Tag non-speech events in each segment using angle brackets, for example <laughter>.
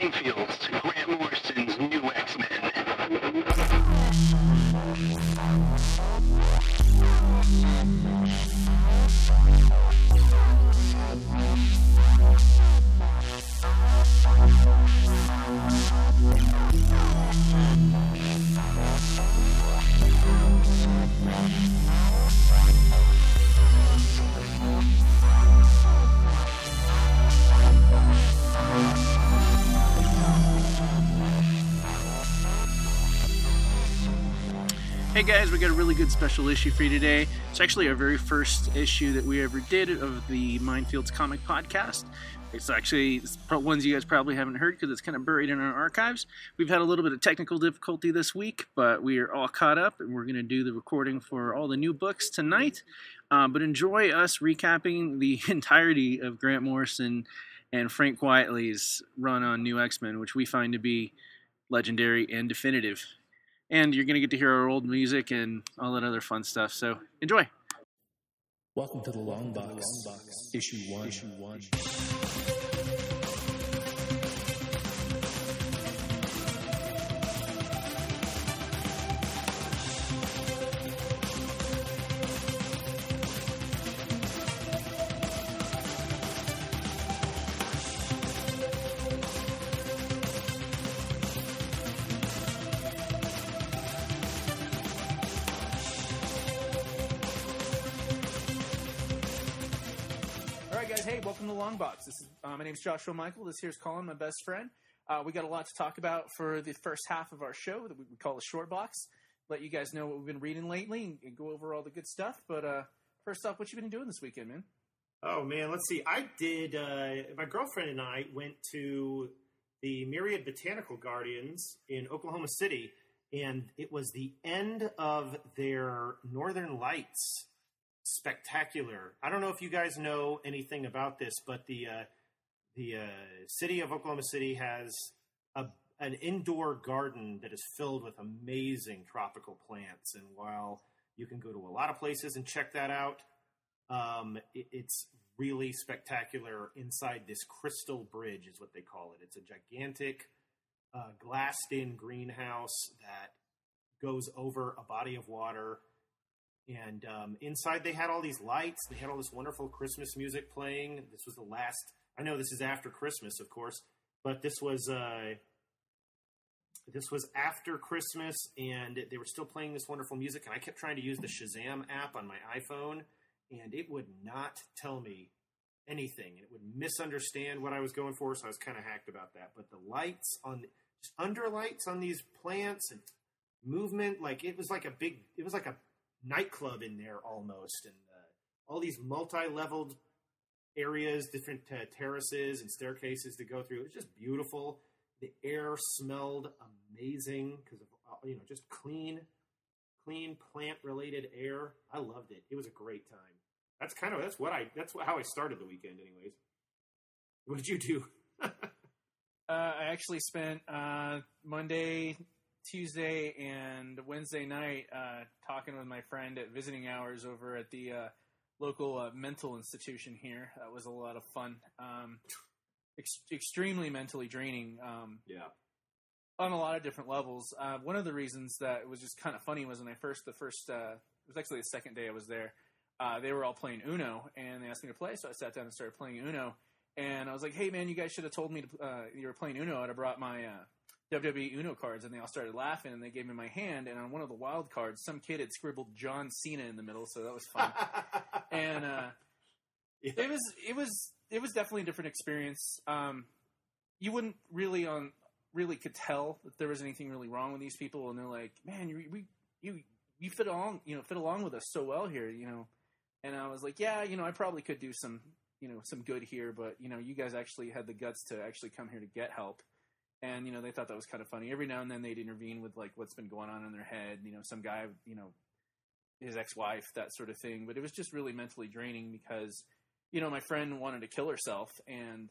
Minefields, guys, we got a really good special issue for you today. It's actually our very first issue that we ever did of the Minefields comic podcast. It's actually it's ones you guys probably haven't heard because it's kind of buried in our archives. We've had a little bit of technical difficulty this week, but we are all caught up and we're going to do the recording for all the new books tonight. Uh, but enjoy us recapping the <laughs> entirety of Grant Morrison and Frank Quitely's run on New X Men, which we find to be legendary and definitive and you're going to get to hear our old music and all that other fun stuff. So enjoy. Welcome to the Long Box, Issue One. Issue One. My name's Joshua Michael. This here's Colin, my best friend. Uh, we got a lot to talk about for the first half of our show that we call the short box. Let you guys know what we've been reading lately and, and go over all the good stuff. But uh, first off, what you been doing this weekend, man? Oh man, let's see. I did. Uh, my girlfriend and I went to the Myriad Botanical Gardens in Oklahoma City, and it was the end of their Northern Lights spectacular. I don't know if you guys know anything about this, but the uh, the uh, city of Oklahoma City has a an indoor garden that is filled with amazing tropical plants. And while you can go to a lot of places and check that out, um, it, it's really spectacular inside this crystal bridge, is what they call it. It's a gigantic uh, glassed in greenhouse that goes over a body of water. And um, inside, they had all these lights. They had all this wonderful Christmas music playing. This was the last. I know this is after Christmas, of course, but this was uh, this was after Christmas, and they were still playing this wonderful music. And I kept trying to use the Shazam app on my iPhone, and it would not tell me anything. It would misunderstand what I was going for, so I was kind of hacked about that. But the lights on just under lights on these plants and movement, like it was like a big, it was like a nightclub in there almost, and uh, all these multi-leveled areas, different uh, terraces and staircases to go through. It was just beautiful. The air smelled amazing because of uh, you know just clean, clean plant-related air. I loved it. It was a great time. That's kind of that's what I that's how I started the weekend, anyways. What did you do? <laughs> Uh, I actually spent uh, Monday, Tuesday, and Wednesday night uh, talking with my friend at visiting hours over at the uh, local uh, mental institution here. That was a lot of fun. Um, ex- extremely mentally draining. Um, yeah. on a lot of different levels. Uh, one of the reasons that it was just kind of funny was when I first, the first, uh, it was actually the second day I was there. Uh, they were all playing Uno, and they asked me to play, so I sat down and started playing Uno. And I was like, "Hey, man, you guys should have told me to, uh, you were playing Uno. I'd have brought my uh, WWE Uno cards." And they all started laughing, and they gave me my hand. And on one of the wild cards, some kid had scribbled John Cena in the middle, so that was fun. <laughs> and uh, Yeah. it was it was it was definitely a different experience. Um, you wouldn't really on really could tell that there was anything really wrong with these people, and they're like, "Man, you we you you fit along you know fit along with us so well here, you know." And I was like, "Yeah, you know, I probably could do some you know some good here, but you know, you guys actually had the guts to actually come here to get help." And you know, they thought that was kind of funny. Every now and then, they'd intervene with like what's been going on in their head. You know, some guy, you know, his ex-wife, that sort of thing. But it was just really mentally draining because, you know, my friend wanted to kill herself, and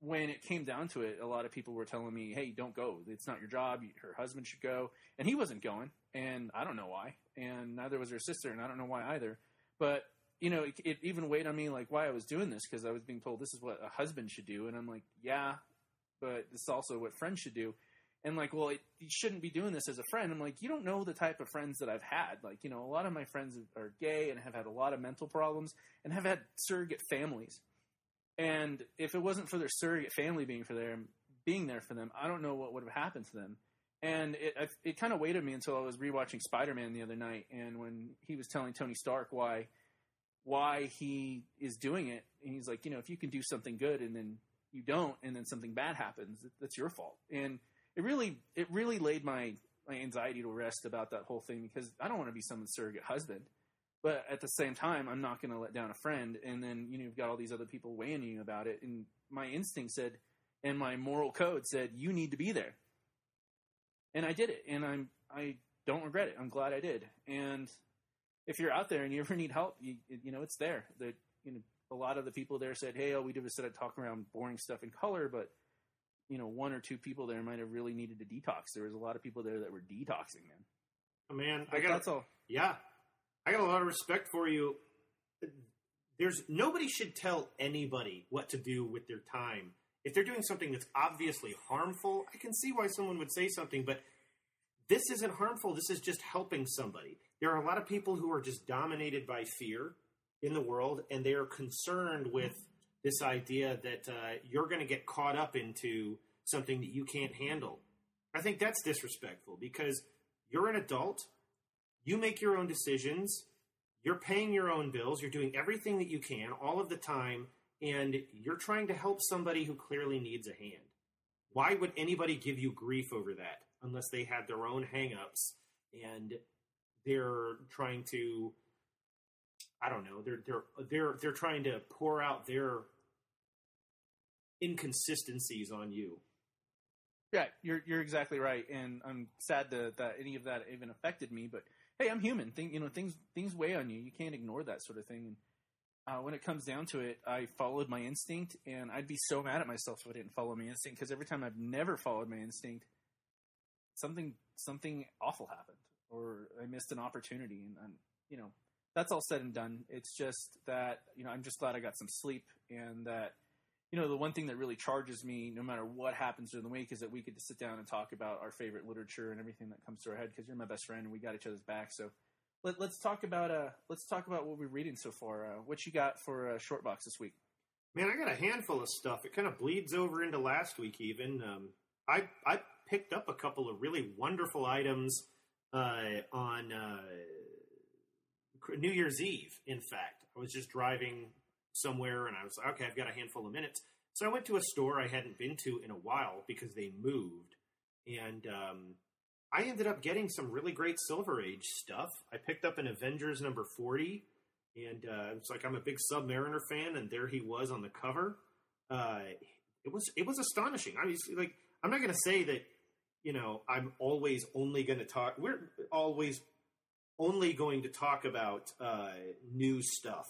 when it came down to it, a lot of people were telling me, "Hey, don't go. It's not your job. Her husband should go." And he wasn't going, and I don't know why. And neither was her sister, and I don't know why either. But you know, it, it even weighed on me like why I was doing this because I was being told this is what a husband should do, and I'm like, yeah, but this is also what friends should do. And like, well, it, you shouldn't be doing this as a friend. I'm like, you don't know the type of friends that I've had. Like, you know, a lot of my friends are gay and have had a lot of mental problems and have had surrogate families. And if it wasn't for their surrogate family being for them, being there for them, I don't know what would have happened to them. And it it, it kind of waited me until I was rewatching Spider Man the other night, and when he was telling Tony Stark why why he is doing it, and he's like, you know, if you can do something good and then you don't, and then something bad happens, that's your fault. And it really it really laid my my anxiety to rest about that whole thing because I don't want to be someone's surrogate husband. But at the same time, I'm not going to let down a friend. And then, you know, you've got all these other people weighing you about it. And my instinct said, and my moral code said, you need to be there. And I did it. And I'm, I don't regret it. I'm glad I did. And if you're out there and you ever need help, you, you know, it's there. That, you know, a lot of the people there said, hey, all we did was sit and talk around boring stuff in color, but you know, one or two people there might have really needed a detox. There was a lot of people there that were detoxing, man. Oh, man, But I got that's all. Yeah, I got a lot of respect for you. There's nobody should tell anybody what to do with their time. If they're doing something that's obviously harmful, I can see why someone would say something, but this isn't harmful. This is just helping somebody. There are a lot of people who are just dominated by fear in the world, and they are concerned with this idea that uh, you're going to get caught up into something that you can't handle. I think that's disrespectful because you're an adult you make your own decisions you're paying your own bills you're doing everything that you can all of the time and you're trying to help somebody who clearly needs a hand why would anybody give you grief over that unless they had their own hangups and they're trying to i don't know they're they're they're they're trying to pour out their inconsistencies on you Yeah, you're you're exactly right, and I'm sad that that any of that even affected me. But hey, I'm human. Thing you know, things things weigh on you. You can't ignore that sort of thing. And uh, when it comes down to it, I followed my instinct, and I'd be so mad at myself if I didn't follow my instinct. Because every time I've never followed my instinct, something something awful happened, or I missed an opportunity. And, and you know, that's all said and done. It's just that you know, I'm just glad I got some sleep, and that you know, the one thing that really charges me, no matter what happens during the week, is that we get to sit down and talk about our favorite literature and everything that comes to our head. Because you're my best friend, and we got each other's back. So let, us talk about uh, let's talk about what we're reading so far. Uh, what you got for uh, short box this week? Man, I got a handful of stuff. It kind of bleeds over into last week, even. Um, I I picked up a couple of really wonderful items uh, on uh, New Year's Eve. In fact, I was just driving somewhere, and I was like, okay, I've got a handful of minutes. So I went to a store I hadn't been to in a while because they moved, and um, I ended up getting some really great Silver Age stuff. I picked up an Avengers number forty and uh, it's like I'm a big Submariner fan, and there he was on the cover. Uh, it was it was astonishing. I mean, like I'm not going to say that you know I'm always only going to talk. We're always only going to talk about uh, new stuff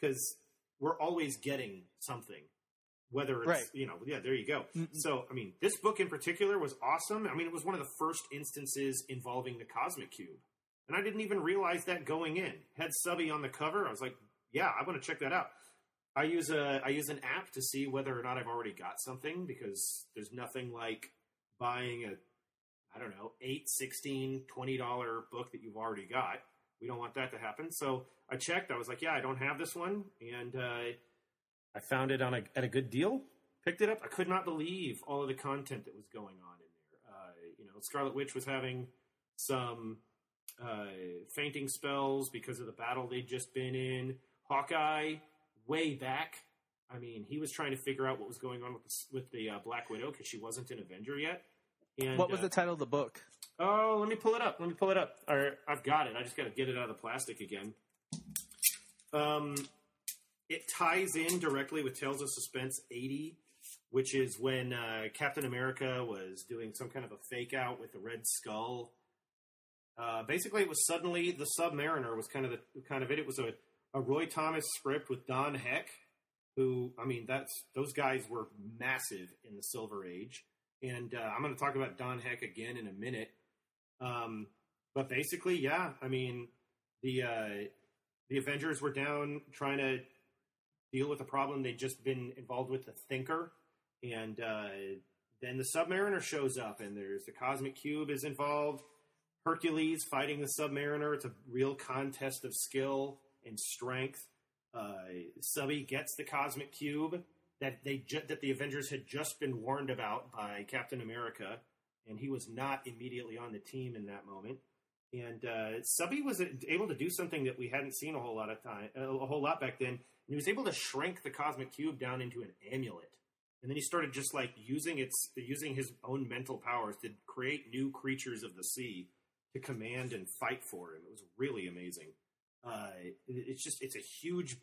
because we're always getting something. Whether it's Right. you know yeah there you go. Mm-mm. So I mean this book in particular was awesome. I mean it was one of the first instances involving the Cosmic Cube. And I didn't even realize that going in. Had Subby on the cover. I was like, yeah, I want to check that out. I use a I use an app to see whether or not I've already got something because there's nothing like buying a I don't know, 8, 16, 20 dollar book that you've already got. We don't want that to happen. So I checked. I was like, yeah, I don't have this one and uh, I found it on a, at a good deal. Picked it up. I could not believe all of the content that was going on in there. Uh, you know, Scarlet Witch was having some uh, fainting spells because of the battle they'd just been in. Hawkeye, way back. I mean, he was trying to figure out what was going on with the, with the uh, Black Widow because she wasn't an Avenger yet. And, what was uh, the title of the book? Oh, let me pull it up. Let me pull it up. Or I've got it. I just got to get it out of the plastic again. Um, it ties in directly with Tales of Suspense 80, which is when uh, Captain America was doing some kind of a fake out with the Red Skull. Uh, basically, it was suddenly the Submariner was kind of the kind of it. It was a, a Roy Thomas script with Don Heck, who I mean, that's those guys were massive in the Silver Age, and uh, I'm going to talk about Don Heck again in a minute. Um, but basically, yeah, I mean, the uh, the Avengers were down trying to deal with a problem they'd just been involved with the Thinker, and uh, then the Submariner shows up, and there's the Cosmic Cube is involved. Hercules fighting the Submariner. It's a real contest of skill and strength. Uh, Subby gets the Cosmic Cube that they ju- that the Avengers had just been warned about by Captain America, and he was not immediately on the team in that moment. And uh, Subby was able to do something that we hadn't seen a whole lot of time, a whole lot back then. And he was able to shrink the Cosmic Cube down into an amulet and then he started just like using its using his own mental powers to create new creatures of the sea to command and fight for him. It was really amazing. Uh, it's just it's a huge,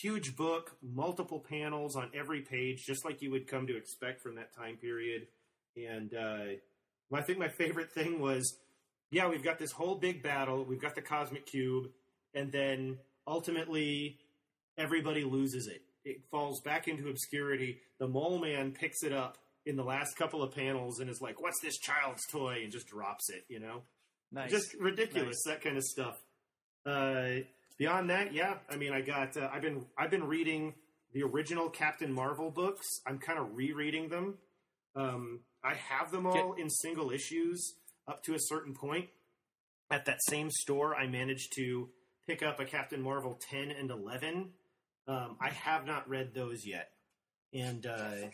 huge book, multiple panels on every page, just like you would come to expect from that time period. And uh, I think my favorite thing was, yeah, we've got this whole big battle, we've got the cosmic cube, and then ultimately everybody loses it. It falls back into obscurity. The mole man picks it up in the last couple of panels and is like, "What's this child's toy?" and just drops it. You know, Nice. just ridiculous that kind of stuff. Uh, beyond that, yeah, I mean, I got uh, I've been I've been reading the original Captain Marvel books. I'm kind of rereading them. Um, I have them all in single issues up to a certain point. At that same store, I managed to pick up a Captain Marvel 10 and 11. Um, I have not read those yet, and uh,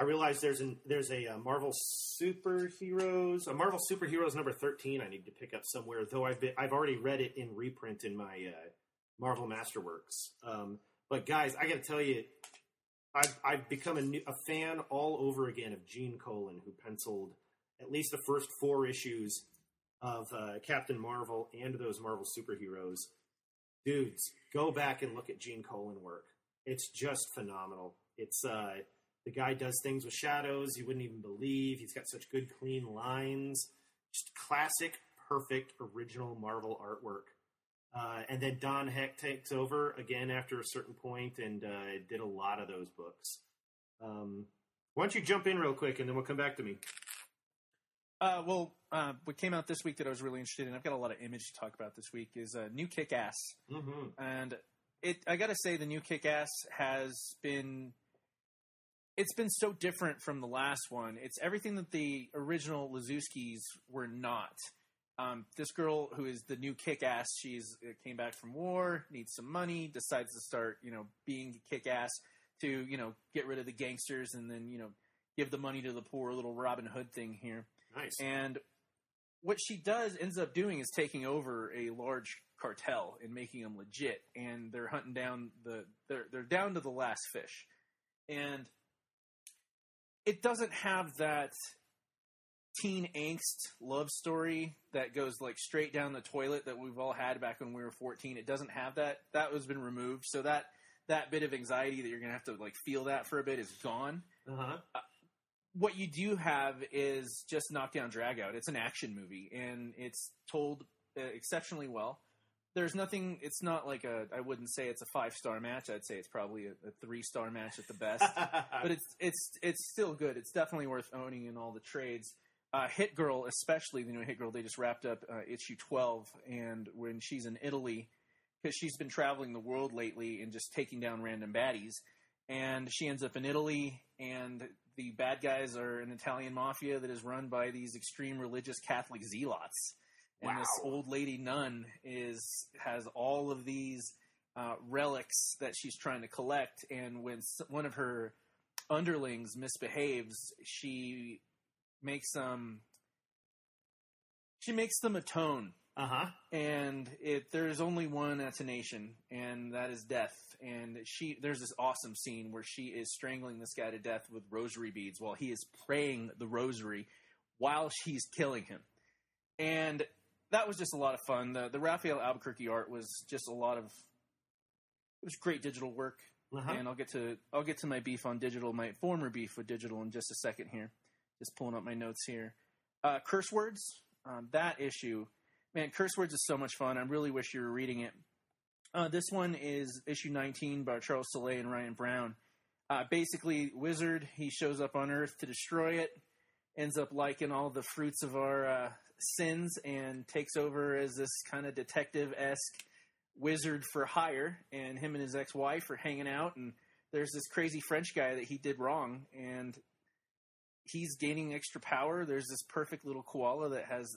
I realize there's an there's a, uh Marvel superheroes, a Marvel superheroes number 13. I need to pick up somewhere, though I've been, I've already read it in reprint in my uh, Marvel Masterworks. Um, but guys, I got to tell you, I've, I've become a, new, a fan all over again of Gene Colan, who penciled at least the first four issues of uh, Captain Marvel and those Marvel superheroes. Dudes, go back and look at Gene Colan work. It's just phenomenal. It's uh, the guy does things with shadows you wouldn't even believe. He's got such good, clean lines. Just classic, perfect, original Marvel artwork. Uh, and then Don Heck takes over again after a certain point and uh, did a lot of those books. Um, why don't you jump in real quick and then we'll come back to me. Uh, well, uh, what came out this week that I was really interested in, I've got a lot of image to talk about this week, is uh, New Kick Ass. Mm-hmm. And it, I gotta say, the New Kick Ass has been. It's been so different from the last one. It's everything that the original Lazuskis were not. Um, this girl who is the new kick ass, she's uh, came back from war, needs some money, decides to start, you know, being kick ass to, you know, get rid of the gangsters and then, you know, give the money to the poor little Robin Hood thing here. Nice. And what she does ends up doing is taking over a large cartel and making them legit. And they're hunting down the they're they're down to the last fish. And it doesn't have that teen angst love story that goes like straight down the toilet that we've all had back when we were 14 it doesn't have that that has been removed so that that bit of anxiety that you're gonna have to like feel that for a bit is gone Uh-huh. what you do have is just knockdown drag out. It's an action movie and it's told uh, exceptionally well. There's nothing. It's not like a. I wouldn't say it's a five star match. I'd say it's probably a, a three star match at the best. <laughs> but it's it's it's still good. It's definitely worth owning in all the trades. Uh, Hit Girl, especially the new Hit Girl, they just wrapped up uh, issue twelve, and when she's in Italy, because she's been traveling the world lately and just taking down random baddies, and she ends up in Italy, and the bad guys are an Italian mafia that is run by these extreme religious Catholic zealots, and this old lady nun is has all of these uh, relics that she's trying to collect, and when one of her underlings misbehaves, she makes them. She makes them atone uh-huh. and it there's only one attenation, and that is death. And she there's this awesome scene where she is strangling this guy to death with rosary beads while he is praying the rosary while she's killing him. And that was just a lot of fun. The the Rafael Albuquerque art was just a lot of it was great digital work. Uh-huh. And I'll get to I'll get to my beef on digital, my former beef with digital in just a second here. Just pulling up my notes here. Uh, curse words. Um, that issue, man, curse words is so much fun. I really wish you were reading it. Uh, this one is issue 19 by Charles Soule and Ryan Browne. Uh, basically, wizard. He shows up on Earth to destroy it. Ends up liking all the fruits of our uh, sins and takes over as this kind of detective esque wizard for hire. And him and his ex wife are hanging out. And there's this crazy French guy that he did wrong. And he's gaining extra power. There's this perfect little koala that has.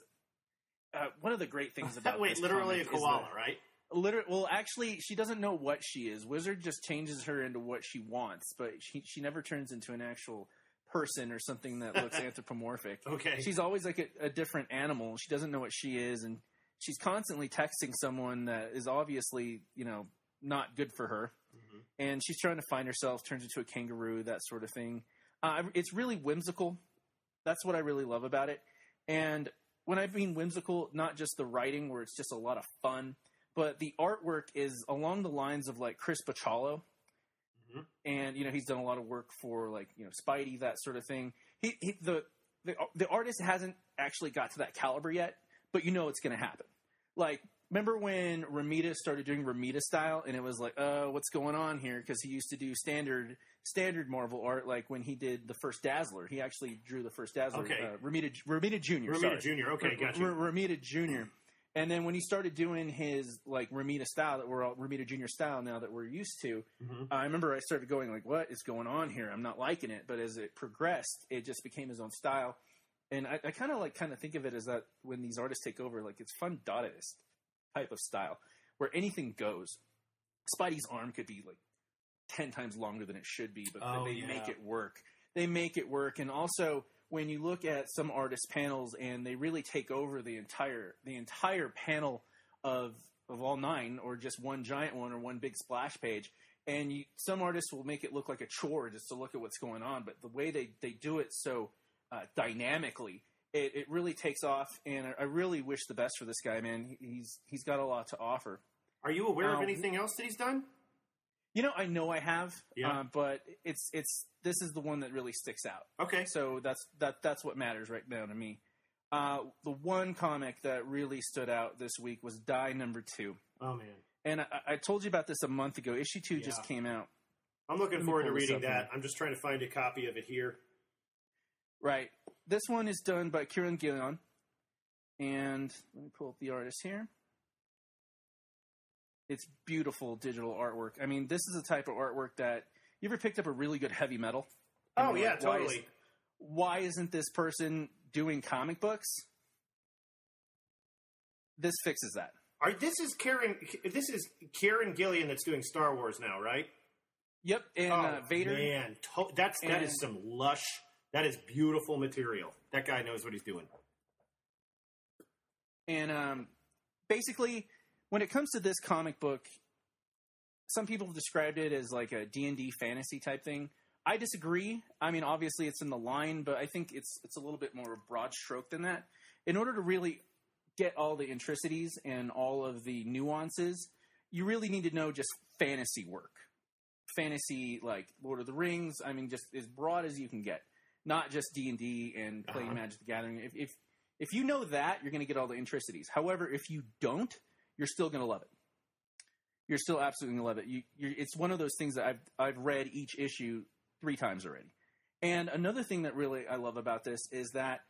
Uh, one of the great things <laughs> about Wait, literally a koala, right? Literally, well, actually, she doesn't know what she is. Wizard just changes her into what she wants, but she she never turns into an actual person or something that looks <laughs> anthropomorphic. Okay. She's always like a, a different animal. She doesn't know what she is, and she's constantly texting someone that is obviously, you know, not good for her. Mhm. And she's trying to find herself, turns into a kangaroo, that sort of thing. Uh, it's really whimsical. That's what I really love about it. And when I mean whimsical, not just the writing, where it's just a lot of fun, but the artwork is along the lines of like Chris Bachalo. Mhm. And you know he's done a lot of work for like you know Spidey that sort of thing. He, he the the the artist hasn't actually got to that caliber yet, but you know it's going to happen. Like, remember when Romita started doing Romita style, and it was like, uh, what's going on here? Because he used to do standard standard Marvel art, like when he did the first Dazzler. He actually drew the first Dazzler. Okay. uh, Romita Romita Junior. Romita Jr. Okay, gotcha. R- Romita Junior. And then when he started doing his like Romita style that we're all Romita Junior style now that we're used to, Mhm. I remember I started going like, "What is going on here? I'm not liking it." But as it progressed, it just became his own style, and I, I kind of like kind of think of it as that when these artists take over, like it's fun Dadaist type of style where anything goes. Spidey's arm could be like ten times longer than it should be, but Oh, they yeah. make it work. They make it work, and also when you look at some artist panels and they really take over the entire the entire panel of of all nine or just one giant one or one big splash page and you, some artists will make it look like a chore just to look at what's going on but the way they, they do it so uh, dynamically it, it really takes off and I, I really wish the best for this guy man He- he's he's got a lot to offer Are you aware of Um, anything else that he's done? you know i know i have Yeah. uh, but it's it's this is the one that really sticks out Okay. so that's that that's what matters right now to me. Uh, the one comic that really stood out this week was Die Number Two, Oh man, and I, I told you about this a month ago. Issue two just came out. I'm looking forward to reading that. I'm just trying to find a copy of it here. Right, this one is done by Kieron Gillen, and let me pull up the artist here. It's beautiful digital artwork. I mean, this is the type of artwork that you ever picked up a really good heavy metal. and Oh yeah, like, why is- totally. why isn't this person doing comic books? This fixes that. Are this is Kieron? This is Kieron Gillen that's doing Star Wars now, right? Yep, and oh uh, Vader. man, to- that's that is And- some lush. That is beautiful material. That guy knows what he's doing. And um, basically, when it comes to this comic book, some people have described it as like a D&D fantasy type thing. I disagree. I mean, obviously it's in the line, but I think it's it's a little bit more of a broad stroke than that. In order to really get all the intricacies and all of the nuances, you really need to know just fantasy work. Fantasy like Lord of the Rings, I mean just as broad as you can get. Not just D&D and playing Uh-huh. Magic the Gathering. If if if you know that, you're going to get all the intricacies. However, if you don't, you're still going to love it. You're still absolutely going to love it. You, it's one of those things that I've I've read each issue three times already. And another thing that really I love about this is that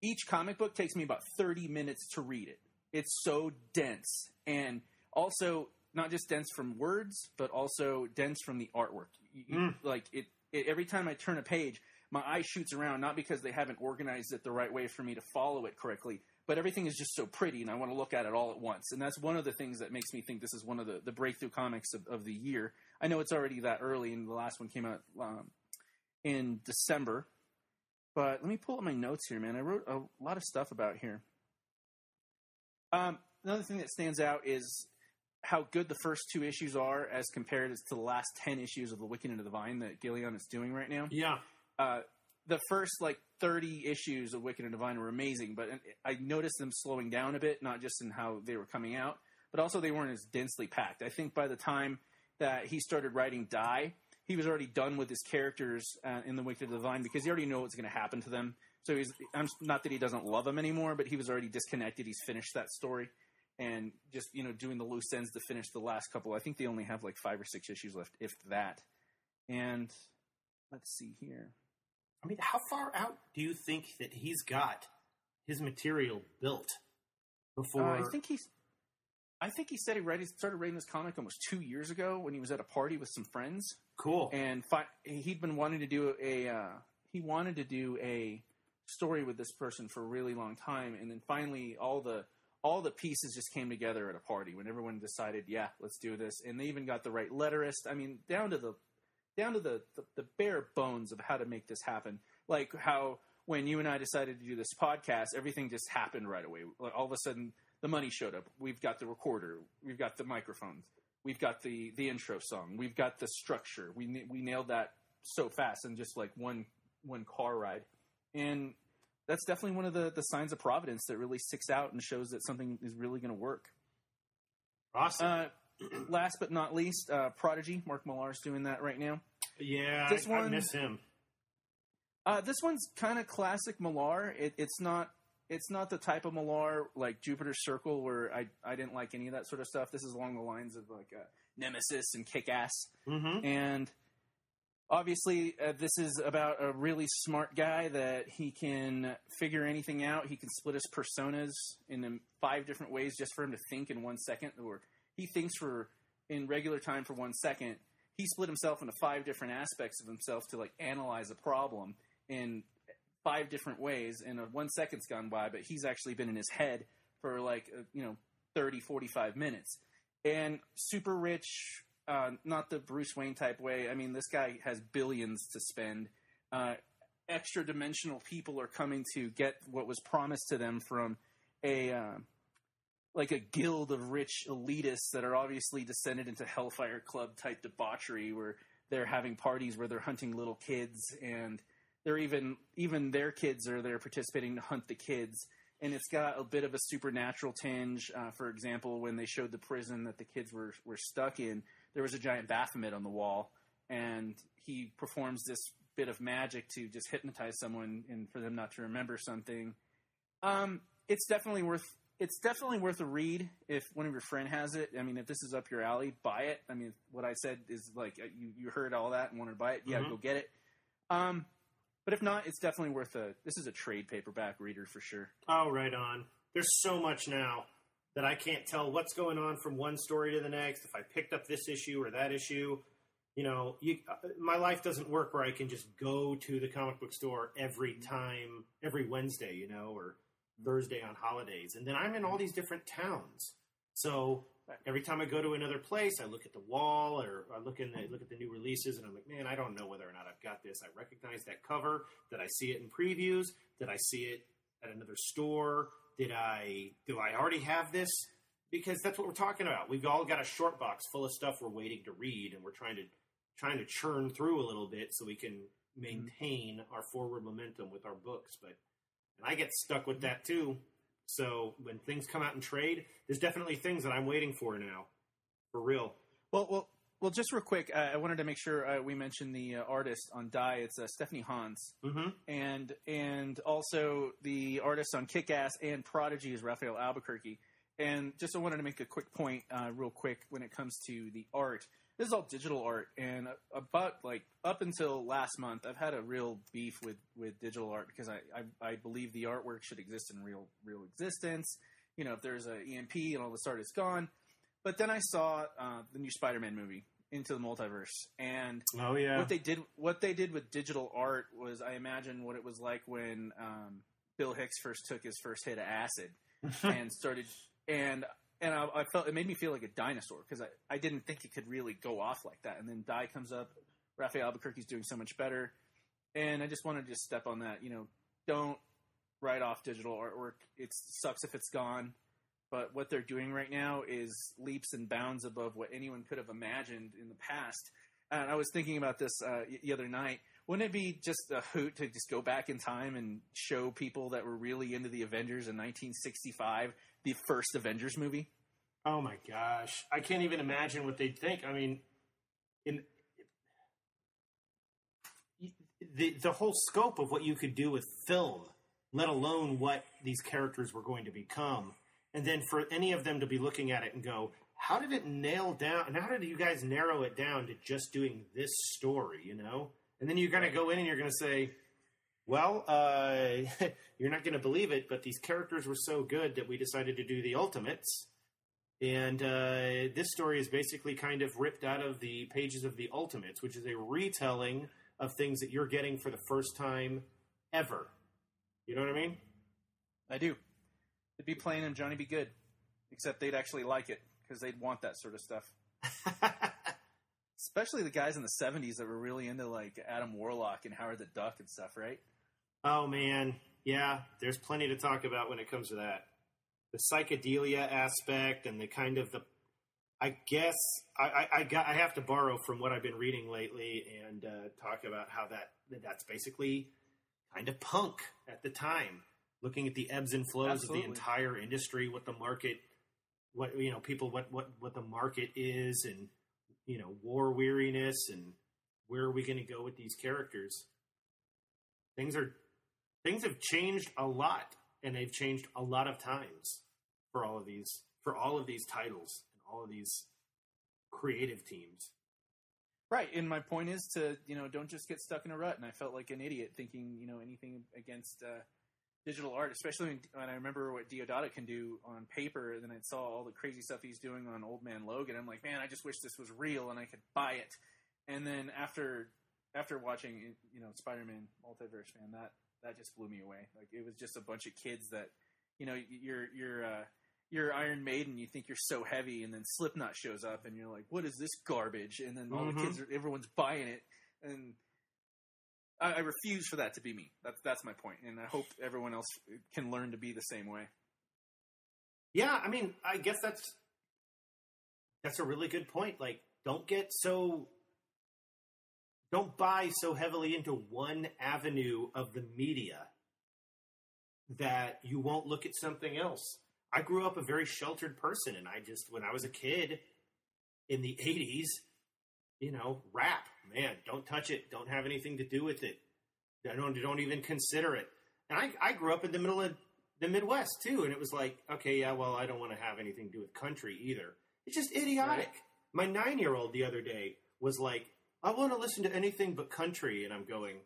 each comic book takes me about 30 minutes to read it. It's so dense and also not just dense from words, but also dense from the artwork. You- Mm. Like it, it, every time I turn a page, my eye shoots around, not because they haven't organized it the right way for me to follow it correctly, but everything is just so pretty and I want to look at it all at once. And that's one of the things that makes me think this is one of the, the breakthrough comics of, of the year. I know it's already that early and the last one came out um, in December. But let me pull up my notes here, man. I wrote a lot of stuff about here. Um, another thing that stands out is how good the first two issues are as compared to the last 10 issues of The Wicked and the Divine that Gillen is doing right now Yeah, uh, the first like 30 issues of Wicked and Divine were amazing, but I noticed them slowing down a bit, not just in how they were coming out, but also they weren't as densely packed. I think by the time that he started writing Die, he was already done with his characters uh, in the Wicked and Divine because he already knew what's going to happen to them. So he's I'm not that he doesn't love them anymore, but he was already disconnected. He's finished that story and just you know doing the loose ends to finish the last couple. I think they only have like five or six issues left, if that. And let's see here. I mean, how far out do you think that he's got his material built before? Uh, I think he's. I think he said he read, he started writing this comic almost two years ago when he was at a party with some friends, cool. and fi- he'd been wanting to do a. Uh, he wanted to do a story with this person for a really long time, and then finally all the all the pieces just came together at a party when everyone decided, yeah, let's do this, and they even got the right letterist. I mean, down to the down to the, the, the bare bones of how to make this happen. Like how when you and I decided to do this podcast, everything just happened right away. All of a sudden, the money showed up. We've got the recorder. We've got the microphones. We've got the the intro song. We've got the structure. We we nailed that so fast in just like one one car ride, and that's definitely one of the the signs of providence that really sticks out and shows that something is really going to work. Awesome. Uh, last but not least, uh, Prodigy. Mark Millar's doing that right now. yeah, this I, I one- miss him. Uh, this one's kind of classic Millar. It, it's not. It's not the type of Millar like Jupiter Circle, where I I didn't like any of that sort of stuff. This is along the lines of like uh, Nemesis and Kick Ass, Mm-hmm. and obviously uh, this is about a really smart guy that he can figure anything out. He can split his personas in five different ways just for him to think in one second, or he thinks for in regular time for one second. He split himself into five different aspects of himself to like analyze a problem in five different ways and uh, one second's gone by but he's actually been in his head for like uh, you know 30 45 minutes and super rich uh, not the bruce wayne type way i mean this guy has billions to spend uh, extra dimensional people are coming to get what was promised to them from a uh, like a guild of rich elitists that are obviously descended into hellfire club type debauchery where they're having parties where they're hunting little kids and they're even even their kids are there participating to hunt the kids. And it's got a bit of a supernatural tinge. Uh, for example when they showed the prison that the kids were were stuck in there was a giant baphomet on the wall and he performs this bit of magic to just hypnotize someone and for them not to remember something. Um, it's definitely worth it's definitely worth a read if one of your friend has it. I mean, if this is up your alley, buy it. I mean, what I said is like uh, you you heard all that and wanted to buy it. Yeah, Mhm. go get it. Um, but if not, it's definitely worth a. This is a trade paperback reader for sure. Oh, right on. There's so much now that I can't tell what's going on from one story to the next. If I picked up this issue or that issue, you know, you, uh, my life doesn't work where I can just go to the comic book store every time, every Wednesday, you know, or Thursday on holidays. And then I'm in all these different towns. So every time I go to another place, I look at the wall or I look in the, look at the new releases, and I'm like, man, I don't know whether or not I've got this. I recognize that cover. Did I see it in previews? Did I see it at another store? Did I do I already have this? Because that's what we're talking about. We've all got a short box full of stuff we're waiting to read, and we're trying to trying to churn through a little bit so we can mm-hmm. maintain our forward momentum with our books. But and I get stuck with that too. So when things come out in trade, there's definitely things that I'm waiting for now, for real. Well, well, well. Just real quick, uh, I wanted to make sure uh, we mentioned the uh, artist on Die. It's uh, Stephanie Hans, Mm-hmm. and and also the artist on Kick Ass and Prodigy is Rafael Albuquerque. And just I wanted to make a quick point, uh, real quick, when it comes to the art. This is all digital art, and about like up until last month, I've had a real beef with with digital art because I I, I believe the artwork should exist in real real existence. You know, if there's a EMP and all this art is gone. But then I saw uh, the new Spider-Man movie, Into the Multiverse, and Oh yeah. what they did what they did with digital art was I imagine what it was like when um, Bill Hicks first took his first hit of acid <laughs> and started and and I, I felt it made me feel like a dinosaur because I, I didn't think it could really go off like that. And then Die comes up Rafael Albuquerque's doing so much better. And I just wanted to just step on that you know don't write off digital artwork. It sucks if it's gone. But what they're doing right now is leaps and bounds above what anyone could have imagined in the past. And I was thinking about this uh, the other night. Wouldn't it be just a hoot to just go back in time and show people that were really into the Avengers in 1965 the first Avengers movie? Oh my gosh, I can't even imagine what they'd think. I mean, in the the whole scope of what you could do with film, let alone what these characters were going to become, and then for any of them to be looking at it and go, "How did it nail down? And how did you guys narrow it down to just doing this story?" You know, and then you're going to go in and you're going to say. Well, uh, <laughs> you're not going to believe it, but these characters were so good that we decided to do the Ultimates, and uh, this story is basically kind of ripped out of the pages of the Ultimates, which is a retelling of things that you're getting for the first time ever. You know what I mean? I do. They'd be plain and Johnny B. Goode, except they'd actually like it because they'd want that sort of stuff. <laughs> Especially the guys in the '70s that were really into like Adam Warlock and Howard the Duck and stuff, right? Oh man, yeah. There's plenty to talk about when it comes to that. The psychedelia aspect and the kind of the. I guess I, I, I got I have to borrow from what I've been reading lately and uh, talk about how that that's basically kind of punk at the time. Looking at the ebbs and flows Absolutely. of the entire industry, what the market, what you know, people, what what what the market is, and you know, war weariness, and where are we going to go with these characters? Things are things have changed a lot, and they've changed a lot of times for all of these for all of these titles and all of these creative teams. Right, and my point is to you know don't just get stuck in a rut. And I felt like an idiot thinking you know anything against uh, digital art, especially when, I remember what Deodato can do on paper. And then I saw all the crazy stuff he's doing on Old Man Logan. I'm like, man, I just wish this was real and I could buy it. And then after after watching you know Spider-Man Multiverse, man, that that just blew me away. Like it was just a bunch of kids that you know you're you're uh, you're Iron Maiden, you think you're so heavy, and then Slipknot shows up, and you're like, "What is this garbage?" And then all Mhm. the kids, are, everyone's buying it, and I, I refuse for that to be me. That's that's my point, and I hope everyone else can learn to be the same way. Yeah, I mean, I guess that's that's a really good point. Like, don't get so don't buy so heavily into one avenue of the media that you won't look at something else. I grew up a very sheltered person, and I just when I was a kid in the '80s, you know, rap, man, don't touch it, don't have anything to do with it, don't don't even consider it. And I, I grew up in the middle of the Midwest too, and it was like, okay, yeah, well, I don't want to have anything to do with country either. It's just idiotic. My nine year old the other day was like, I want to listen to anything but country, and I'm going,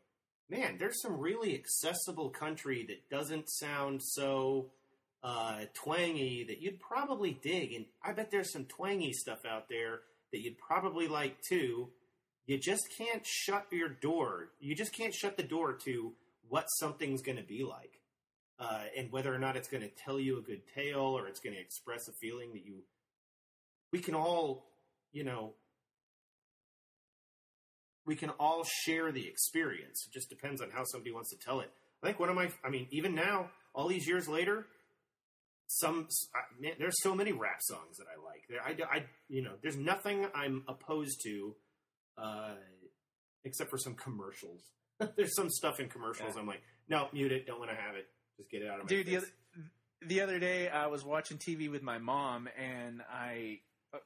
man, there's some really accessible country that doesn't sound so uh, twangy that you'd probably dig, and I bet there's some twangy stuff out there that you'd probably like too. You just can't shut your door. You just can't shut the door to what something's going to be like uh, and whether or not it's going to tell you a good tale or it's going to express a feeling that you we can all you know we can all share the experience. It just depends on how somebody wants to tell it. I think one of my i mean even now all these years later some man, there's so many rap songs that i like. There I, I you know there's nothing i'm opposed to uh except for some commercials. <laughs> There's some stuff in commercials Yeah. i'm like no mute it. Don't want to have it. Just get it out of my Dude, the other, the other day I was watching TV with my mom, and I a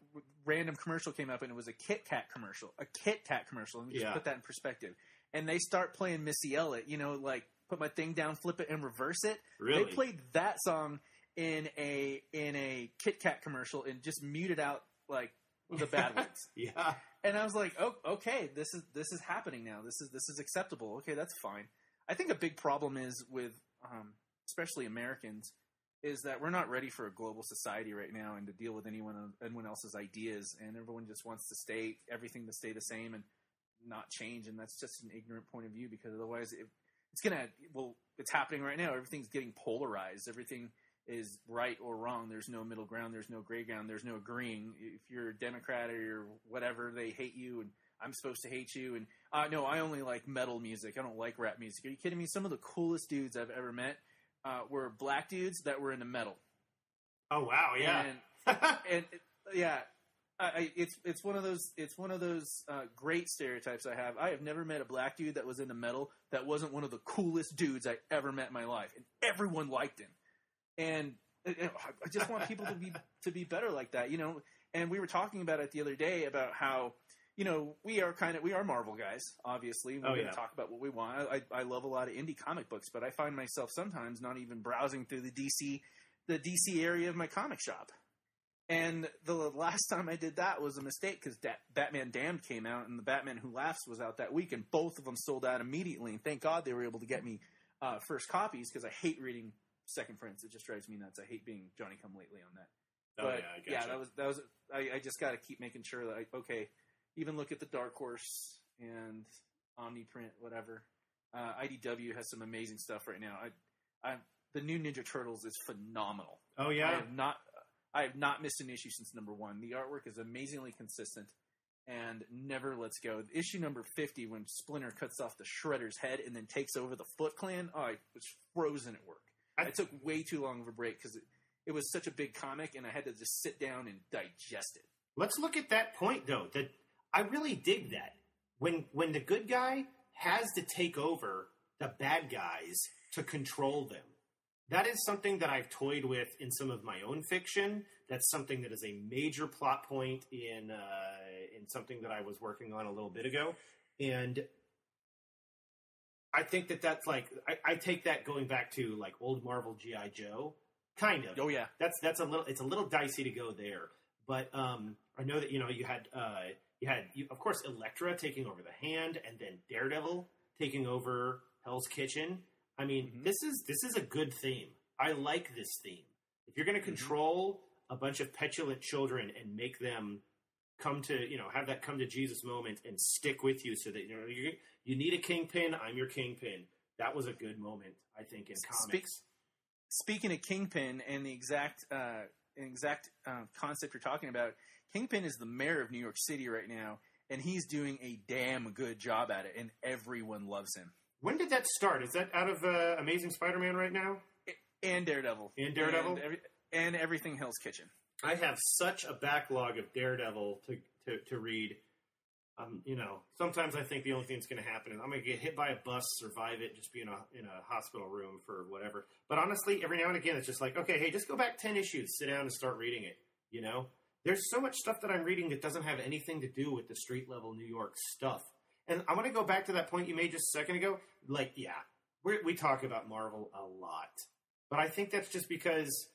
random commercial came up, and it was a Kit Kat commercial, a Kit Kat commercial. Let me just Yeah. put that in perspective. And they start playing Missy Elliott, you know, like put my thing down, flip it, and reverse it. Really? They played that song in a in a Kit Kat commercial and just muted out like the bad <laughs> ones. yeah And I was like, "Oh, okay, this is this is happening now. This is this is acceptable. Okay, that's fine." I think a big problem is with, um, especially Americans, is that we're not ready for a global society right now and to deal with anyone anyone else's ideas, and everyone just wants to stay everything to stay the same and not change, and that's just an ignorant point of view because otherwise, it, it's gonna well, it's happening right now. Everything's getting polarized. Everything is right or wrong. There's no middle ground. There's no gray ground. There's no agreeing. If you're a Democrat or you're whatever, they hate you, and I'm supposed to hate you. And uh, no, I only like metal music. I don't like rap music. Are you kidding me? Some of the coolest dudes I've ever met uh, were black dudes that were into metal. oh wow yeah And, <laughs> and it- yeah, I, it's it's one of those it's one of those uh, great stereotypes I have. I have never met a black dude that was into metal that wasn't one of the coolest dudes I ever met in my life, and everyone liked him. And uh, I just want people to be <laughs> to be better like that, you know. And we were talking about it the other day about how you know we are kind of we are Marvel guys. Obviously, we're Oh, going to yeah. talk about what we want. I, I love a lot of indie comic books, but I find myself sometimes not even browsing through the DC the DC area of my comic shop. And the last time I did that was a mistake because da- Batman Damned came out and the Batman Who Laughs was out that week, and both of them sold out immediately. And thank God they were able to get me uh, first copies because I hate reading second prints. It just drives me nuts. I hate being Johnny Come Lately on that. oh But, yeah I gotcha. that was that was. I, I just got to keep making sure that I okay, even look at the Dark Horse and Omniprint, whatever. Uh, IDW has some amazing stuff right now. I, I, the new Ninja Turtles is phenomenal. Oh I yeah, have not, I have not missed an issue since number one. The artwork is amazingly consistent and never lets go. Issue number fifty, when Splinter cuts off the Shredder's head and then takes over the Foot Clan, oh, I was frozen at work. I- I took way too long of a break because it, it was such a big comic, and I had to just sit down and digest it. Let's look at that point though. That I really dig that. When when the good guy has to take over the bad guys to control them. That is something that I've toyed with in some of my own fiction. That's something that is a major plot point in uh, in something that I was working on a little bit ago, and I think that that's like I, I take that going back to like old Marvel GI Joe, kind of. Oh yeah, that's that's a little it's a little dicey to go there. But um i know that you know you had uh you had of course Elektra taking over the hand and then daredevil taking over hell's kitchen. I mean Mhm. this is this is a good theme. I like this theme. If you're going to Mhm. control a bunch of petulant children and make them come to you know have that come to jesus moment and stick with you so that you know you you need a kingpin i'm your kingpin. That was a good moment i think in comics. speaking of Kingpin and the exact uh, exact uh, concept you're talking about, Kingpin is the mayor of New York City right now, and he's doing a damn good job at it, and everyone loves him. when did that start is that out of uh, amazing spider-man right now And Daredevil, And Daredevil? and, every, and everything Hell's Kitchen. I have such a backlog of Daredevil to to, to read. Um, you know, sometimes I think the only thing that's going to happen is I'm going to get hit by a bus, survive it, just be in a in a hospital room for whatever. But honestly, every now and again, it's just like, okay, hey, just go back ten issues, sit down and start reading it. You know, there's so much stuff that I'm reading that doesn't have anything to do with the street level New York stuff. And I want to go back to that point you made just a second ago. Like, yeah, we talk about Marvel a lot, but I think that's just because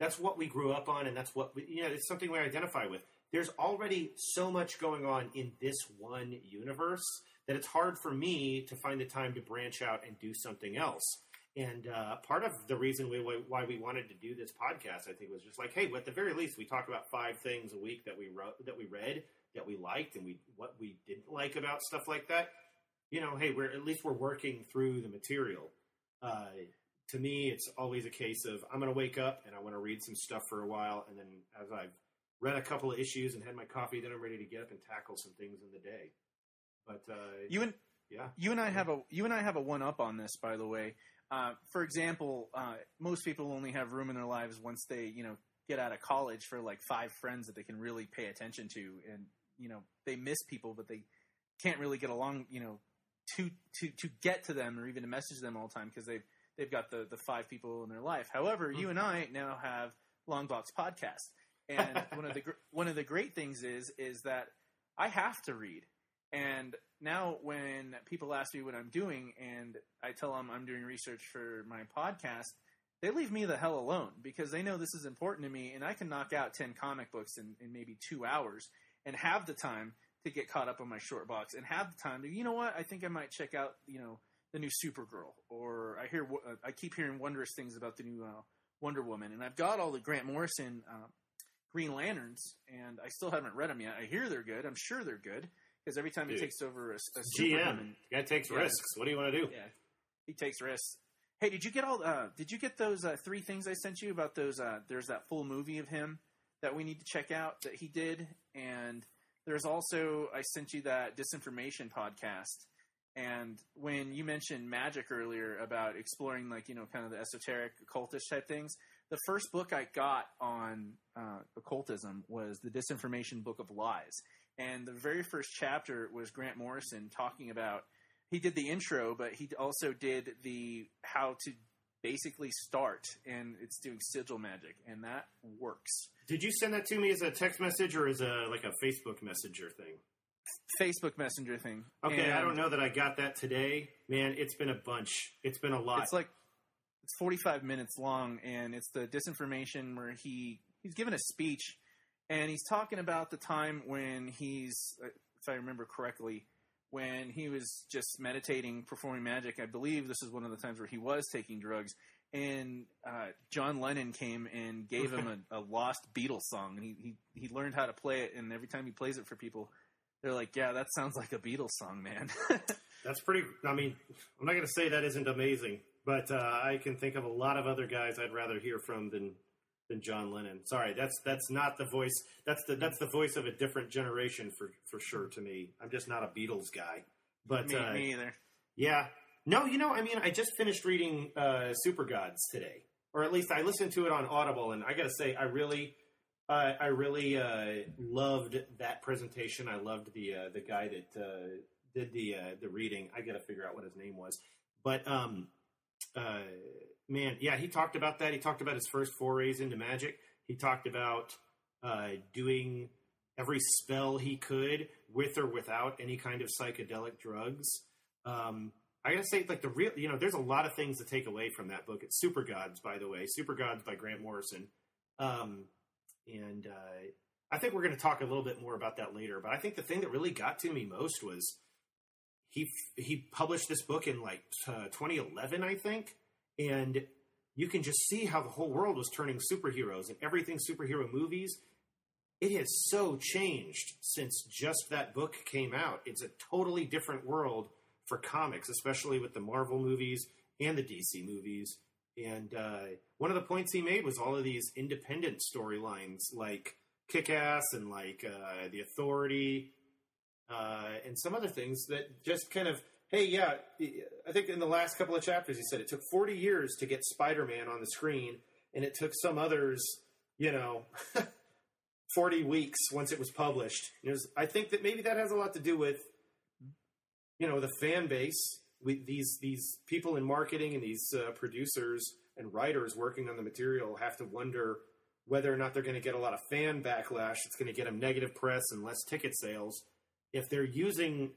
that's what we grew up on, and that's what we, you know. It's something we identify with. There's already so much going on in this one universe that it's hard for me to find the time to branch out and do something else. And uh, part of the reason we, why we wanted to do this podcast, I think, was just like, hey, at the very least, we talk about five things a week that we wrote, that we read, that we liked, and we what we didn't like about stuff like that. You know, hey, we're at least we're working through the material. Uh, to me, it's always a case of I'm going to wake up and I want to read some stuff for a while, and then as I've read a couple of issues and had my coffee, then I'm ready to get up and tackle some things in the day. But uh, You and yeah, you and I have a you and I have a one up on this, by the way. Uh, for example, uh, most people only have room in their lives once they you know get out of college for like five friends that they can really pay attention to, and you know they miss people, but they can't really get along. You know, to to to get to them or even to message them all the time because they've they've got the the five people in their life. However, you and I now have Longbox Podcast, and <laughs> one of the gr- one of the great things is is that I have to read. And now, when people ask me what I'm doing, and I tell them I'm doing research for my podcast, they leave me the hell alone because they know this is important to me, and I can knock out ten comic books in, in maybe two hours and have the time to get caught up on my short box and have the time to, you know what? I think I might check out, you know, the new Supergirl, or I hear, uh, I keep hearing wondrous things about the new uh, Wonder Woman, and I've got all the Grant Morrison uh, Green Lanterns, and I still haven't read them yet. I hear they're good. I'm sure they're good because every time he takes over a, a GM, guy takes Yeah. risks. What do you want to do? yeah, he takes risks. Hey, did you get all? Uh, did you get those uh, three things I sent you about those? Uh, there's that full movie of him that we need to check out that he did, and there's also I sent you that disinformation podcast. And when you mentioned magic earlier about exploring, like you know, kind of the esoteric occultish type things, the first book I got on uh, occultism was the Disinformation Book of Lies, and the very first chapter was Grant Morrison talking about. He did the intro, but he also did the how to basically start, and it's doing sigil magic, and that works. Did you send that to me as a text message or as a like a Facebook Messenger thing? Facebook Messenger thing. Okay, I don't know that I got that today. Man, it's been a bunch. It's been a lot. It's like it's 45 minutes long, and it's the disinformation where he he's given a speech, and he's talking about the time when he's, uh, if I remember correctly, when he was just meditating, performing magic. I believe this is one of the times where he was taking drugs, and uh, John Lennon came and gave him <laughs> a, a lost Beatles song, and he, he he learned how to play it, and every time he plays it for people. They're like, yeah, that sounds like a Beatles song, man. <laughs> That's pretty. I mean, I'm not going to say that isn't amazing, but uh, I can think of a lot of other guys I'd rather hear from than than John Lennon. Sorry, that's that's not the voice. That's the that's the voice of a different generation for for sure. To me, I'm just not a Beatles guy. But me, uh, me either. yeah, no, you know, I mean, I just finished reading uh, Super Gods today, or at least I listened to it on Audible, and I got to say, I really. Uh, I really uh, loved that presentation. I loved the uh, the guy that uh, did the uh, the reading. I got to figure out what his name was, but um, uh, man, yeah, he talked about that. He talked about his first forays into magic. He talked about uh, doing every spell he could with or without any kind of psychedelic drugs. Um, I gotta say, like the real, you know, there's a lot of things to take away from that book. It's Super Gods, by the way, Super Gods by Grant Morrison. Um, and uh, I think we're going to talk a little bit more about that later. But I think the thing that really got to me most was he he published this book in like uh, 2011, I think, and you can just see how the whole world was turning superheroes and everything superhero movies. It has so changed since just that book came out. It's a totally different world for comics, especially with the Marvel movies and the DC movies. And uh, one of the points he made was all of these independent storylines, like Kick Ass and like uh, The Authority, uh, and some other things that just kind of, hey, yeah, I think in the last couple of chapters he said it took 40 years to get Spider Man on the screen, and it took some others, you know, <laughs> 40 weeks once it was published. I think that maybe that has a lot to do with, you know, the fan base. With these these people in marketing and these uh, producers and writers working on the material have to wonder whether or not they're going to get a lot of fan backlash. It's going to get them negative press and less ticket sales if they're using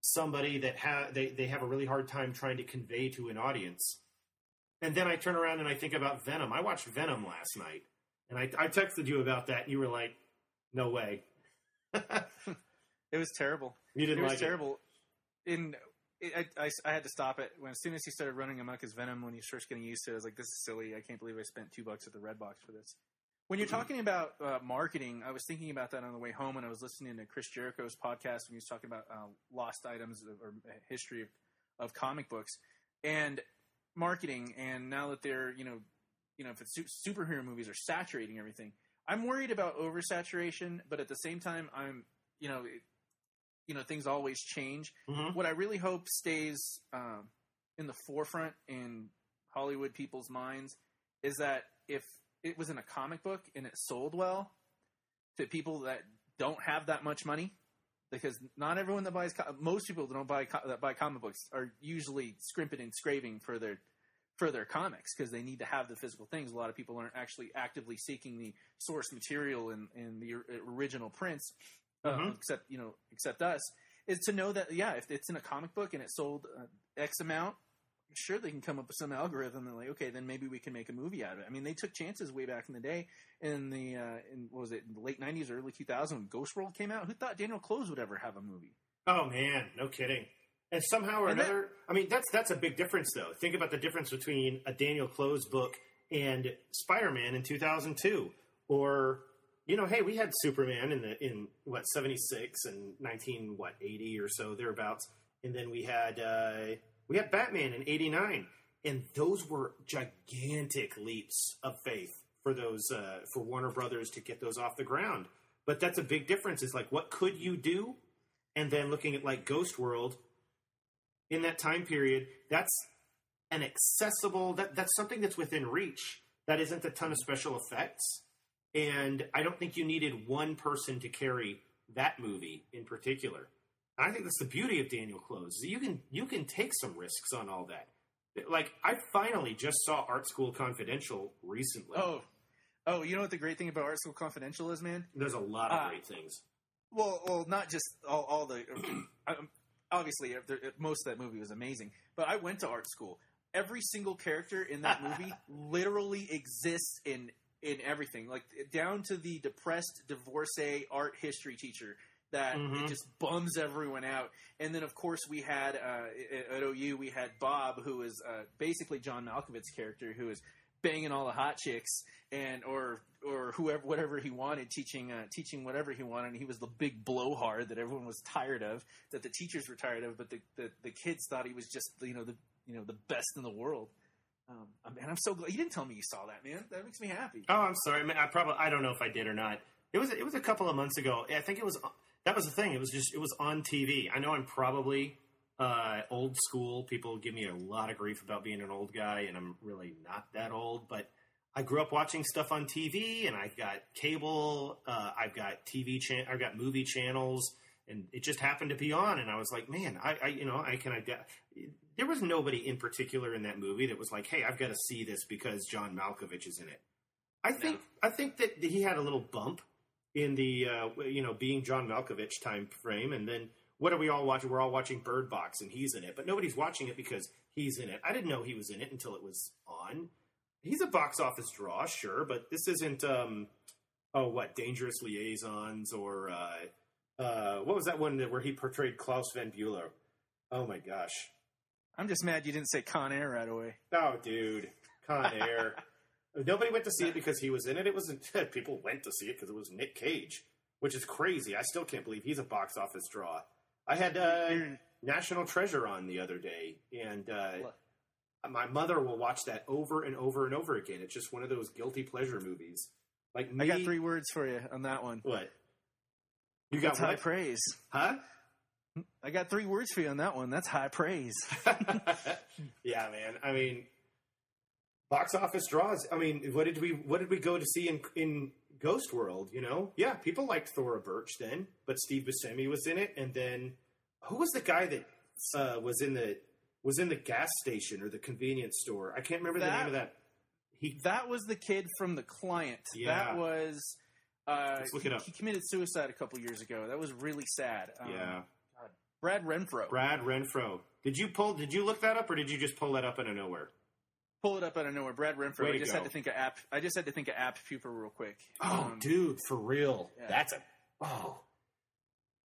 somebody that ha- they they have a really hard time trying to convey to an audience. And then I turn around and I think about Venom. I watched Venom last night, and I, I texted you about that. And you were like, "No way." <laughs> It was terrible. You didn't it was like terrible. In it, I, I, I had to stop it when as soon as he started running amok as Venom when he was first getting used to it. I was like, "This is silly. I can't believe I spent two bucks at the Red Box for this." When you're talking about uh, marketing, I was thinking about that on the way home, and I was listening to Chris Jericho's podcast when he was talking about uh, lost items or, or history of, of comic books and marketing. And now that they're, you know, you know, if it's su- superhero movies are saturating everything, I'm worried about oversaturation, but at the same time, I'm, you know, it, you know, things always change. Mhm. What I really hope stays um, in the forefront in Hollywood people's minds is that if it was in a comic book and it sold well to people that don't have that much money, because not everyone that buys most people that don't buy that buy comic books are usually scrimping and scraping for their for their comics because they need to have the physical things. A lot of people aren't actually actively seeking the source material in, in the original prints, uh, Mhm. except you know, except us. Is to know that yeah, if it's in a comic book and it sold uh, X amount, sure they can come up with some algorithm and like okay, then maybe we can make a movie out of it. I mean, they took chances way back in the day in the uh, in what was it in the late '90s, early 2000s when Ghost World came out. Who thought Daniel Clowes would ever have a movie? Oh man, no kidding. And somehow or And that- another, I mean, that's that's a big difference, though. Think about the difference between a Daniel Clowes book and Spider-Man in 2002, or you know, hey, we had Superman in the in what 76 and 19 what 80 or so thereabouts, and then we had uh, we had Batman in 89, and those were gigantic leaps of faith for those uh, for Warner Brothers to get those off the ground. But that's a big difference. Is like, what could you do? and then looking at like Ghost World in that time period, that's an accessible that that's something that's within reach. That isn't a ton of special effects, and I don't think you needed one person to carry that movie in particular. And I think that's the beauty of Daniel Clowes. is You can you can take some risks on all that. Like I finally just saw Art School Confidential recently. Oh, oh, you know what the great thing about Art School Confidential is, man? there's a lot of Uh, great things. Well, well, not just all, all the. um, obviously, there- if most of that movie was amazing, but I went to art school. Every single character in that movie <laughs> literally exists in in everything, like down to the depressed divorcee art history teacher that Mhm. it just bums everyone out. And then, of course, we had uh, at OU we had Bob, who is uh, basically John Malkovich's character, who is banging all the hot chicks and or or whoever whatever he wanted teaching uh, teaching whatever he wanted and he was the big blowhard that everyone was tired of that the teachers were tired of but the, the, the kids thought he was just you know the you know the best in the world um, and I'm so glad you didn't tell me you saw that man that makes me happy Oh, I'm sorry. I, I probably I don't know if I did or not. It was it was a couple of months ago. I think it was that was the thing. It was just it was on TV. I know I'm probably uh, old school. People give me a lot of grief about being an old guy, and I'm really not that old. But I grew up watching stuff on TV, and I've got cable. Uh, I've got TV chan- I've got movie channels, and it just happened to be on. And I was like, man, I, I you know I can I there was nobody in particular in that movie that was like, hey, I've got to see this because John Malkovich is in it. I think I think that he had a little bump in the uh, you know being John Malkovich time frame, and then what are we all watching? We're all watching Bird Box, and he's in it, but nobody's watching it because he's in it. I didn't know he was in it until it was on. He's a box office draw, sure, but this isn't. Um, oh, what Dangerous Liaisons or uh, uh, what was that one that, where he portrayed Klaus Van Bueller? Oh my gosh! I'm just mad you didn't say Con Air right away Oh, dude, Con Air. <laughs> Nobody went to see it because he was in it. It wasn't. <laughs> People went to see it because it was Nick Cage, which is crazy. I still can't believe he's a box office draw. I had uh, National Treasure on the other day, and uh, my mother will watch that over and over and over again. It's just one of those guilty pleasure movies. Like me, I got three words for you on that one What? You got that's high praise Huh? I got three words for you on that one that's high praise <laughs> yeah, man. I mean, box office draws. I mean, what did we what did we go to see in in Ghost World? You know, yeah, people liked Thora Birch then, but Steve Buscemi was in it, and then who was the guy that uh, was in the was in the gas station or the convenience store? I can't remember the name of that. He That was the kid from the client. Yeah. That was. Uh, Let's look he, it up. he committed suicide a couple years ago. That was really sad. Um, yeah, Brad Renfro. Brad Renfro. Did you pull? Did you look that up, or did you just pull that up out of nowhere? Pull it up out of nowhere. Brad Renfro. Way I just go. had to think of app. I just had to think of app pupa real quick. Oh, Um, dude, for real. yeah. That's a oh.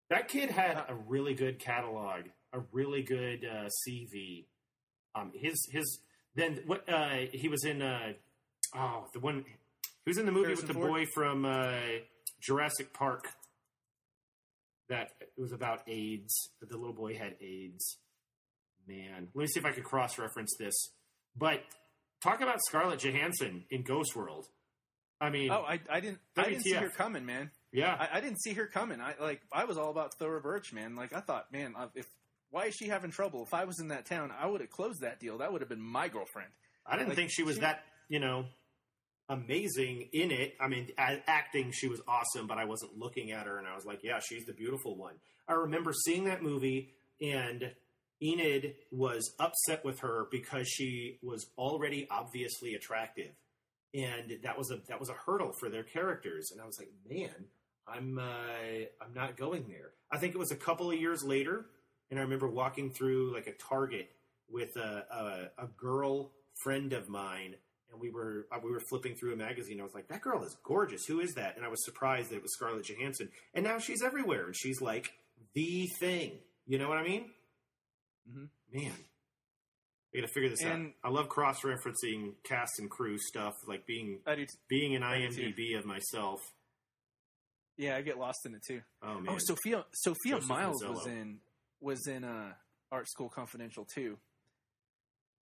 That kid had a really good catalog, a really good uh, CV. Um, his his then what uh, he was in uh, oh the one he was in the movie Harrison with the Ford? boy from uh, Jurassic Park. That it was about AIDS. That the little boy had AIDS. Man, let me see if I can cross reference this. But talk about Scarlett Johansson in Ghost World. I mean, Oh, I, I didn't. I didn't see her coming, man. yeah, I, I didn't see her coming. I like. I was all about Thora Birch, man. Like I thought, man, uh, if why is she having trouble? If I was in that town, I would have closed that deal. That would have been my girlfriend. I didn't Like, think she was she- that, you know, amazing in it. I mean, acting, she was awesome, but I wasn't looking at her and I was like, yeah, she's the beautiful one. I remember seeing that movie and Enid was upset with her because she was already obviously attractive. And that was a that was a hurdle for their characters, and I was like, "Man, I'm uh, I'm not going there." I think it was a couple of years later, and I remember walking through like a Target with a, a, a girl friend of mine, and we were uh, we were flipping through a magazine. I was like, "That girl is gorgeous. Who is that?" And I was surprised that it was Scarlett Johansson. And now she's everywhere, and she's like the thing. You know what I mean? Mhm. Man, I got to figure this And- out. I love cross referencing cast and crew stuff, like being t- being an I do too. IMDb of myself. Yeah, I get lost in it too. Oh man, Oh, Sophia Sophia Joseph Myles Mazzello. was in was in uh, Art School Confidential too.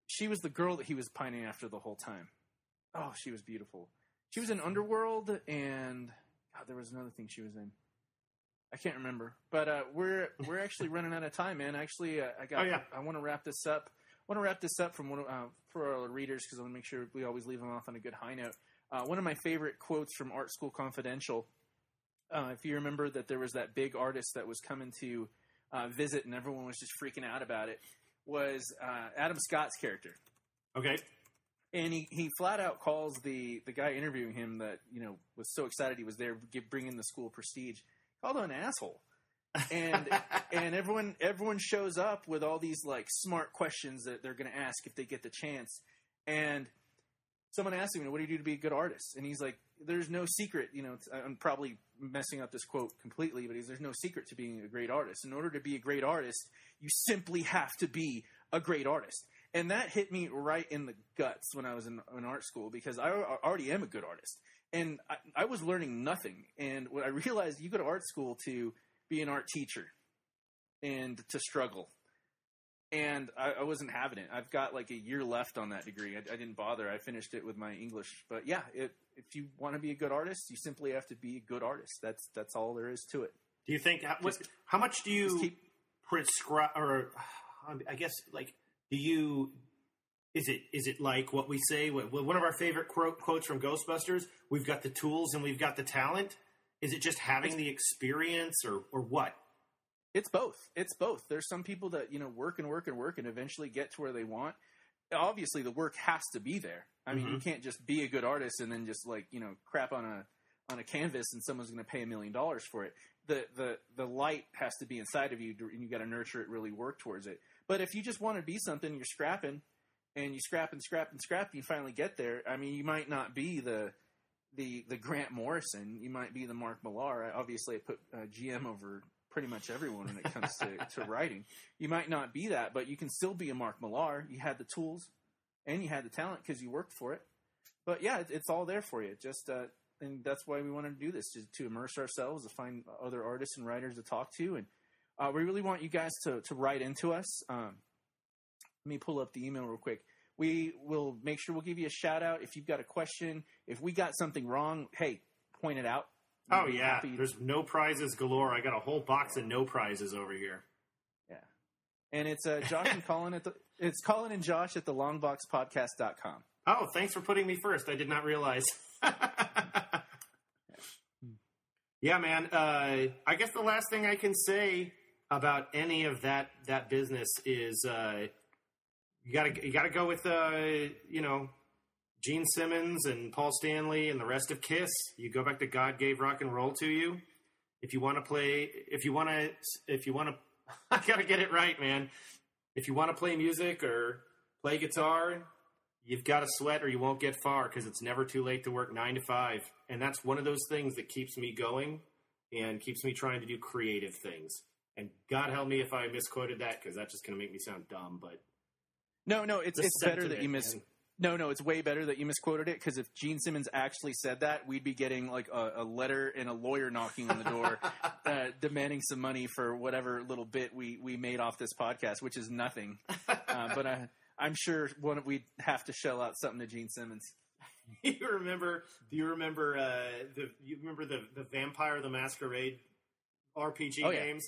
She was the girl that he was pining after the whole time. Oh, she was beautiful. She was in Underworld, and God, there was another thing she was in. I can't remember, but uh, we're we're actually <laughs> running out of time, man. Actually, uh, I got. Oh, yeah. I want to wrap this up. I want to wrap this up from one uh, for our readers because I want to make sure we always leave them off on a good high note. Uh, one of my favorite quotes from Art School Confidential uh, if you remember that there was that big artist that was coming to uh, visit and everyone was just freaking out about it, was uh, Adam Scott's character. okay. And he, he flat out calls the, the guy interviewing him that you know was so excited he was there, give, bringing the school prestige, called him an asshole. and <laughs> and everyone everyone shows up with all these like smart questions that they're going to ask if they get the chance. And someone asked him, you know, "What do you do to be a good artist?" And he's like, "There's no secret." You know, I'm probably messing up this quote completely, but he's, "There's no secret to being a great artist. In order to be a great artist, you simply have to be a great artist." And that hit me right in the guts when I was in, in art school because I already am a good artist, and I, I was learning nothing. And when I <laughs> realized you go to art school to be an art teacher and to struggle, and I, I wasn't having it. I've got like a year left on that degree. I, I didn't bother. I finished it with my English, but yeah, it, if you want to be a good artist, you simply have to be a good artist. That's that's all there is to it. Do you think how, what, how much do you keep prescribe or I guess like do you is it is it like what we say one of our favorite quote, quotes from Ghostbusters we've got the tools and we've got the talent is it just having the experience or or what It's both. It's both. There's some people that you know work and work and work and eventually get to where they want. Obviously, the work has to be there. I mean, you mm-hmm. can't just be a good artist and then just like you know crap on a on a canvas and someone's going to pay a million dollars for it. The the the light has to be inside of you, and you got to nurture it, really work towards it. But if you just want to be something, you're scrapping, and you scrap and scrap and scrap, and you finally get there. I mean, you might not be the the the Grant Morrison. You might be the Mark Millar. I, obviously, I put uh, GM over pretty much everyone when it comes to, <laughs> to writing. You might not be that, but you can still be a Mark Millar. You had the tools and you had the talent because you worked for it. But yeah, it, it's all there for you. Just uh, and that's why we wanted to do this to, to immerse ourselves, to find other artists and writers to talk to, and uh, we really want you guys to to write into us. Um, let me pull up the email real quick. We will make sure we'll give you a shout out if you've got a question. If we got something wrong, hey, point it out. oh We'll be yeah happy- there's no prizes galore I got a whole box of no prizes over here Yeah. And it's uh, Josh and <laughs> Colin at the it's Colin and Josh at the longboxpodcast.com. oh thanks for putting me first I did not realize <laughs> yeah man uh, I guess the last thing I can say about any of that that business is uh, you gotta you gotta go with uh, you know Gene Simmons and Paul Stanley and the rest of Kiss. You go back to God gave rock and roll to you. If you want to play, if you want to, if you want to, <laughs> I gotta get it right, man. If you want to play music or play guitar, you've got to sweat or you won't get far because it's never too late to work nine to five. And that's one of those things that keeps me going and keeps me trying to do creative things. And God help me if I misquoted that because that's just going to make me sound dumb. But No, no, it's it's better that you miss. man. No, no, it's way better that you misquoted it because if Gene Simmons actually said that, we'd be getting like a, a letter and a lawyer knocking on the door, <laughs> uh, demanding some money for whatever little bit we we made off this podcast, which is nothing. <laughs> Uh, but I, I'm sure one we'd have to shell out something to Gene Simmons. <laughs> you remember? Do you remember uh, the? You remember the the Vampire the Masquerade RPG Oh, yeah. games?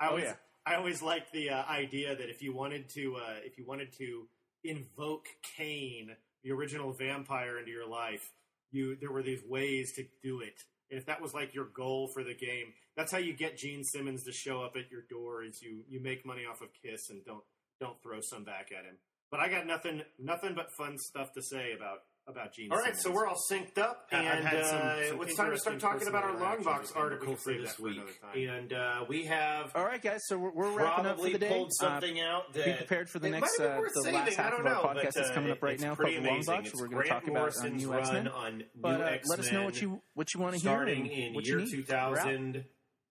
I Oh, always, yeah. I always liked the uh, idea that if you wanted to, uh, if you wanted to invoke Caine, the original vampire, into your life, you there were these ways to do it. And if that was like your goal for the game, that's how you get Gene Simmons to show up at your door. Is you you make money off of Kiss and don't don't throw some back at him. But I got nothing nothing but fun stuff to say about about Gene. All right, Simmons. so we're all synced up, I've and had some- uh, some it's time to start talking about our personal long box interactions with him, but we article for this that for week. And uh, we have All right, guys, so we're, we're wrapping up for probably the day. pulled Uh, something out that be prepared for the next might have been uh, the saving, last half of our know, podcast but, that's coming uh, up right now pretty called the Long. Box. We're going to talk about uh, new X Men. on But uh, let us know what you what you want to hear. starting in what year you need. 2000.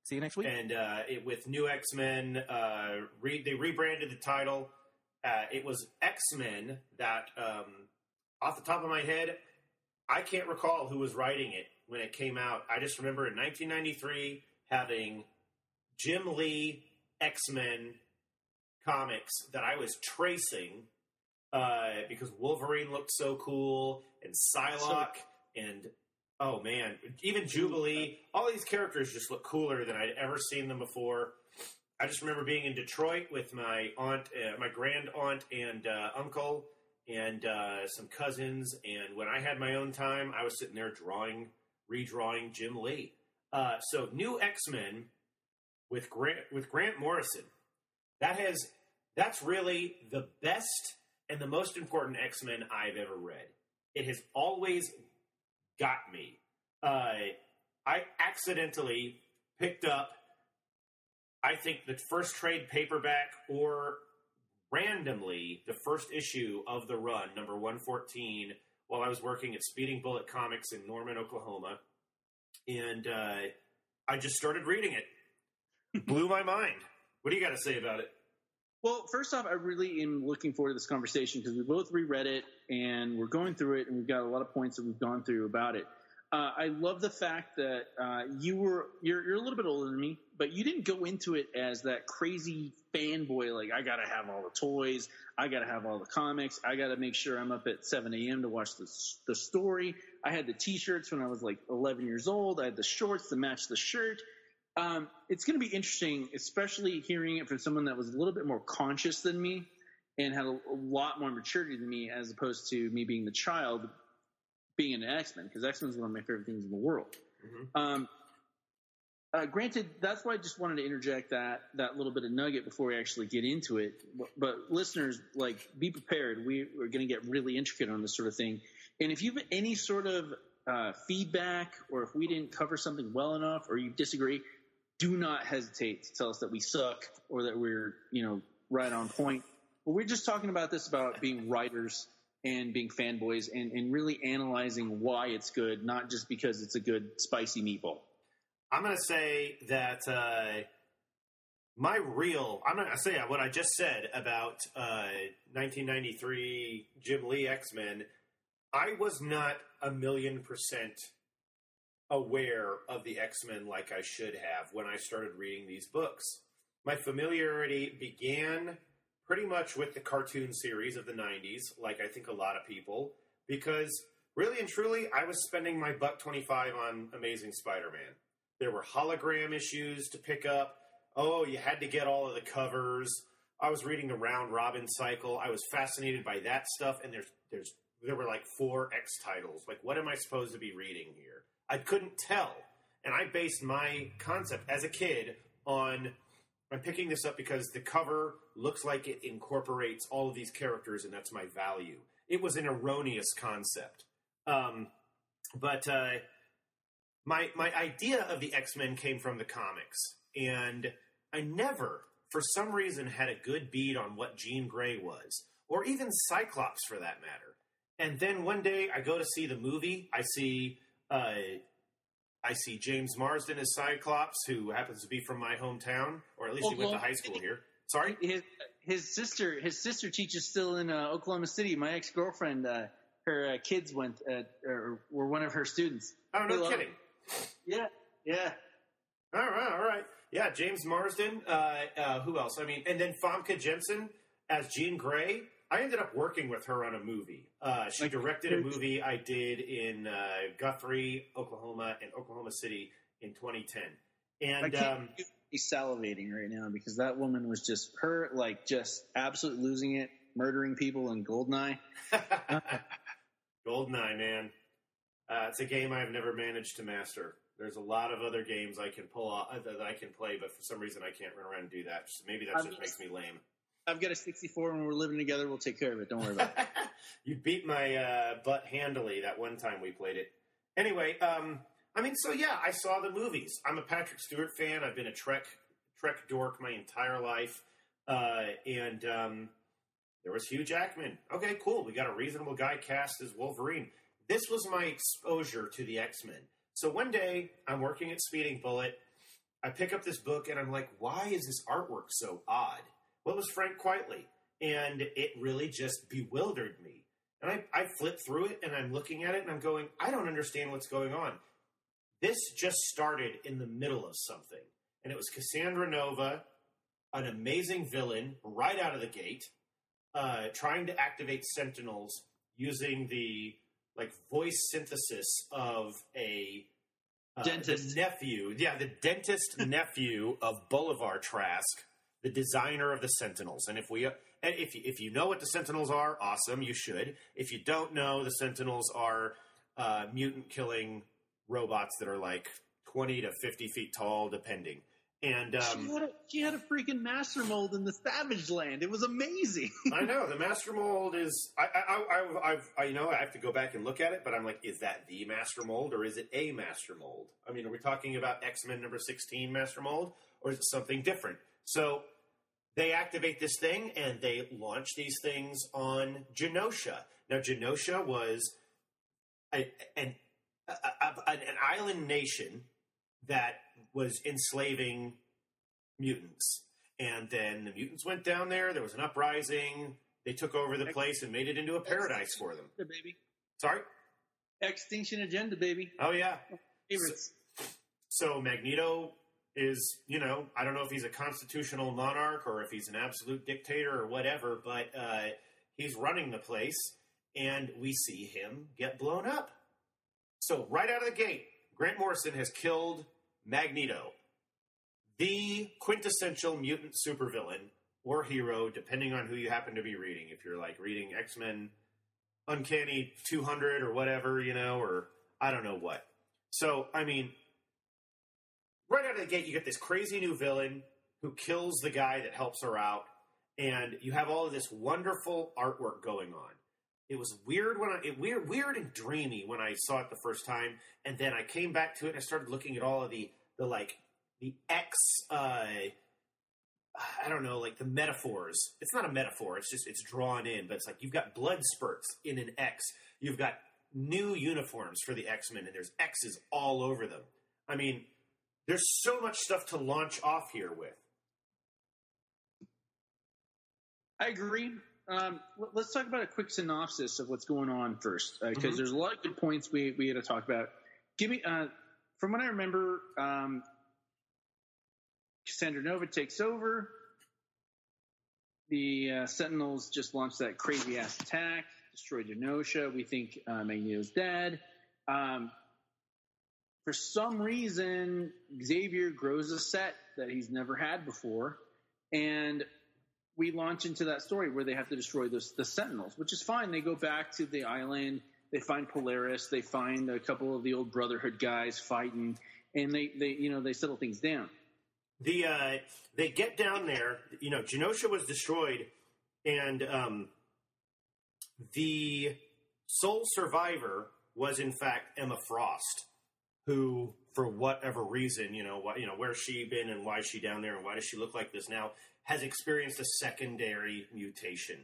See you next week. and uh, it, with new X Men, uh, re- they rebranded the title. Uh, it was X Men that, um, off the top of my head, I can't recall who was writing it when it came out. I just remember in 1993 having Jim Lee X Men comics that I was tracing uh, because Wolverine looked so cool, and Psylocke, and oh man, even Jubilee. All these characters just look cooler than I'd ever seen them before. I just remember being in Detroit with my aunt, uh, my grand aunt, and uh, uncle, and uh, some cousins. And when I had my own time, I was sitting there drawing, redrawing Jim Lee. Uh, so, new X Men with Grant with Grant Morrison. That has that's really the best and the most important X Men I've ever read. It has always got me. Uh, I accidentally picked up, I think, the first trade paperback or randomly the first issue of the run, number 114, while I was working at Speeding Bullet Comics in Norman, Oklahoma. And uh, I just started reading it. <laughs> Blew my mind. What do you got to say about it? Well, first off, I really am looking forward to this conversation because we both reread it and we're going through it, and we've got a lot of points that we've gone through about it. Uh, I love the fact that uh, you were you're, you're a little bit older than me, but you didn't go into it as that crazy fanboy. Like I gotta have all the toys, I gotta have all the comics, I gotta make sure I'm up at 7 a.m. to watch the the story. I had the T-shirts when I was like 11 years old. I had the shorts to match the shirt. Um, it's going to be interesting, especially hearing it from someone that was a little bit more conscious than me and had a, a lot more maturity than me, as opposed to me being the child being an X Men, because X Men is one of my favorite things in the world. Mhm. Um, uh, granted, that's why I just wanted to interject that that little bit of nugget before we actually get into it. But, but listeners, like, be prepared. We, we're going to get really intricate on this sort of thing. And if you have any sort of uh, feedback, or if we didn't cover something well enough, or you disagree, do not hesitate to tell us that we suck or that we're you know right on point. But we're just talking about this about being writers and being fanboys and, and really analyzing why it's good, not just because it's a good spicy meatball. I'm going to say that uh, my real, I'm going to say what I just said about uh, 1993 Jim Lee X Men. I was not a million percent aware of the X Men like I should have when I started reading these books. My familiarity began pretty much with the cartoon series of the 90s, like I think a lot of people, because really and truly, I was spending my buck 25 on Amazing Spider Man. There were hologram issues to pick up. Oh, you had to get all of the covers. I was reading the round robin cycle. I was fascinated by that stuff, and there's there's there were like four X titles. Like, what am I supposed to be reading here? I couldn't tell, and I based my concept as a kid on. I'm picking this up because the cover looks like it incorporates all of these characters, and that's my value. It was an erroneous concept, um, but uh, my my idea of the X Men came from the comics, and I never, for some reason, had a good bead on what Jean Grey was, or even Cyclops for that matter. And then one day, I go to see the movie. I see. Uh, I see James Marsden as Cyclops, who happens to be from my hometown, or at least he went to high school here. Sorry, His his sister his sister teaches still in uh, Oklahoma City. My ex girlfriend, uh, her uh, kids went uh, or were one of her students. oh no Hello. kidding. Yeah, yeah. All right, all right. Yeah, James Marsden. Uh, uh, who else? I mean, and then Famke Janssen as Jean Grey. I ended up working with her on a movie. Uh, she Like- directed a movie I did in uh, Guthrie, Oklahoma, and Oklahoma City in 2010. And I can't um, be salivating right now because that woman was just her like just absolutely losing it, murdering people in Goldeneye. <laughs> Goldeneye, man. Uh, it's a game I've never managed to master. There's a lot of other games I can pull off uh, that I can play, but for some reason I can't run around and do that. So maybe that I'm just- makes me lame. I've got a 64 and we're living together. We'll take care of it. Don't worry about it. <laughs> you beat my uh, butt handily that one time we played it. Anyway, um, I mean, so yeah, I saw the movies. I'm a Patrick Stewart fan. I've been a Trek Trek dork my entire life, uh, and um, there was Hugh Jackman. Okay, cool. We got a reasonable guy cast as Wolverine. This was my exposure to the X Men. So one day, I'm working at Speeding Bullet. I pick up this book and I'm like, why is this artwork so odd? It was Frank Quitely, and it really just bewildered me. And I, I flip through it and I'm looking at it and I'm going, I don't understand what's going on. This just started in the middle of something. And it was Cassandra Nova, an amazing villain right out of the gate, uh, trying to activate Sentinels using the like voice synthesis of a uh, Dentist. nephew. Yeah, the dentist nephew of Bolivar Trask, the designer of the Sentinels. And if we and if you, if you know what the Sentinels are, awesome, you should. If you don't know, the Sentinels are uh, mutant killing robots that are like twenty to fifty feet tall, depending. And she, um, had a, she had a freaking master mold in the Savage Land. It was amazing. <laughs> I know the master mold is. I, I, I, I've, I, you know, I have to go back and look at it, but I'm like, is that the master mold or is it a master mold? I mean, are we talking about X Men number sixteen master mold or is it something different? So they activate this thing and they launch these things on Genosha. Now, Genosha was a, an, a, a, an island nation that was enslaving mutants. and then the mutants went down there. There was an uprising. They took over the place and made it into a paradise for them. The baby. Sorry. Extinction Agenda, baby. Oh yeah. Favorites. So Magneto is, you know, I don't know if he's a constitutional monarch or if he's an absolute dictator or whatever, but uh, he's running the place, and we see him get blown up. So right out of the gate, Grant Morrison has killed Magneto, the quintessential mutant supervillain or hero, depending on who you happen to be reading. If you're like reading X Men Uncanny 200 or whatever, you know, or I don't know what. So, I mean, of the gate, you get this crazy new villain who kills the guy that helps her out, and you have all of this wonderful artwork going on. It was weird when I it weird weird and dreamy when I saw it the first time, and then I came back to it and I started looking at all of the the like the X uh I don't know, like the metaphors. It's not a metaphor, it's just it's drawn in, but it's like you've got blood spurts in an X. You've got new uniforms for the X-Men and there's X's all over them. I mean, there's so much stuff to launch off here with. I agree. Um, let- let's talk about a quick synopsis of what's going on first, because Mhm. there's a lot of good points we we had to talk about. Give me, uh, from what I remember, um, Cassandra Nova takes over. The uh, Sentinels just launched that crazy ass attack, destroyed Genosha. We think uh, Magneto's dead. Um, for some reason, Xavier grows a set that he's never had before, and we launch into that story where they have to destroy the, the Sentinels, which is fine. They go back to the island, they find Polaris, they find a couple of the old Brotherhood guys fighting, and they, they you know they settle things down. The uh, they get down there. You know, Genosha was destroyed, and um, the sole survivor was in fact Emma Frost, who, for whatever reason, you know, what you know, where's she been and why is she down there and why does she look like this now, has experienced a secondary mutation.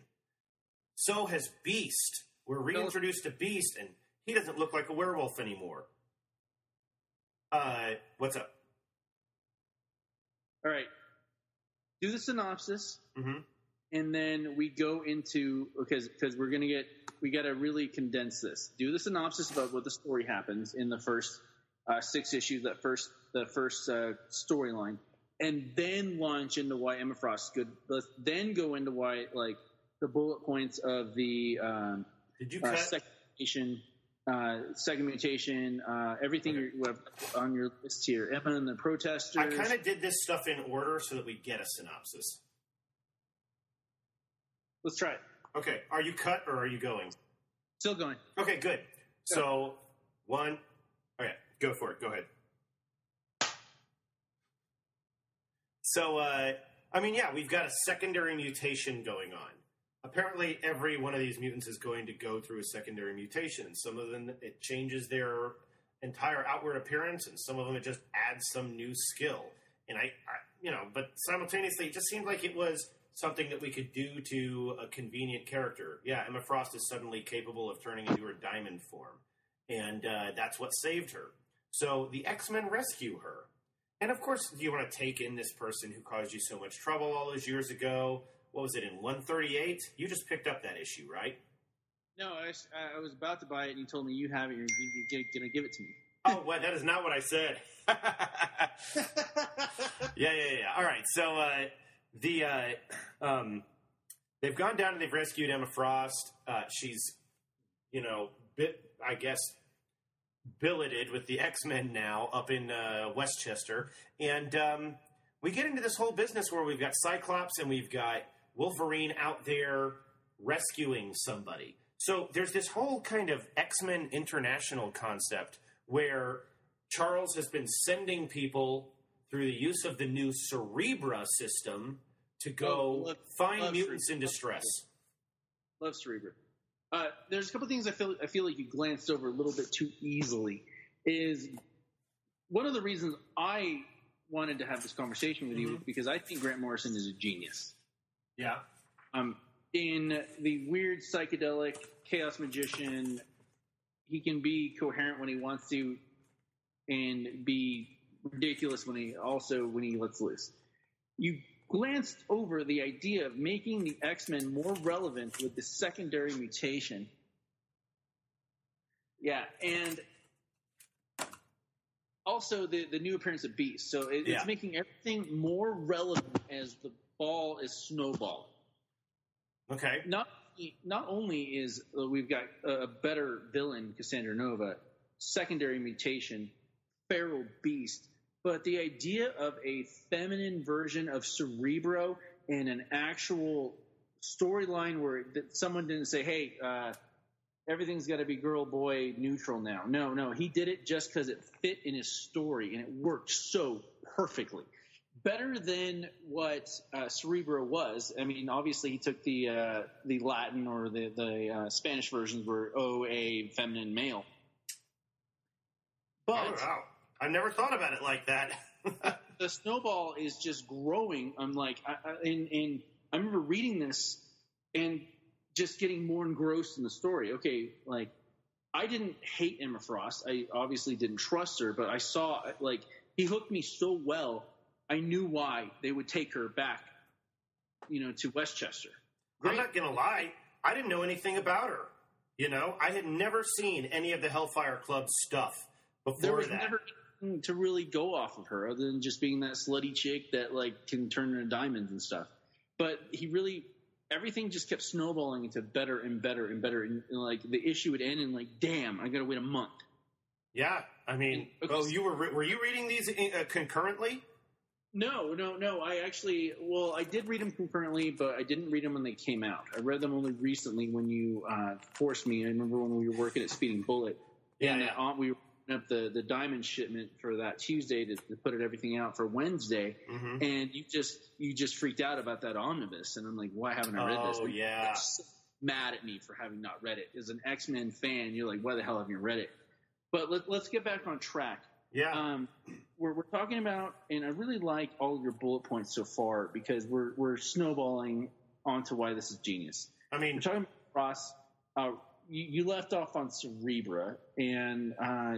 So has Beast. We're reintroduced to Beast, and he doesn't look like a werewolf anymore. Uh, what's up? All right, do the synopsis, hmm and then we go into because because we're gonna get we got to really condense this. Do the synopsis about what the story happens in the first uh, six issues, that first the first uh, storyline, and then launch into why Emma Frost is good. Let's then go into why like the bullet points of the um, Did you uh, cut? second mutation, uh, second mutation, uh, everything Okay. you have on your list here. Emma and the protesters. I kind of did this stuff in order so that we get a synopsis. Let's try it. Okay, are you cut or are you going? Still going. Okay, good. So one. Go for it. Go ahead. So, uh, I mean, yeah, we've got a secondary mutation going on. Apparently, every one of these mutants is going to go through a secondary mutation. Some of them it changes their entire outward appearance, and some of them it just adds some new skill. And I, I you know, but simultaneously, it just seemed like it was something that we could do to a convenient character. Yeah, Emma Frost is suddenly capable of turning into her diamond form, and uh, that's what saved her. So the X Men rescue her. And of course, you want to take in this person who caused you so much trouble all those years ago. What was it in 138? You just picked up that issue, right? No, I, was- I was about to buy it, and you told me you have it. You're, you're going to give it to me. Oh, well, that is not what I said. <laughs> yeah, yeah, yeah. All right. So uh, the uh, um, they've gone down and they've rescued Emma Frost. Uh, she's, you know, bit I guess billeted with the X Men now up in uh, Westchester, and um, we get into this whole business where we've got Cyclops and we've got Wolverine out there rescuing somebody. So there's this whole kind of X Men International concept where Charles has been sending people through the use of the new Cerebra system to go love- find love mutants Cerebra. in distress. Love Cerebra. Uh, there's a couple things I feel I feel like you glanced over a little bit too easily. Is one of the reasons I wanted to have this conversation with you Mhm. because I think Grant Morrison is a genius. Yeah. Um, in the weird psychedelic chaos magician, he can be coherent when he wants to, and be ridiculous when he also when he lets loose. You glanced over the idea of making the X Men more relevant with the secondary mutation. Yeah, and also the the new appearance of Beast. So it, Yeah. it's making everything more relevant as the ball is snowballing. Okay. Not not only is uh, we've got a a better villain, Cassandra Nova, secondary mutation, feral beast, but the idea of a feminine version of Cerebro and an actual storyline where that someone didn't say, "Hey, uh, everything's got to be girl boy neutral now." No, no, he did it just because it fit in his story and it worked so perfectly. Better than what uh, Cerebro was. I mean, obviously he took the uh, the Latin or the the uh, Spanish versions were O A feminine male, but oh, wow. I never thought about it like that. <laughs> the snowball is just growing. I'm like, I, I, and, and I remember reading this and just getting more engrossed in the story. Okay, like I didn't hate Emma Frost. I obviously didn't trust her, but I saw like he hooked me so well. I knew why they would take her back, you know, to Westchester. I'm not gonna lie, I didn't know anything about her. You know, I had never seen any of the Hellfire Club stuff before there was that. never to really go off of her other than just being that slutty chick that like can turn into diamonds and stuff. But he really everything just kept snowballing into better and better and better. And, and, like the issue would end and like, damn, I got to wait a month. yeah, I mean, Okay. oh, you were re- were you reading these uh, concurrently? No, no, no. I actually, well, I did read them concurrently, but I didn't read them when they came out. I read them only recently when you uh, forced me. I remember when we were working at Speeding Bullet. Yeah, and yeah. that on, we were up the, the diamond shipment for that Tuesday to, to put it, everything out for Wednesday. hmm and you just you just freaked out about that omnibus, and I'm like, why haven't I read this? Oh yeah, so mad at me for having not read it. As an X Men fan, you're like, why the hell haven't you read it? But let, let's get back on track. yeah. Um, we're, we're talking about, and I really like all of your bullet points so far because we're we're snowballing onto why this is genius. I mean, We're talking about Ross. Uh, you, you left off on Cerebra, and uh,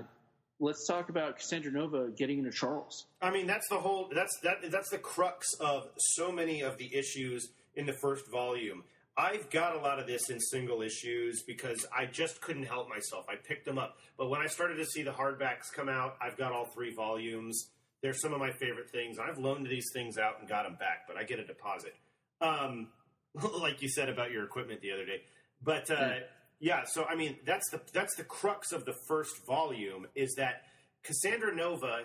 let's talk about Cassandra Nova getting into Charles. I mean, that's the whole. That's that. That's the crux of so many of the issues in the first volume. I've got a lot of this in single issues because I just couldn't help myself. I picked them up, but when I started to see the hardbacks come out, I've got all three volumes. They're some of my favorite things. I've loaned these things out and got them back, but I get a deposit. Um, <laughs> like you said about your equipment the other day. But uh, Yeah. Yeah, so I mean, that's the that's the crux of the first volume is that Cassandra Nova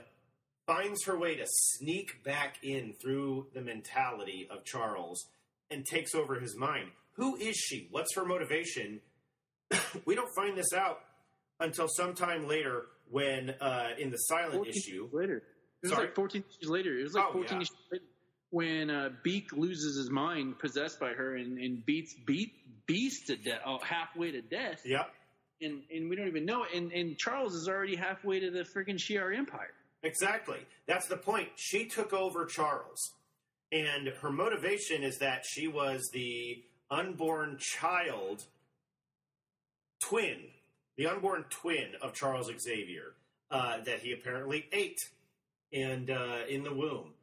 finds her way to sneak back in through the mentality of Charles and takes over his mind. Who is she? What's her motivation? <coughs> we don't find this out until sometime later when uh, in the silent 14 issue. later. It was Sorry? like 14 issues later. It was like Oh, 14 yeah. issues later when uh, Beak loses his mind, possessed by her, and, and beats beat Beast to death, oh, halfway to death, Yep, and and we don't even know. it. And and Charles is already halfway to the freaking Shi'ar Empire. exactly. That's the point. She took over Charles, and her motivation is that she was the unborn child twin, the unborn twin of Charles Xavier uh, that he apparently ate and uh, in the womb.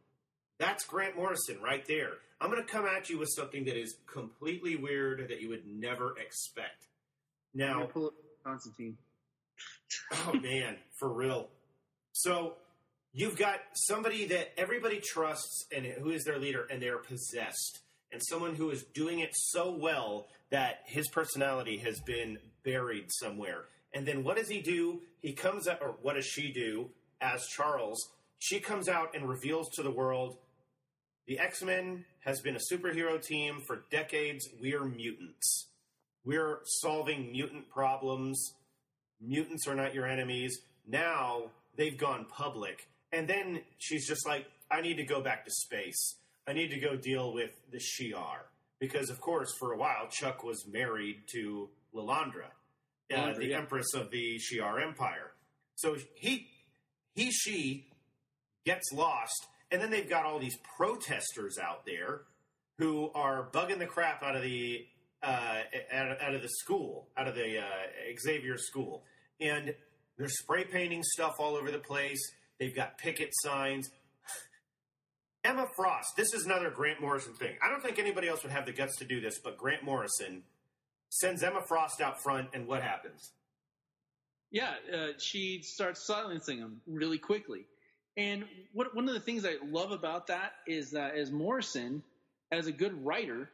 That's Grant Morrison right there. I'm going to come at you with something that is completely weird that you would never expect. Now, pull up Constantine. oh man, for real. So you've got somebody that everybody trusts and who is their leader, and they're possessed, and someone who is doing it so well that his personality has been buried somewhere. And then what does he do? He comes out, or what does she do as Charles? She comes out and reveals to the world the X Men has been a superhero team for decades. We're mutants. We're solving mutant problems mutants are not your enemies. Now they've gone public. And then she's just like, I need to go back to space. I need to go deal with the Shi'ar. Because, of course, for a while, Chuck was married to Lilandra, uh, the empress of the Shi'ar Empire. So he, he, she gets lost. And then they've got all these protesters out there who are bugging the crap out of the uh, out, of the school, out of the uh, Xavier school, and they're spray painting stuff all over the place. They've got picket signs. Emma Frost. This is another Grant Morrison thing. I don't think anybody else would have the guts to do this, but Grant Morrison sends Emma Frost out front, and what happens? Yeah, uh, she starts silencing him really quickly. And what, one of the things I love about that is that as Morrison, as a good writer,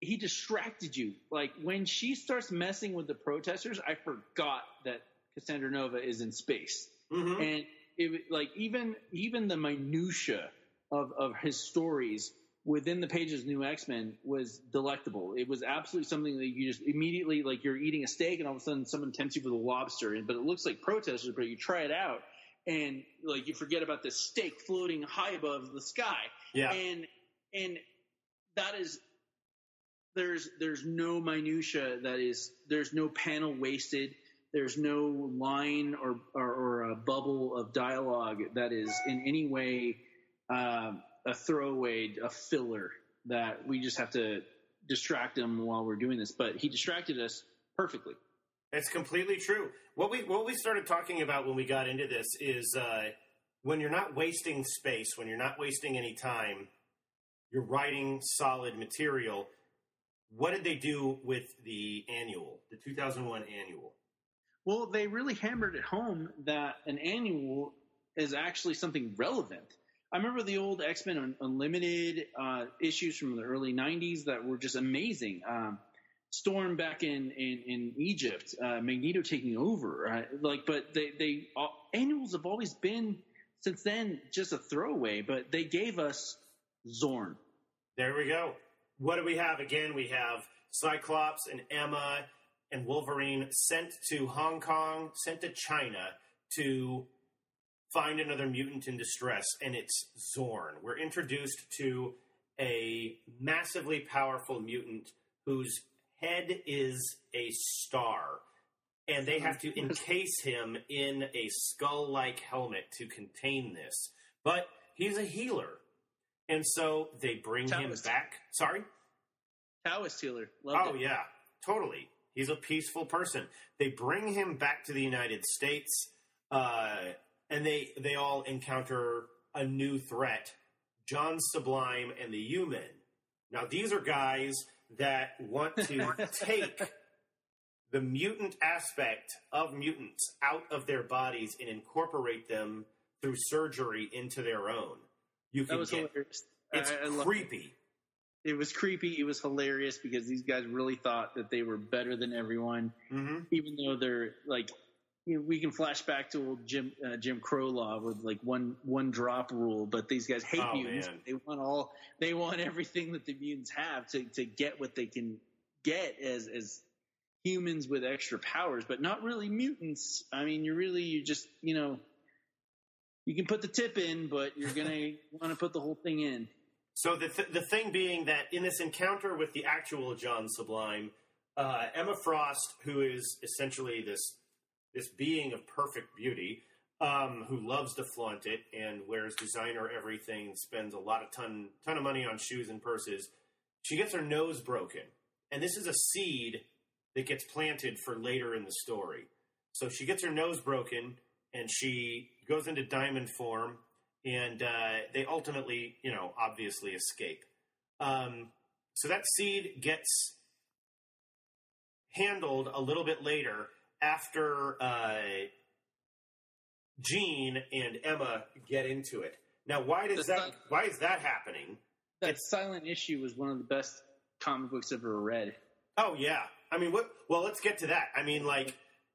he distracted you. Like when she starts messing with the protesters, I forgot that Cassandra Nova is in space, Mhm. and it like even even the minutia of of his stories within the pages of New X Men was delectable. It was absolutely something that you just immediately like you're eating a steak and all of a sudden someone tempts you with a lobster, but it looks like protesters, but you try it out and like you forget about this steak floating high above the sky Yeah. and and that is there's there's no minutia that is there's no panel wasted there's no line or or, or a bubble of dialogue that is in any way um, a throwaway a filler that we just have to distract him while we're doing this but he distracted us perfectly It's completely true. What we what we started talking about when we got into this is uh, when you're not wasting space, when you're not wasting any time, you're writing solid material. What did they do with the annual, the 2001 annual? Well, they really hammered it home that an annual is actually something relevant. I remember the old X Men Unlimited uh, issues from the early '90s that were just amazing. Um, Storm back in in, in Egypt, uh, Magneto taking over, like, but they they uh, annuals have always been since then just a throwaway. But they gave us Zorn. There we go. What do we have again? We have Cyclops and Emma and Wolverine sent to Hong Kong, sent to China to find another mutant in distress, and it's Zorn. We're introduced to a massively powerful mutant whose head is a star, and they have to <laughs> encase him in a skull like helmet to contain this. But he's a healer. And so they bring him back. Sorry? Taoist healer. Loved Oh it. yeah, totally. He's a peaceful person. They bring him back to the United States, uh, and they they all encounter a new threat: John Sublime and the U-Men. Now these are guys that want to <laughs> take the mutant aspect of mutants out of their bodies and incorporate them through surgery into their own. You That can was get hilarious. it's I- creepy. it was creepy. It was hilarious because these guys really thought that they were better than everyone, hmm even though they're like. You know, we can flash back to old Jim uh, Jim Crow law with like one one drop rule, but these guys hate Oh, mutants. man. They want all they want everything that the mutants have to to get what they can get as as humans with extra powers, but not really mutants. I mean, you're really you just you know you can put the tip in, but you're gonna <laughs> want to put the whole thing in. So the th- the thing being that in this encounter with the actual John Sublime, uh, Emma Frost, who is essentially this this being of perfect beauty, um, who loves to flaunt it and wears designer everything, spends a lot of ton ton of money on shoes and purses, she gets her nose broken, and this is a seed that gets planted for later in the story. So she gets her nose broken, and she goes into diamond form, and uh, they ultimately, you know, obviously escape. Um, so that seed gets handled a little bit later after uh, Jean and Emma get into it. Now, why does that? why is that happening? That silent issue was one of the best comic books I've ever read. Oh yeah. I mean, what? Well, let's get to that. I mean, like,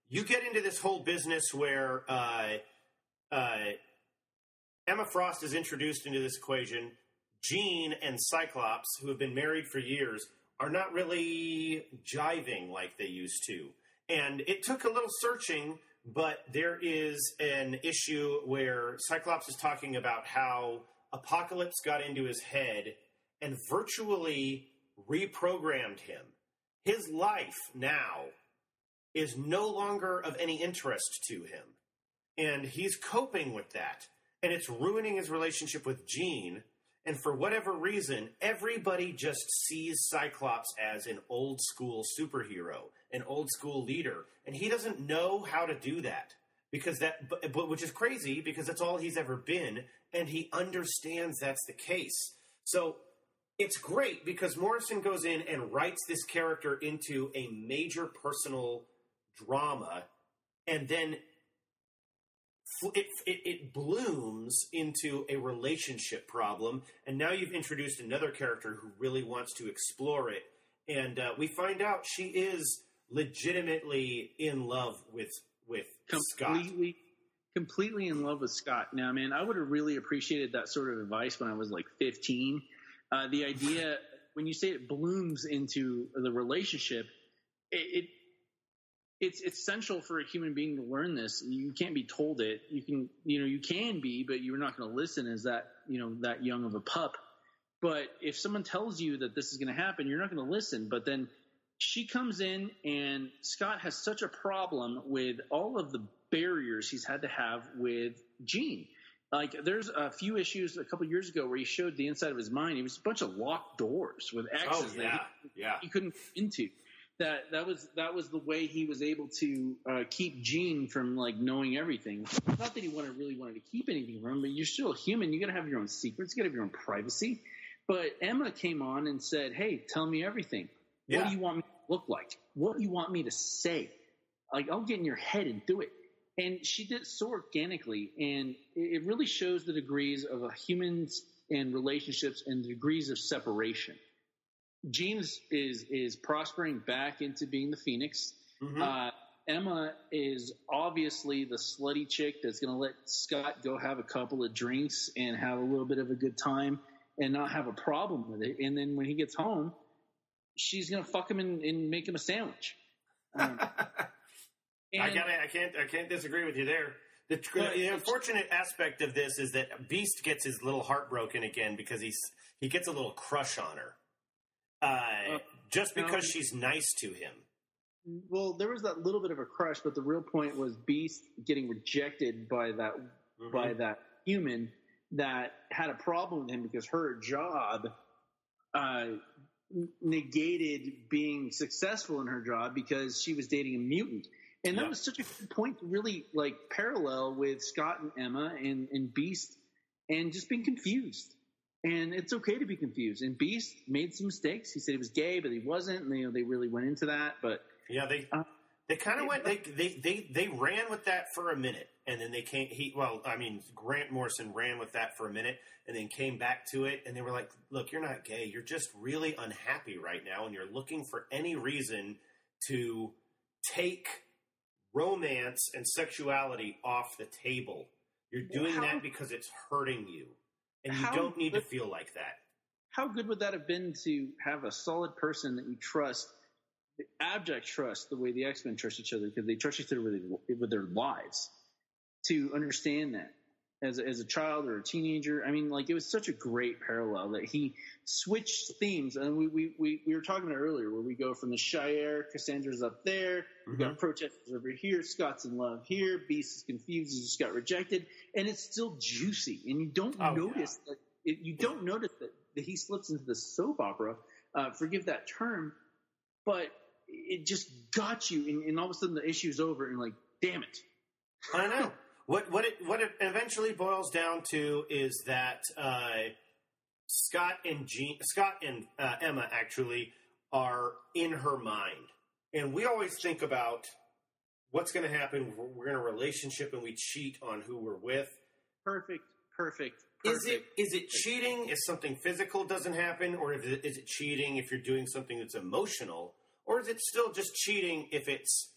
you get into this whole business where uh, uh, Emma Frost is introduced into this equation. Jean and Cyclops, who have been married for years, are not really jiving like they used to. And it took a little searching, but there is an issue where Cyclops is talking about how Apocalypse got into his head and virtually reprogrammed him. His life now is no longer of any interest to him. And he's coping with that. And it's ruining his relationship with Jean. And for whatever reason, everybody just sees Cyclops as an old school superhero, an old school leader. And he doesn't know how to do that. because that, but, but which is crazy because that's all he's ever been, and he understands that's the case. So it's great because Morrison goes in and writes this character into a major personal drama, and then it, it, it blooms into a relationship problem, and now you've introduced another character who really wants to explore it, and uh, we find out she is legitimately in love with with Scott. completely completely in love with Scott. Now, man, I would have really appreciated that sort of advice when I was like 15. Uh, the idea when you say it blooms into the relationship, it, it it's it's essential for a human being to learn this. You can't be told it. You can, you know, you can be, but you're not going to listen as that, you know, that young of a pup. But if someone tells you that this is going to happen, you're not going to listen. But then she comes in, and Scott has such a problem with all of the barriers he's had to have with Jean. Like, there's a few issues a couple years ago where he showed the inside of his mind. It was a bunch of locked doors with X's Oh that he, yeah. he couldn't get into. That that was that was the way he was able to uh, keep Jean from like knowing everything. Not that he wanted really wanted to keep anything from him, but you're still a human. You got to have your own secrets. You got to have your own privacy. But Emma came on and said, "Hey, tell me everything. What Yeah. do you want me to look like? What do you want me to say? Like, I'll get in your head and do it." And she did it so organically, and it really shows the degrees of a humans and relationships and the degrees of separation. James is is prospering back into being the Phoenix. Mhm. Uh, Emma is obviously the slutty chick that's going to let Scott go have a couple of drinks and have a little bit of a good time and not have a problem with it. And then when he gets home, she's going to fuck him and, and make him a sandwich. <laughs> Um, I and- got I can't I can't disagree with you there. The, tr- Well, the unfortunate aspect of this is that Beast gets his little heart broken again because he's he gets a little crush on her, uh, Uh, just no. because she's nice to him. Well, there was that little bit of a crush, but the real point was Beast getting rejected by that Mm-hmm. by that human that had a problem with him because her job uh, n- negated being successful in her job because she was dating a mutant. And Yeah. that was such a good point to really like parallel with Scott and Emma and, and Beast and just being confused. And it's okay to be confused. And Beast made some mistakes. He said he was gay, but he wasn't. And they, you know, they really went into that. But Yeah, they Uh, they kind of went they, they they they ran with that for a minute, and then they came. He well, I mean, Grant Morrison ran with that for a minute, and then came back to it, and they were like, "Look, you're not gay. You're just really unhappy right now, and you're looking for any reason to take romance and sexuality off the table. You're doing How- that because it's hurting you, and you don't need to feel like that." how good would that have been to have a solid person that you trust, the abject trust, the way the X Men trust each other because they trust each other with, with their lives, to understand that as a, as a child or a teenager. I mean, like it was such a great parallel that he switched themes, and we we we, we were talking about earlier where we go from the Shi'ar, Cassandra's up there, we Mm-hmm. got protesters over here, Scott's in love here, Beast is confused, he just got rejected, and it's still juicy, and you don't Oh, notice that it, you don't notice that, that he slips into the soap opera. Uh, forgive that term, but it just got you, and, and all of a sudden the issue's over, and like, damn it. I know. What what it what it eventually boils down to is that uh, Scott and Jean, Scott and uh, Emma actually are in her mind, and we always think about what's going to happen. We're, we're in a relationship and we cheat on who we're with. Perfect, perfect, perfect. Is it is it cheating if something physical doesn't happen, or is it, is it cheating if you're doing something that's emotional, or is it still just cheating if it's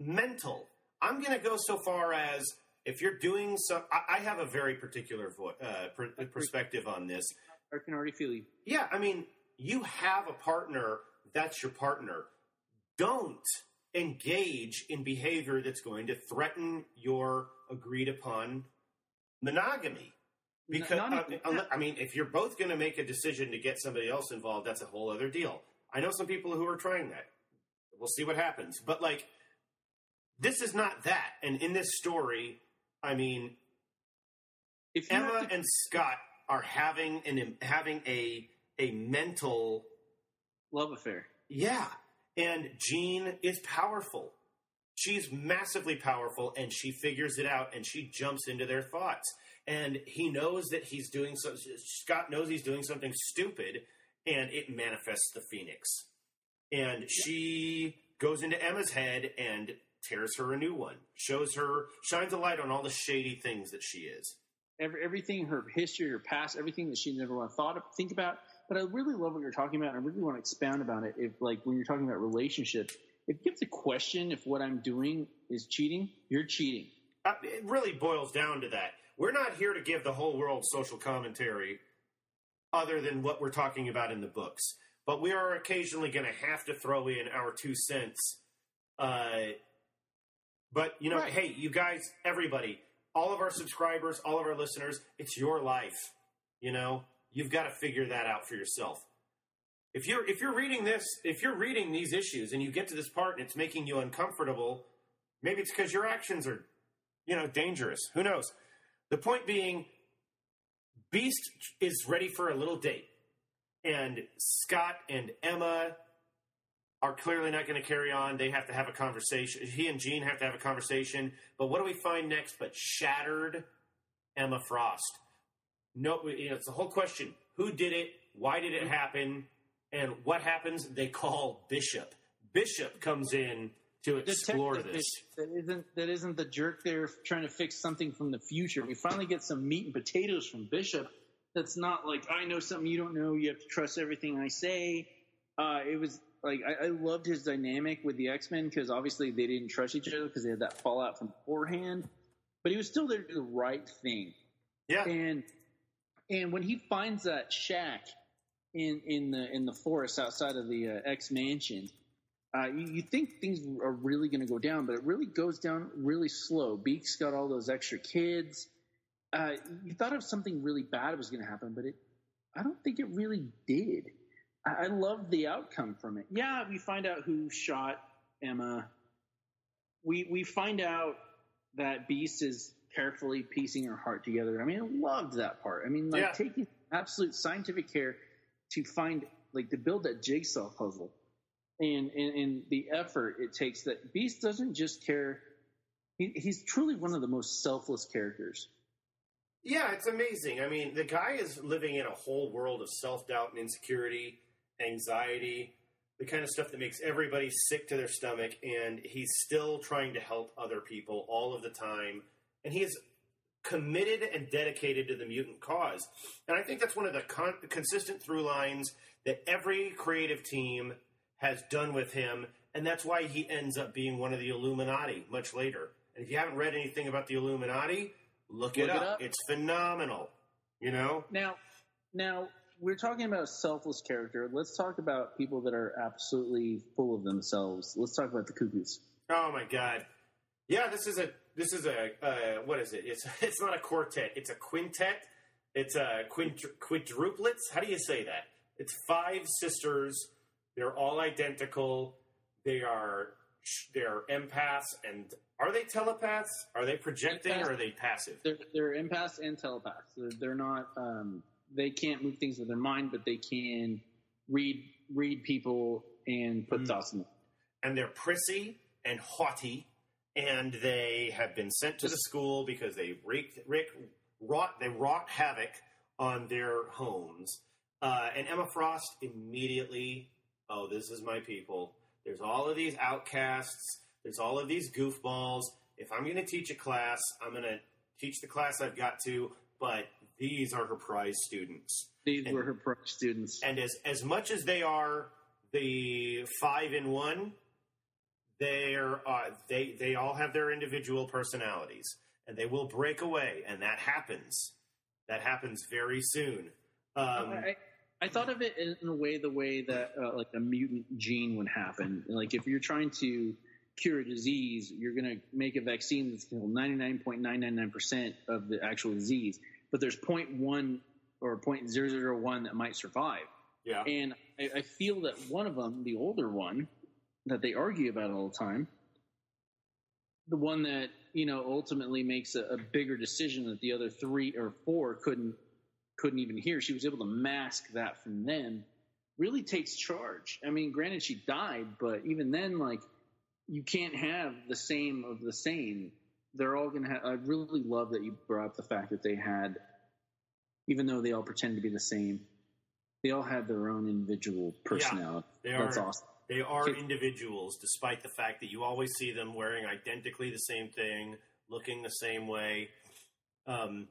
mental? I'm going to go so far as if you're doing some. I, I have a very particular vo- uh, per- perspective on this. I can already feel you. Yeah, I mean, you have a partner. That's your partner. Don't engage in behavior that's going to threaten your agreed upon monogamy. Because Not uh, unle- I mean, if you're both going to make a decision to get somebody else involved, that's a whole other deal. I know some people who are trying that. We'll see what happens. But like, this is not that. And in this story, I mean, If Emma to, and Scott are having an having a a mental love affair. yeah, and Jean is powerful. she's massively powerful and she figures it out and she jumps into their thoughts. And he knows that he's doing so. Scott knows he's doing something stupid, and it manifests the Phoenix. And she goes into Emma's head and tears her a new one. Shows her, shines a light on all the shady things that she is. Every, everything, her history, her past, everything that she never want thought of, think about. But I really love what you're talking about, and I really want to expound about it. If like when you're talking about relationships, if you have to question if what I'm doing is cheating, you're cheating. Uh, it really boils down to that. We're not here to give the whole world social commentary other than what we're talking about in the books. But we are occasionally going to have to throw in our two cents. Uh, but, you know, Right. hey, you guys, everybody, all of our subscribers, all of our listeners, it's your life. You know, you've got to figure that out for yourself. If you're if you're reading this, if you're reading these issues and you get to this part and it's making you uncomfortable, maybe it's because your actions are, you know, dangerous. Who knows? The point being, Beast is ready for a little date, and Scott and Emma are clearly not going to carry on. They have to have a conversation. He and Jean have to have a conversation. But what do we find next? But shattered Emma Frost. No, you know, it's the whole question: Who did it? Why did it happen? And what happens? They call Bishop. Bishop comes in to explore this. That isn't that isn't the jerk there trying to fix something from the future. We finally get some meat and potatoes from Bishop. That's not like I know something you don't know. You have to trust everything I say. Uh, it was like I, I loved his dynamic with the X Men because obviously they didn't trust each other because they had that fallout from beforehand. But he was still there to do the right thing. Yeah, And and when he finds that shack in in the in the forest outside of the uh, X mansion, uh, you, you think things are really going to go down, but it really goes down really slow. Beak's got all those extra kids. Uh, you thought of something really bad was going to happen, but it I don't think it really did. I, I love the outcome from it. Yeah, we find out who shot Emma. We we find out that Beast is carefully piecing her heart together. I mean, I loved that part. I mean, like Yeah. taking absolute scientific care to find, like, to build that jigsaw puzzle, and and, and the effort it takes. That Beast doesn't just care. He, he's truly one of the most selfless characters. Yeah, it's amazing. I mean, the guy is living in a whole world of self doubt and insecurity, anxiety, the kind of stuff that makes everybody sick to their stomach, and he's still trying to help other people all of the time. And he is committed and dedicated to the mutant cause. And I think that's one of the con- consistent through lines that every creative team has done with him, and that's why he ends up being one of the Illuminati much later. And if you haven't read anything about the Illuminati, look, it, Look it up. up. It's phenomenal. You know? Now, now we're talking about a selfless character. Let's talk about people that are absolutely full of themselves. Let's talk about the cuckoos. Oh my god. Yeah, this is a this is a uh, what is it? It's <laughs> it's not a quartet. It's a quintet. It's a quint- quadruplets. How do you say that? It's five sisters. They're all identical. They are they're empaths and are they telepaths? Are they projecting or are they passive? They're, they're empaths and telepaths. They're, they're not. Um, they can't move things with their mind, but they can read read people and put Mm. thoughts in them. and they're prissy and haughty, and they have been sent to the school because they wreaked, Rick wrought they wrought havoc on their homes. Uh, and Emma Frost immediately, oh, this is my people. There's all of these outcasts. There's all of these goofballs. If I'm going to teach a class, I'm going to teach the class I've got to. But these are her prize students. These And- were her pro students. And as as much as they are the five in one, they're uh, they they all have their individual personalities, and they will break away, and that happens. That happens very soon. Um, I, I thought of it in, a way, the way that uh, like a mutant gene would happen. Like if you're trying to cure a disease, you're going to make a vaccine that's going to kill 99.999% of the actual disease, but there's 0.1 or 0.001 that might survive. yeah, And I, I feel that one of them, the older one, that they argue about all the time, the one that you know ultimately makes a, a bigger decision that the other three or four couldn't couldn't even hear. She was able to mask that from them. Really takes charge. I mean, granted, she died, but even then, like you can't have the same of the same. They're all going to have. I really love that you brought up the fact that they had, even though they all pretend to be the same, they all had their own individual personality. They That's are awesome. They are individuals, despite the fact that you always see them wearing identically the same thing, looking the same way. Um,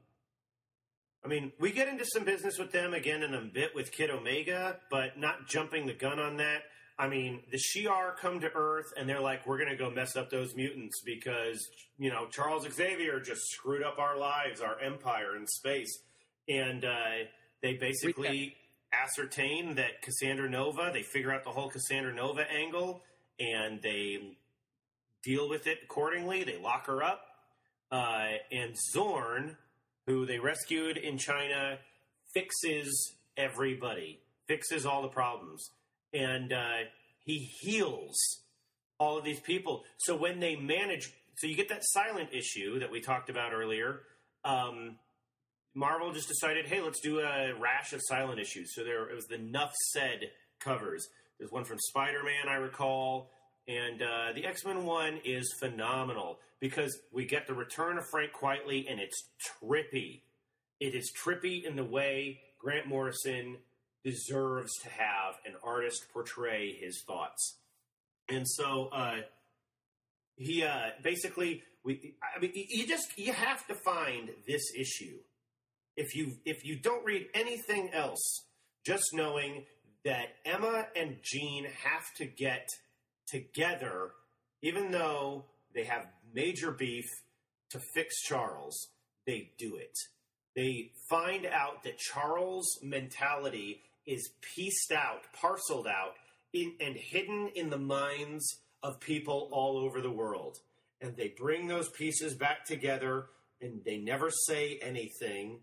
I mean, we get into some business with them again in a bit with Kid Omega, but not jumping the gun on that. I mean, the Shi'ar come to Earth and they're like, we're going to go mess up those mutants because, you know, Charles Xavier just screwed up our lives, our empire in space. And uh, they basically ascertain that Cassandra Nova, they figure out the whole Cassandra Nova angle and they deal with it accordingly. They lock her up. Uh, and Zorn, who they rescued in China, fixes everybody, fixes all the problems. And uh, he heals all of these people. So when they manage, so you get that silent issue that we talked about earlier. Um, Marvel just decided, hey, let's do a rash of silent issues. So there it was the Nuff Said covers. There's one from Spider Man, I recall, and uh, the X Men one is phenomenal because we get the return of Frank Quitely, and it's trippy. It is trippy in the way Grant Morrison deserves to have an artist portray his thoughts. And so uh, he uh, basically, we, I mean, you just you have to find this issue if you if you don't read anything else, just knowing that Emma and Jean have to get together, even though they have major beef to fix Charles, they do it. They find out that Charles' mentality is pieced out, parceled out, in, and hidden in the minds of people all over the world. And they bring those pieces back together, and they never say anything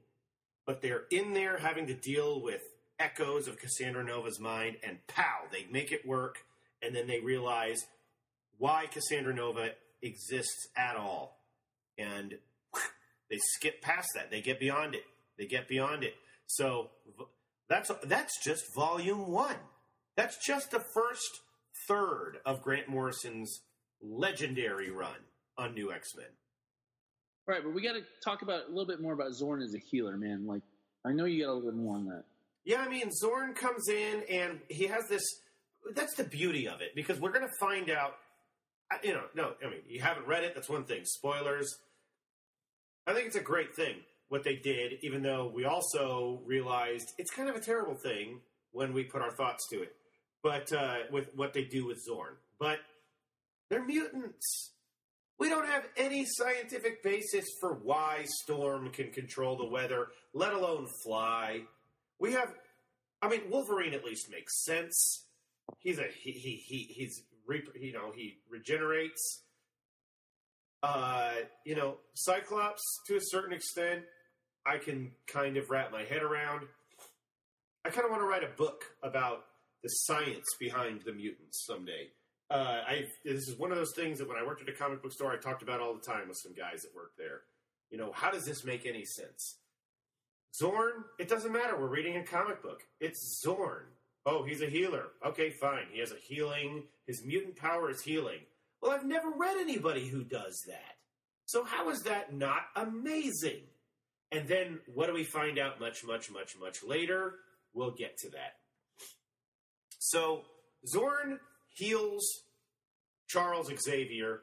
but they're in there having to deal with echoes of Cassandra Nova's mind, and pow, they make it work, and then they realize why Cassandra Nova exists at all. And <laughs> they skip past that. They get beyond it. They get beyond it. So that's that's just volume one. That's just the first third of Grant Morrison's legendary run on New X Men. Right, but we got to talk about a little bit more about Zorn as a healer, man. Like, I know you got a little bit more on that. Yeah, I mean, Zorn comes in and he has this. That's the beauty of it because we're going to find out. You know, no, I mean, you haven't read it. That's one thing. Spoilers. I think it's a great thing what they did, even though we also realized it's kind of a terrible thing when we put our thoughts to it. But uh, with what they do with Zorn, but they're mutants. We don't have any scientific basis for why Storm can control the weather, let alone fly. We have, I mean, Wolverine at least makes sense. He's a he he, he he's re, you know he regenerates. Uh, you know, Cyclops to a certain extent, I can kind of wrap my head around. I kind of want to write a book about the science behind the mutants someday. Uh, I this is one of those things that when I worked at a comic book store, I talked about all the time with some guys that worked there. You know, how does this make any sense? Zorn, it doesn't matter. We're reading a comic book. It's Zorn. Oh, he's a healer. Okay, fine. He has a healing. His mutant power is healing. Well, I've never read anybody who does that. So how is that not amazing? And then what do we find out much, much, much, much later? We'll get to that. So Zorn heals Charles Xavier,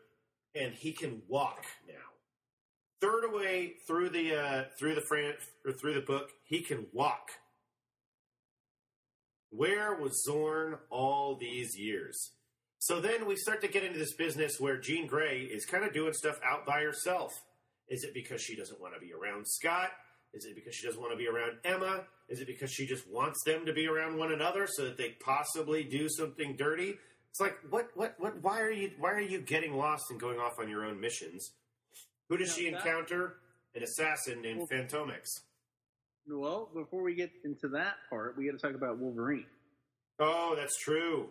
and he can walk now. Third away through the uh, through the fran- or through the book, he can walk. Where was Zorn all these years? So then we start to get into this business where Jean Grey is kind of doing stuff out by herself. Is it because she doesn't want to be around Scott? Is it because she doesn't want to be around Emma? Is it because she just wants them to be around one another so that they possibly do something dirty? It's like what what what why are you why are you getting lost and going off on your own missions? Who does she encounter? An assassin named Well- Fantomex. Well, before we get into that part, we got to talk about Wolverine. Oh, that's true.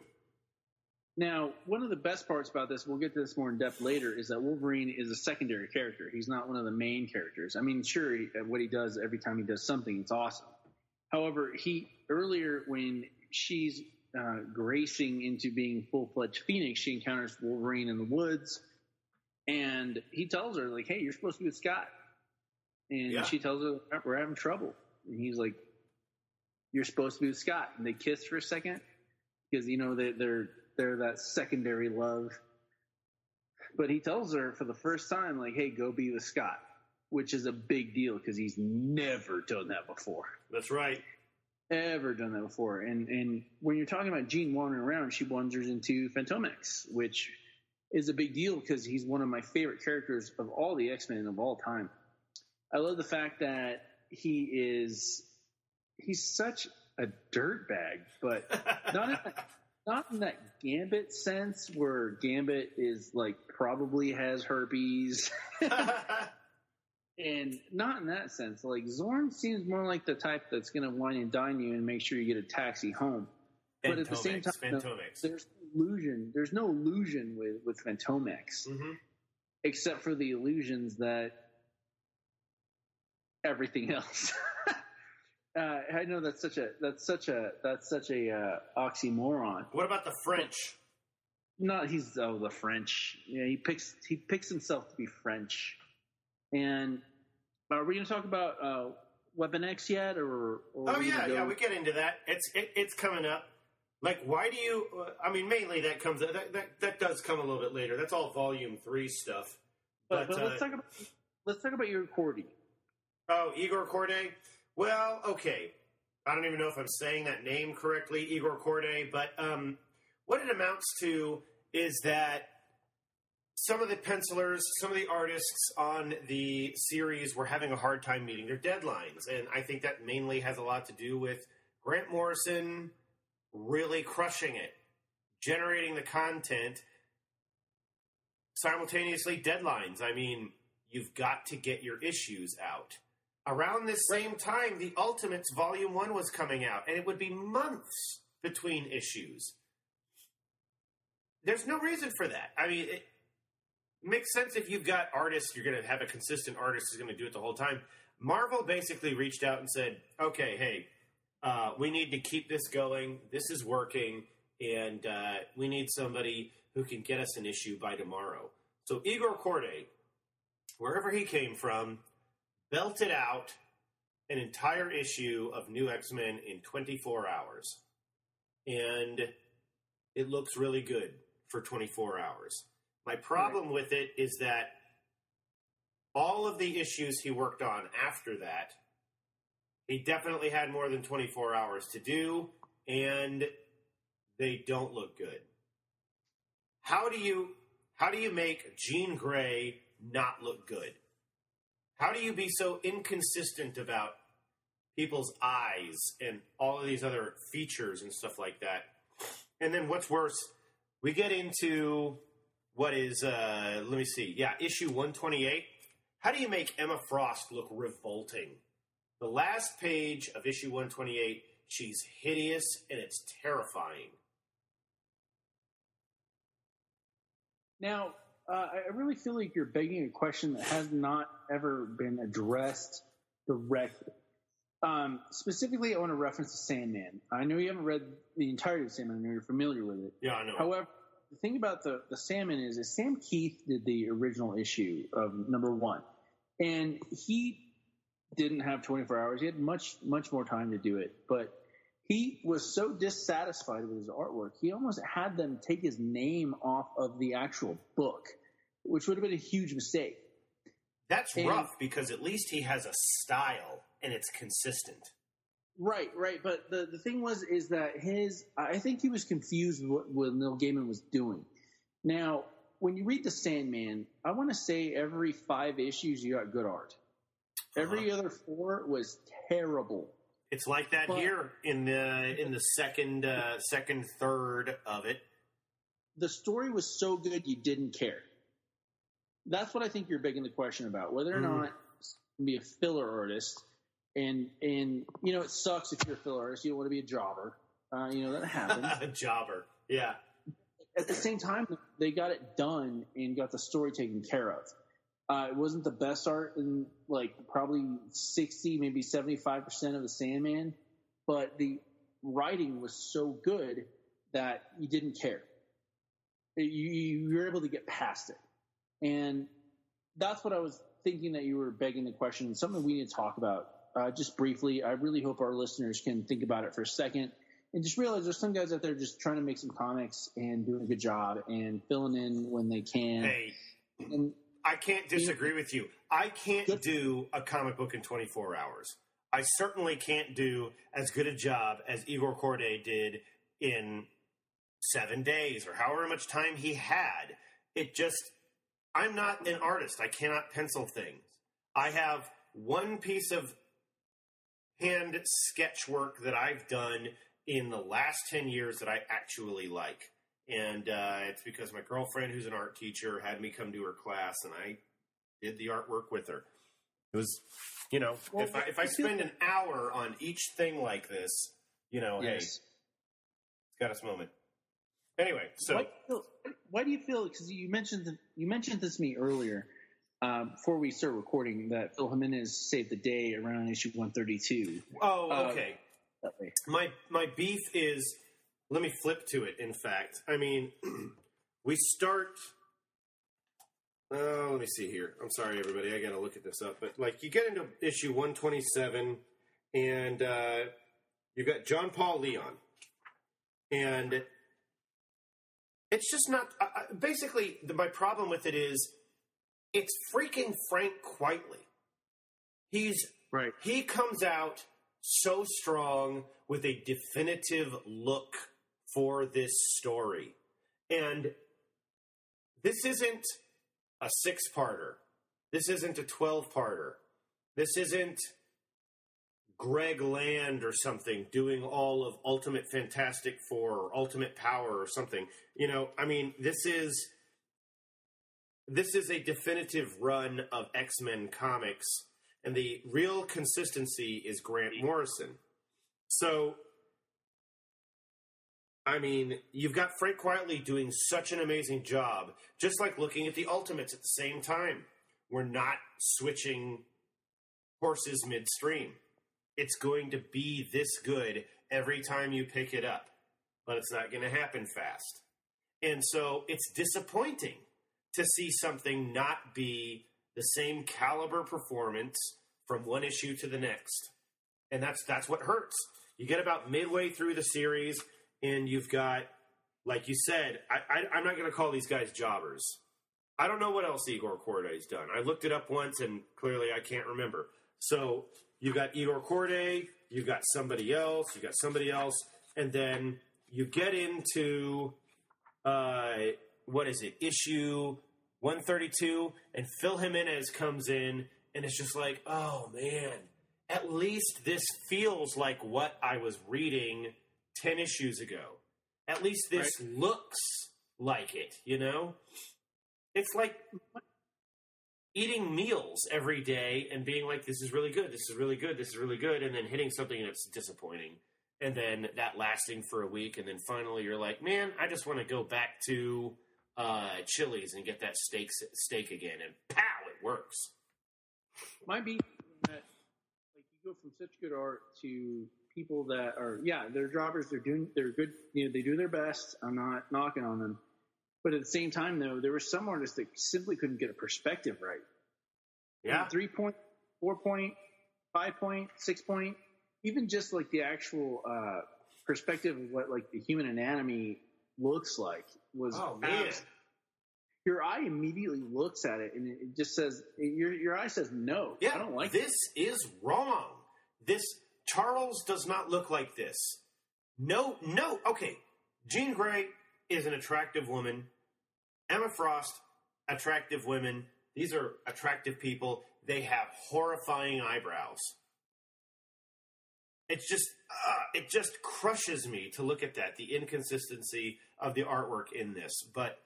Now, one of the best parts about this, we'll get to this more in depth later, is that Wolverine is a secondary character. He's not one of the main characters. I mean, sure, he, what he does every time he does something, it's awesome. However, he earlier when she's uh, gracing into being full fledged Phoenix, she encounters Wolverine in the woods, and he tells her like, "Hey, you're supposed to be with Scott," and Yeah. she tells her we're having trouble, and he's like, "You're supposed to be with Scott," and they kiss for a second because you know they, they're they're that secondary love. But he tells her for the first time, like, "Hey, go be with Scott," which is a big deal because he's never done that before That's right. ever done that before. And and when you're talking about Jean wandering around, she wanders into Fantomex, which is a big deal because he's one of my favorite characters of all the X Men of all time. I love the fact that he is he's such a dirtbag, but <laughs> not in that, not in that Gambit sense where Gambit is like probably has herpes. <laughs> And not in that sense. Like Zorn seems more like the type that's going to wine and dine you and make sure you get a taxi home. But at the same time, no, there's no illusion. There's no illusion with with Fantomex, Mhm. except for the illusions that everything <laughs> else. uh, I know that's such a that's such a that's such a uh, oxymoron. What about the French? Not he's oh the French. Yeah, he picks he picks himself to be French. And are we going to talk about uh, Weapon X yet, or? or Oh yeah, yeah. We get into that. It's it, it's coming up. Like, why do you? Uh, I mean, mainly that comes that, that that does come a little bit later. That's all Volume Three stuff. But, But, but let's uh, talk about let's talk about Igor Kordey. Oh, Igor Kordey. Well, okay. I don't even know if I'm saying that name correctly, Igor Kordey. But um, what it amounts to is that some of the pencilers, some of the artists on the series were having a hard time meeting their deadlines. And I think that mainly has a lot to do with Grant Morrison really crushing it, generating the content, simultaneously deadlines. I mean, you've got to get your issues out. Around this same time, the Ultimates Volume 1 was coming out, and it would be months between issues. There's no reason for that. I mean, it makes sense if you've got artists, you're going to have a consistent artist who's going to do it the whole time. Marvel basically reached out and said, okay, hey, uh, we need to keep this going. This is working, and uh, we need somebody who can get us an issue by tomorrow. So Igor Kordey, wherever he came from, belted out an entire issue of New X Men in 24 hours. And it looks really good for 24 hours. My problem with it is that all of the issues he worked on after that, he definitely had more than 24 hours to do, and they don't look good. How do you how do you make Jean Grey not look good? How do you be so inconsistent about people's eyes and all of these other features and stuff like that? And then what's worse, we get into what is uh let me see. Yeah, issue 128. How do you make Emma Frost look revolting? The last page of issue 128, she's hideous and it's terrifying. Now, uh, I really feel like you're begging a question that has not ever been addressed directly. Um, specifically, I want to reference the Sandman. I know you haven't read the entirety of Sandman. I know you're familiar with it. Yeah, I know. However, the thing about the, the Sandman is, is Sam Kieth did the original issue of number one, and he didn't have 24 hours. He had much much more time to do it, but he was so dissatisfied with his artwork, he almost had them take his name off of the actual book, which would have been a huge mistake. That's And- rough because at least he has a style and it's consistent. Right, right. But the, the thing was, is that his, I think he was confused with what, what Neil Gaiman was doing. Now, when you read The Sandman, I want to say every five issues you got good art. Every other four was terrible. It's like that But- here in the in the second uh, second third of it. The story was so good you didn't care. That's what I think you're begging the question about whether or Mhm. not be a filler artist. And and you know it sucks if you're a filler artist. You don't want to be a jobber. Uh, you know that happens. <laughs> a jobber. Yeah. at the same time, they got it done and got the story taken care of. Uh, it wasn't the best art in like probably 60, maybe 75% of the Sandman, but the writing was so good that you didn't care. You, you were able to get past it. And that's what I was thinking that you were begging the question, something we need to talk about uh, just briefly. I really hope our listeners can think about it for a second and just realize there's some guys out there just trying to make some comics and doing a good job and filling in when they can. Hey, And I can't disagree with you. I can't do a comic book in 24 hours. I certainly can't do as good a job as Igor Kordey did in seven days or however much time he had. It just, I'm not an artist. I cannot pencil things. I have one piece of hand sketch work that I've done in the last 10 years that I actually like. And uh, it's because my girlfriend, who's an art teacher, had me come to her class, and I did the artwork with her. It was, you know, Well, if I if I I spend an hour on each thing like this, you know, hey, it's got its moment. Anyway, so why, do you feel- why do you feel? Because you mentioned th- you mentioned this to me earlier um, before we start recording that Phil Jimenez saved the day around issue 132. oh, uh, okay. My my beef is let me flip to it in fact i mean <clears throat> we start uh, let me see here i'm sorry everybody i gotta look at this up but like you get into issue 127 and uh, you've got john paul leon and it's just not uh, uh, basically the, my problem with it is it's freaking frank quitely he's Right. he comes out so strong with a definitive look for this story. And this isn't a six parter. This isn't a 12 parter. This isn't Greg Land or something doing all of Ultimate Fantastic Four or Ultimate Power or something. You know, I mean, this is this is a definitive run of X-Men comics and the real consistency is Grant Morrison. So, I mean, you've got Frank Quitely doing such an amazing job, just like looking at the Ultimates at the same time. We're not switching horses midstream. It's going to be this good every time you pick it up, but it's not going to happen fast. And so it's disappointing to see something not be the same caliber performance from one issue to the next. And that's that's what hurts. You get about midway through the series and you've got like you said, I, I'm not gonna call these guys jobbers. I don't know what else Igor Kordey's done. I looked it up once and clearly I can't remember. So you got Igor Kordey, you got somebody else, you got somebody else, and then you get into uh, what is it, issue 132, and Phil Jimenez comes in, and it's just like, oh man, at least this feels like what I was reading 10 issues ago. At least this looks like it, you know? It's like eating meals every day and being like, this is really good, this is really good, this is really good, and then hitting something that's disappointing. And then that lasting for a week, and then finally you're like, man, I just want to go back to uh, Chili's and get that steak steak again, and pow, it works. Beef is that like you go from such good art to people that are yeah they're jobbers. They're doing they're good you know they do their best. I'm not knocking on them but at the same time though there were some artists that simply couldn't get a perspective right Yeah, three point four point five point six point even just like the actual uh, perspective of what like the human anatomy looks like was Oh, man. abs- your eye immediately looks at it and it it just says your your eye says no yeah. I don't like this. Is wrong. This Charles does not look like this. No, no. Okay, Jean Grey is an attractive woman. Emma Frost, attractive women. These are attractive people. They have horrifying eyebrows. It's just, uh, it just crushes me to look at that, the inconsistency of the artwork in this. But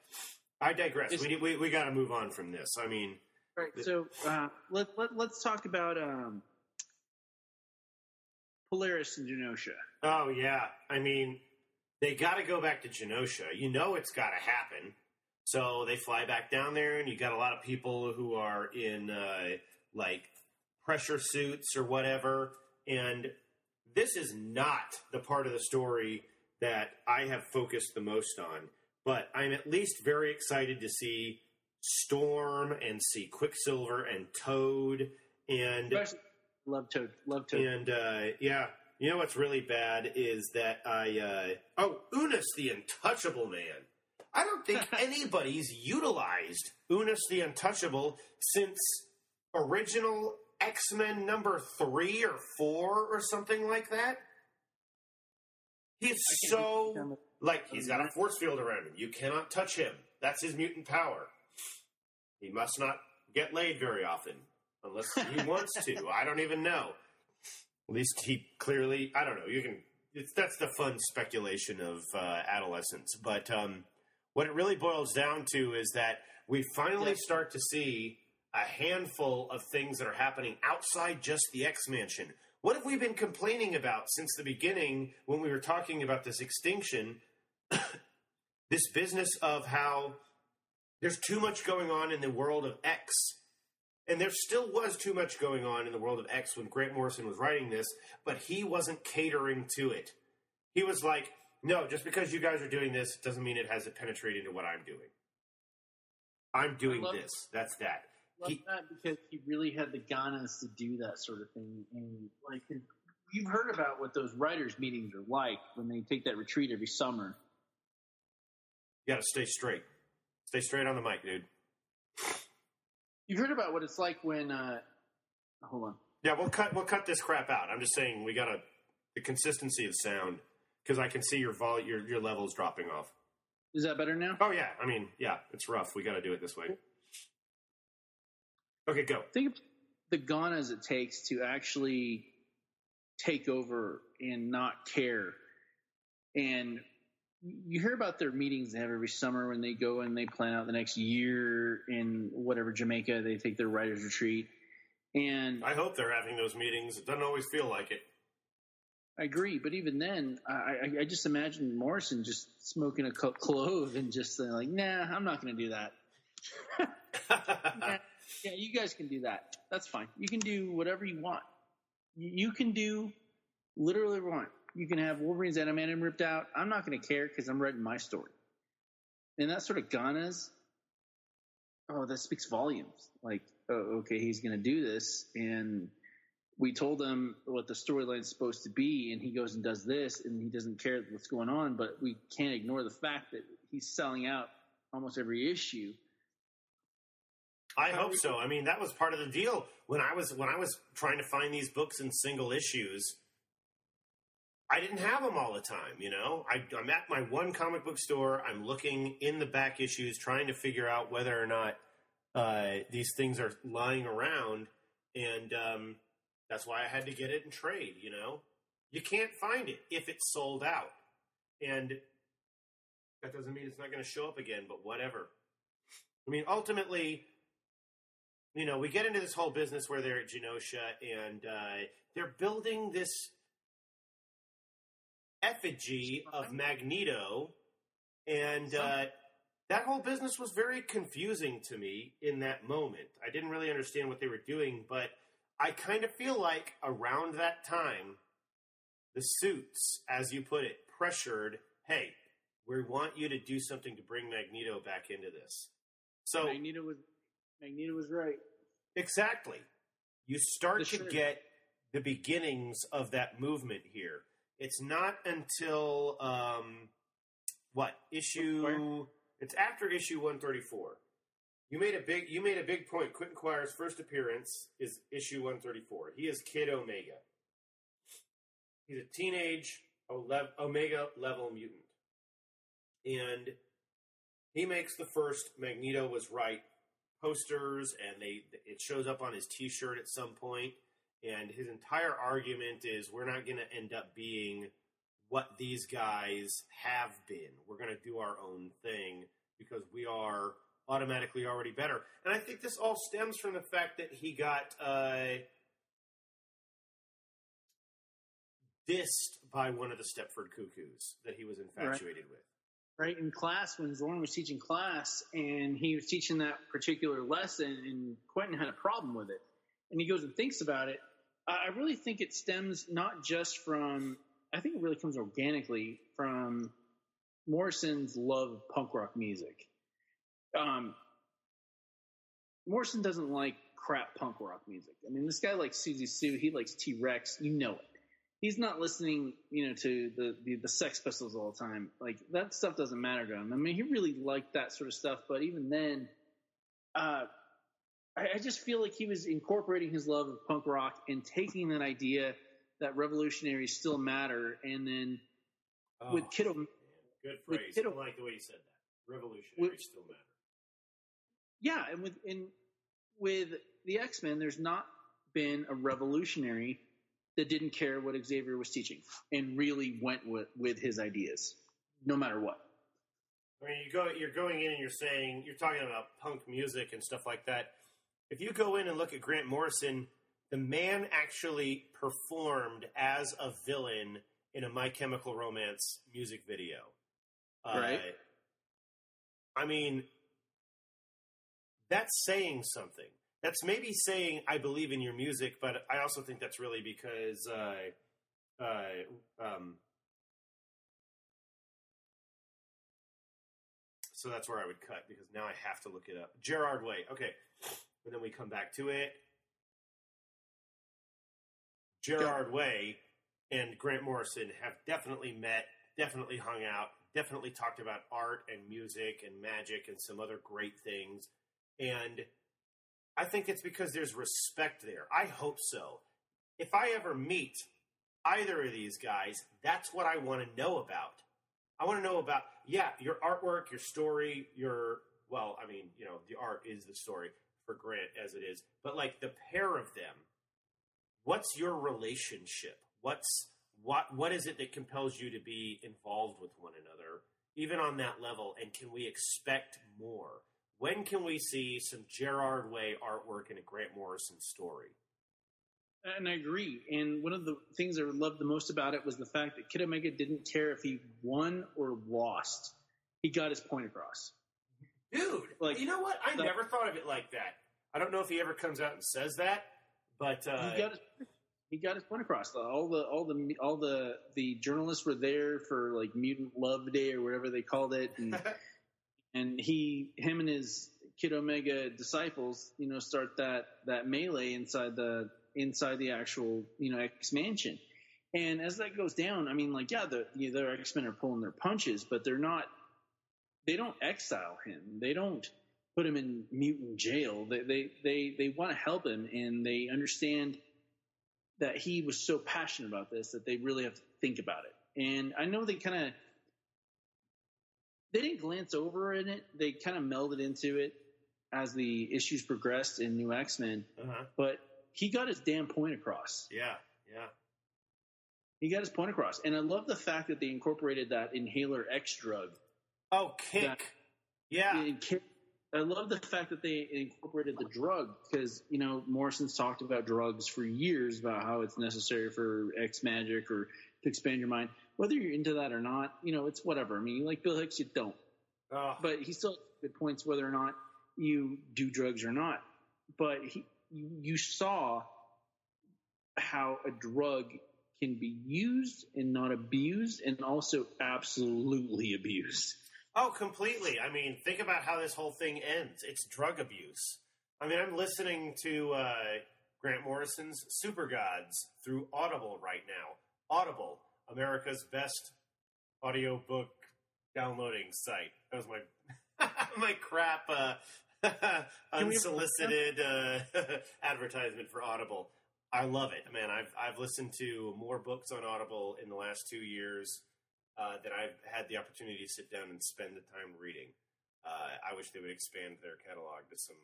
I digress. Is- we we, we got to move on from this. I mean, Right. So uh, let, let let's talk about um, Polaris and Genosha. Oh yeah, I mean, they got to go back to Genosha. You know it's got to happen. So they fly back down there, and you got a lot of people who are in uh, like pressure suits or whatever. And this is not the part of the story that I have focused the most on. But I'm at least very excited to see Storm and see Quicksilver and Toad and love Toad. Love Toad. and uh, yeah, you know what's really bad is that I uh, oh Unus the Untouchable Man. I don't think <laughs> anybody's utilized Unus the Untouchable since original X Men number three or four or something like that. He's so like he's got a force field around him. You cannot touch him. That's his mutant power. He must not get laid very often unless he wants to. <laughs> I don't even know. At least he clearly. I don't know. You can. It's, that's the fun speculation of uh, adolescence. But um, what it really boils down to is that we finally Yeah. start to see a handful of things that are happening outside just the X Mansion. What have we been complaining about since the beginning when we were talking about this extinction? <coughs> this business of how there's too much going on in the world of X. And there still was too much going on in the world of X when Grant Morrison was writing this, but he wasn't catering to it. He was like, no, just because you guys are doing this doesn't mean it hasn't penetrated into what I'm doing. I'm doing this. That's that. love He- that because he really had the ganas to do that sort of thing. And like you've heard about what those writers' meetings are like when they take that retreat every summer. You got to stay straight. Stay straight on the mic, dude. You've heard about what it's like when. Uh, hold on. Yeah, we'll cut we'll cut this crap out. I'm just saying we got to the consistency of sound because I can see your vol your your levels dropping off. Is that better now? Oh yeah, I mean yeah, it's rough. We got to do it this way. Okay, go. Think of the ganas it takes to actually take over and not care. And you hear about their meetings they have every summer when they go and they plan out the next year in whatever Jamaica they take their writers retreat. And I hope they're having those meetings. It doesn't always feel like it. I agree, but even then, I, I, I just imagine Morrison just smoking a clove and just saying like, "Nah, I'm not going to do that." yeah, <laughs> yeah, you guys can do that. That's fine. You can do whatever you want. You, you can do literally what you want. You can have Wolverine's adamantium ripped out. I'm not going to care because I'm writing my story. And that sort of ganas, oh, that speaks volumes. Like, oh, okay, he's going to do this, and we told him what the storyline's supposed to be, and he goes and does this, and he doesn't care what's going on. But we can't ignore the fact that he's selling out almost every issue. I hope so. I mean, that was part of the deal when I was when I was trying to find these books in single issues. I didn't have them all the time, you know. I, I'm at my one comic book store. I'm looking in the back issues, trying to figure out whether or not uh, these things are lying around, and um, that's why I had to get it in trade. You know, you can't find it if it's sold out, and that doesn't mean it's not going to show up again. But whatever. I mean, ultimately, you know, we get into this whole business where they're at Genosha and uh, they're building this effigy of Magneto, and uh, that whole business was very confusing to me in that moment. I didn't really understand what they were doing, but I kind of feel like around that time, the suits, as you put it, pressured, hey, we want you to do something to bring Magneto back into this. So Magneto was Magneto was right. Exactly. You start to get the beginnings of that movement here. It's not until um, what issue? Where? It's after issue one thirty four. You made a big you made a big point. Quentin Quire's first appearance is issue one thirty four. He is Kid Omega. He's a teenage Omega level mutant, and he makes the first Magneto was right posters and they it shows up on his t-shirt at some point and his entire argument is we're not going to end up being what these guys have been. We're going to do our own thing because we are automatically already better. And i think this all stems from the fact that he got uh dissed by one of the stepford cuckoos that he was infatuated with. Right in class when Xorn was teaching class and he was teaching that particular lesson and Quentin had a problem with it and he goes and thinks about it I really think it stems not just from I think it really comes organically from Morrison's love of punk rock music. Um, Morrison doesn't like crap punk rock music. I mean, this guy likes Siouxsie Sioux. He likes T Rex. You know it. He's not listening, you know, to the, the the Sex Pistols all the time. Like that stuff doesn't matter to him. I mean, he really liked that sort of stuff, but even then, uh, I, I just feel like he was incorporating his love of punk rock and taking that idea that revolutionaries still matter, and then Oh, with Kiddo, good phrase. Kiddo- I like the way you said that. Revolutionary With- still matter. yeah, and with in with the X Men, there's not been a revolutionary that didn't care what Xavier was teaching and really went with with his ideas, no matter what. I mean, you go, you're going in and you're saying you're talking about punk music and stuff like that. If you go in and look at Grant Morrison, the man actually performed as a villain in a My Chemical Romance music video. Right. Uh, I mean, that's saying something. That's maybe saying I believe in your music, but I also think that's really because uh, uh, um, So that's where I would cut because now I have to look it up. Gerard Way. Okay. And then we come back to it. Gerard Way and Grant Morrison have definitely met, definitely hung out, definitely talked about art and music and magic and some other great things. And I think it's because there's respect there. I hope so. If I ever meet either of these guys, that's what I want to know about. I want to know about, yeah, your artwork, your story, your, well, I mean, you know, the art is the story for Grant as it is, but like the pair of them, what's your relationship? What's, what, what is it that compels you to be involved with one another, even on that level? And can we expect more? When can we see some Gerard Way artwork in a Grant Morrison story? And I agree. And one of the things I loved the most about it was the fact that Kid Omega didn't care if he won or lost. He got his point across. Dude, Like, you know what? I the- never thought of it like that. I don't know if he ever comes out and says that, but uh, he got his he got his point across. All the all the all the the journalists were there for like Mutant Love Day or whatever they called it, and <laughs> and he him and his Kid Omega disciples, you know, start that that melee inside the inside the actual you know X Mansion. And as that goes down, I mean, like, yeah, the their X Men are pulling their punches, but they're not. They don't exile him. They don't put him in mutant jail. They they they, they want to help him, and they understand that he was so passionate about this that they really have to think about it. And I know they kind of they didn't glance over in it. They kind of melded into it as the issues progressed in New X Men. uh-huh. But he got his damn point across. yeah, yeah. He got his point across, and I love the fact that they incorporated that inhaler X drug. Oh, kick. Yeah. In I love the fact that they incorporated the drug because you know Morrison's talked about drugs for years about how it's necessary for X magic or to expand your mind. Whether you're into that or not, you know it's whatever. I mean, you like Bill Hicks, you don't, Oh, but he still good points whether or not you do drugs or not. But he, you saw how a drug can be used and not abused, and also absolutely abused. Oh, completely. I mean, think about how this whole thing ends. It's drug abuse. I mean, I'm listening to uh, Grant Morrison's Super Gods through Audible right now. Audible, America's best audiobook downloading site. That was my <laughs> my crap uh, <laughs> unsolicited uh, <laughs> advertisement for Audible. I love it, man. I've I've listened to more books on Audible in the last two years uh, than I've had the opportunity to sit down and spend the time reading. Uh, I wish they would expand their catalog to some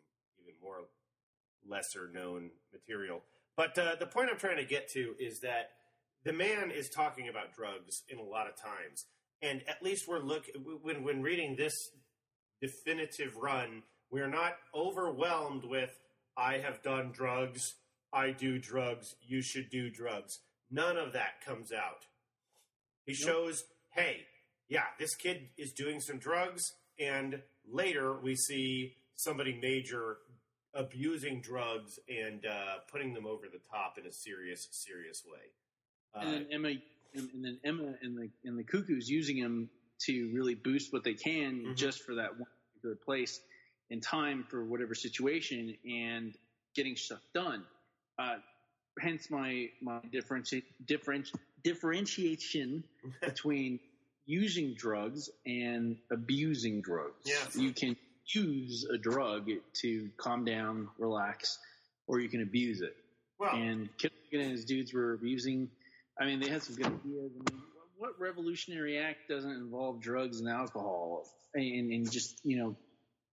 even more lesser known material. But uh, the point I'm trying to get to is that the man is talking about drugs in a lot of times, and at least we're look when when reading this definitive run, we're not overwhelmed with "I have done drugs, I do drugs, you should do drugs." None of that comes out. He shows, hey, yeah, this kid is doing some drugs, and later we see somebody major abusing drugs and uh, putting them over the top in a serious, serious way. Uh, And then Emma and, and then Emma and the and the Cuckoo's using him to really boost what they can Mhm. just for that one particular place in time for whatever situation and getting stuff done. Uh, hence my my differenti- different differentiation <laughs> between using drugs and abusing drugs. Yeah. You can use a drug to calm down, relax, or you can abuse it. Well, And Killigan and his dudes were abusing. I mean, they had some good ideas. I mean, what revolutionary act doesn't involve drugs and alcohol and, and just you know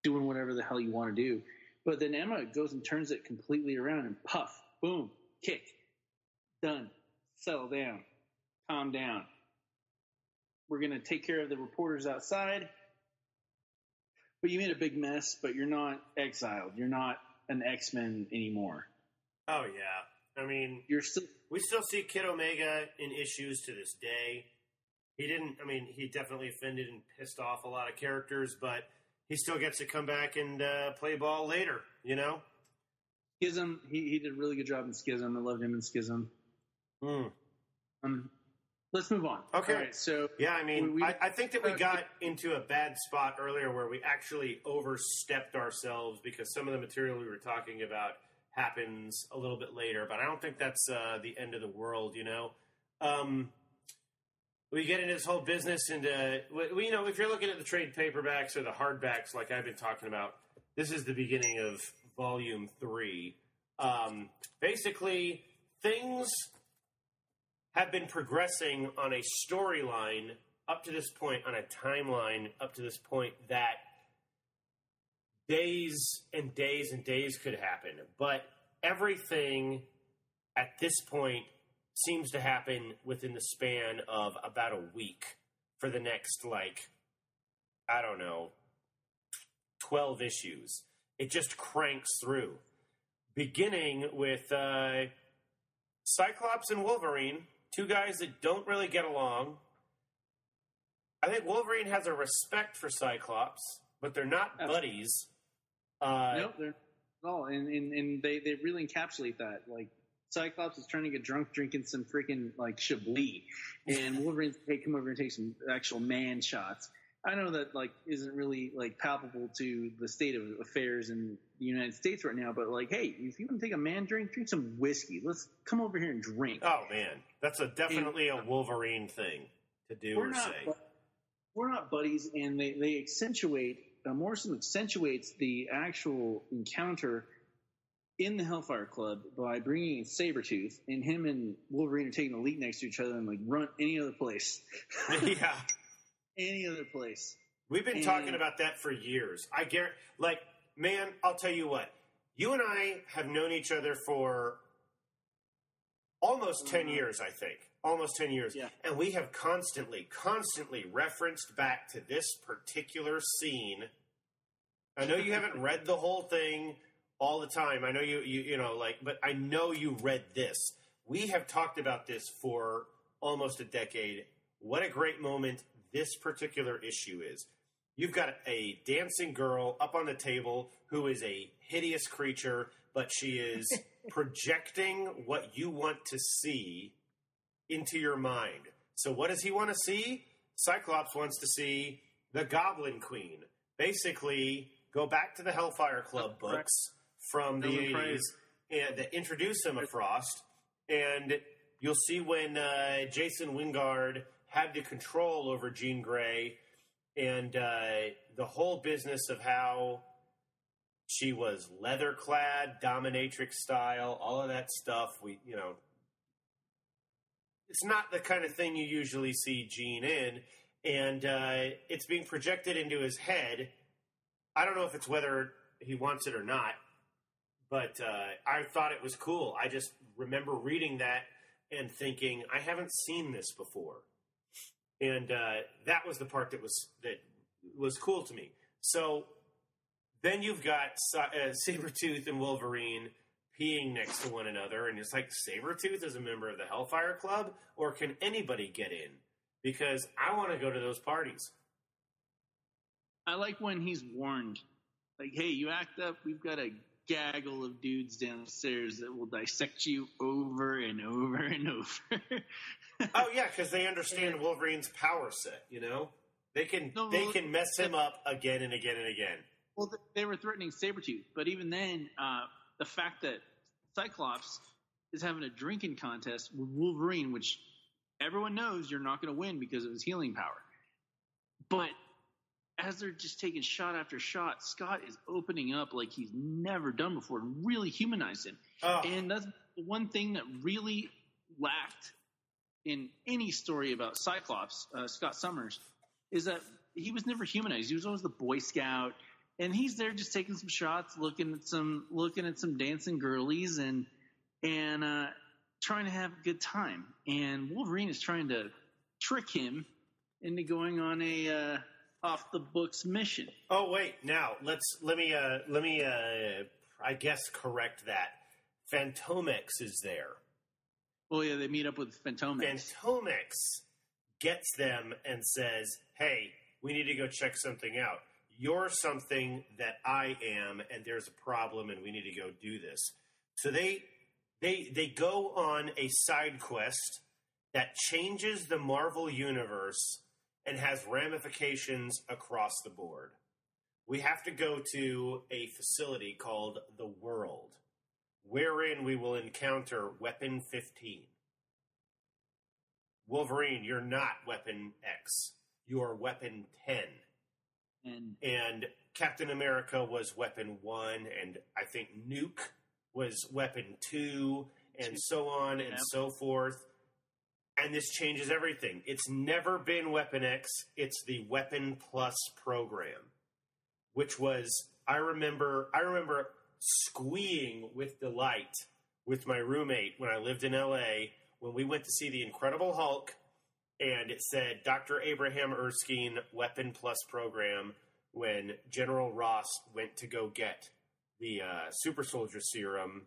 doing whatever the hell you want to do? But then Emma goes and turns it completely around and puff, boom, kick, done, settle down, calm down. We're gonna take care of the reporters outside. But you made a big mess. But you're not exiled. You're not an X Men anymore. oh yeah. I mean, You're still we still see Kid Omega in issues to this day. He didn't. I mean, he definitely offended and pissed off a lot of characters, but he still gets to come back and uh, play ball later. You know. Schism. He, he did a really good job in Schism. I loved him in Schism. Um, let's move on. Okay. All right, so Yeah, I mean, We- I, I think that we uh, got into a bad spot earlier where we actually overstepped ourselves because some of the material we were talking about happens a little bit later, but I don't think that's uh, the end of the world, you know? Um, we get into this whole business into, well, you know, if you're looking at the trade paperbacks or the hardbacks like I've been talking about, this is the beginning of volume three. Um, basically, things have been progressing on a storyline up to this point, on a timeline up to this point that days and days and days could happen. But everything at this point seems to happen within the span of about a week for the next, like, I don't know, 12 issues. It just cranks through. Beginning with uh, Cyclops and Wolverine, two guys that don't really get along. I think Wolverine has a respect for Cyclops, but they're not Absolutely. buddies. Uh, nope, they're no, and, and and they they really encapsulate that. Like Cyclops is trying to get drunk, drinking some freaking like Chablis, and <laughs> Wolverine's hey, come over and take some actual man shots. I know that like isn't really like palpable to the state of affairs in the United States right now, but like, hey, if you want to take a man drink, drink some whiskey. Let's come over here and drink. Oh man, that's a definitely a Wolverine thing to do we're or not say. we're not buddies, and they they accentuate uh, Morrison accentuates the actual encounter in the Hellfire Club by bringing in Sabretooth, and him and Wolverine are taking the lead next to each other and like run any other place, <laughs> yeah, any other place. we've been And- talking about that for years. I guarantee, like, man, I'll tell you what. You and I have known each other for almost 10 Mhm. years, I think. Almost 10 years. Yeah. And we have constantly, constantly referenced back to this particular scene. I know you haven't <laughs> read the whole thing all the time. I know you, you, you know, like, but I know you read this. We have talked about this for almost a decade. What a great moment this particular issue is. You've got a dancing girl up on the table who is a hideous creature, but she is <laughs> projecting what you want to see into your mind. So, what does he want to see? Cyclops wants to see the Goblin Queen. Basically, go back to the Hellfire Club Correct. books from the 80s and that introduce him to Frost. And you'll see when uh, Jason Wyngarde had the control over Jean Grey and uh, the whole business of how she was leather clad, dominatrix style, all of that stuff. We, you know, it's not the kind of thing you usually see Jean in, and uh, it's being projected into his head. I don't know if it's whether he wants it or not, but uh, I thought it was cool. I just remember reading that and thinking, I haven't seen this before, and uh, that was the part that was that was cool to me. So then you've got uh, Sabretooth and Wolverine peeing next to one another, and it's like Sabretooth is a member of the Hellfire Club, or can anybody get in? Because I want to go to those parties. I like when he's warned, like, "Hey, you act up, we've got a gaggle of dudes downstairs that will dissect you over and over and over. <laughs> Oh yeah, because they understand Wolverine's power set. You know, they can No, they can mess him up again and again and again. Well, they were threatening Sabretooth, but even then, uh, the fact that Cyclops is having a drinking contest with Wolverine, which everyone knows you're not going to win because of his healing power. But as they're just taking shot after shot, Scott is opening up like he's never done before and really humanized him. Oh, And that's the one thing that really lacked in any story about Cyclops, uh, Scott Summers, is that he was never humanized. He was always the Boy Scout, and he's there just taking some shots, looking at some looking at some dancing girlies, and and uh, trying to have a good time. And Wolverine is trying to trick him into going on a uh, off the books mission. oh wait, now let's let me uh let me uh I guess correct that. Fantomex is there. Oh yeah, they meet up with Fantomex. Fantomex gets them and says, "Hey, we need to go check something out. You're something that I am, and there's a problem, and we need to go do this." So they they they go on a side quest that changes the Marvel universe and has ramifications across the board. We have to go to a facility called the World, wherein we will encounter Weapon 15. Wolverine, you're not Weapon X. You are Weapon 10. and And Captain America was Weapon 1, and I think Nuke was Weapon 2, and so on and so forth. And this changes everything. It's never been Weapon X, it's the Weapon Plus program, which was I remember I remember squeeing with delight with my roommate when I lived in LA when we went to see the Incredible Hulk and it said Dr. Abraham Erskine Weapon Plus program when General Ross went to go get the uh, super soldier serum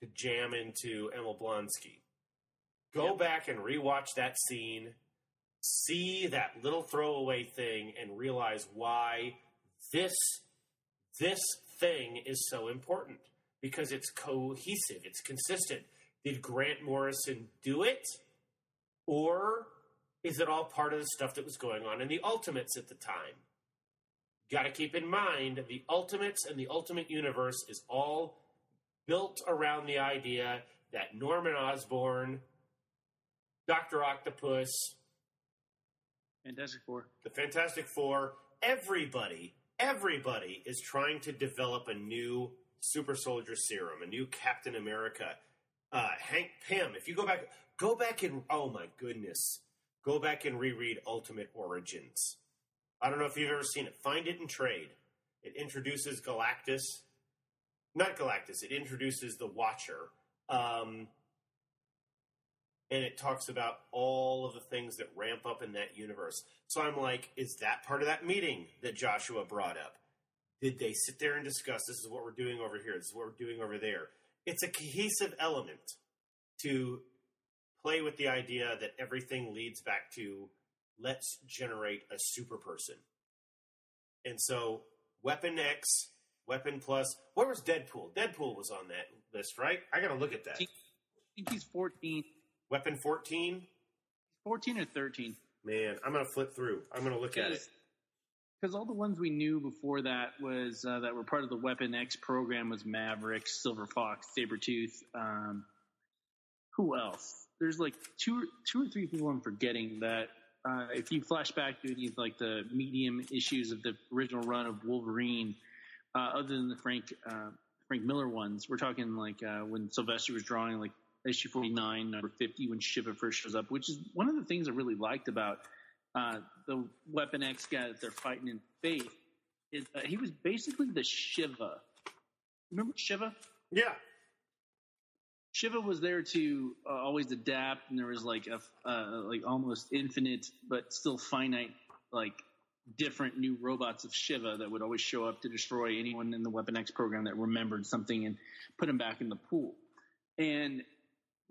to jam into Emil Blonsky. Go Yep. back and rewatch that scene, see that little throwaway thing, and realize why this this thing is so important because it's cohesive, it's consistent. Did Grant Morrison do it, or is it all part of the stuff that was going on in the Ultimates at the time? Got to keep in mind the Ultimates and the Ultimate Universe is all built around the idea that Norman Osborn, Doctor Octopus, Fantastic Four. the Fantastic Four, everybody, everybody is trying to develop a new super soldier serum, a new Captain America. Uh, Hank Pym, if you go back, go back and, oh my goodness, go back and reread Ultimate Origins. I don't know if you've ever seen it. Find it in trade. It introduces Galactus. Not Galactus, it introduces the Watcher. Um, and it talks about all of the things that ramp up in that universe. So I'm like, is that part of that meeting that Joshua brought up? Did they sit there and discuss this is what we're doing over here, this is what we're doing over there? It's a cohesive element to play with the idea that everything leads back to let's generate a super person. And so Weapon X, Weapon Plus, where was Deadpool? Deadpool was on that list, right? I gotta look at that. I think he's 14, Weapon 14? 14 or 13. Man, I'm gonna flip through. I'm gonna look at it. Because all the ones we knew before that was uh, that were part of the Weapon X program was Maverick, Silver Fox, Sabretooth. Um, who else? There's like two, two or three people I'm forgetting that uh, if you flash back to these like the medium issues of the original run of Wolverine, uh, other than the Frank uh, Frank Miller ones, we're talking like uh, when Silvestri was drawing like issue 49, number 50, when Shiva first shows up, which is one of the things I really liked about uh, the Weapon X guy that they're fighting in Faith. Is uh, he was basically the Shiva. Remember Shiva? Yeah. Shiva was there to uh, always adapt, and there was like a uh, like almost infinite but still finite like different new robots of Shiva that would always show up to destroy anyone in the Weapon X program that remembered something and put him back in the pool. And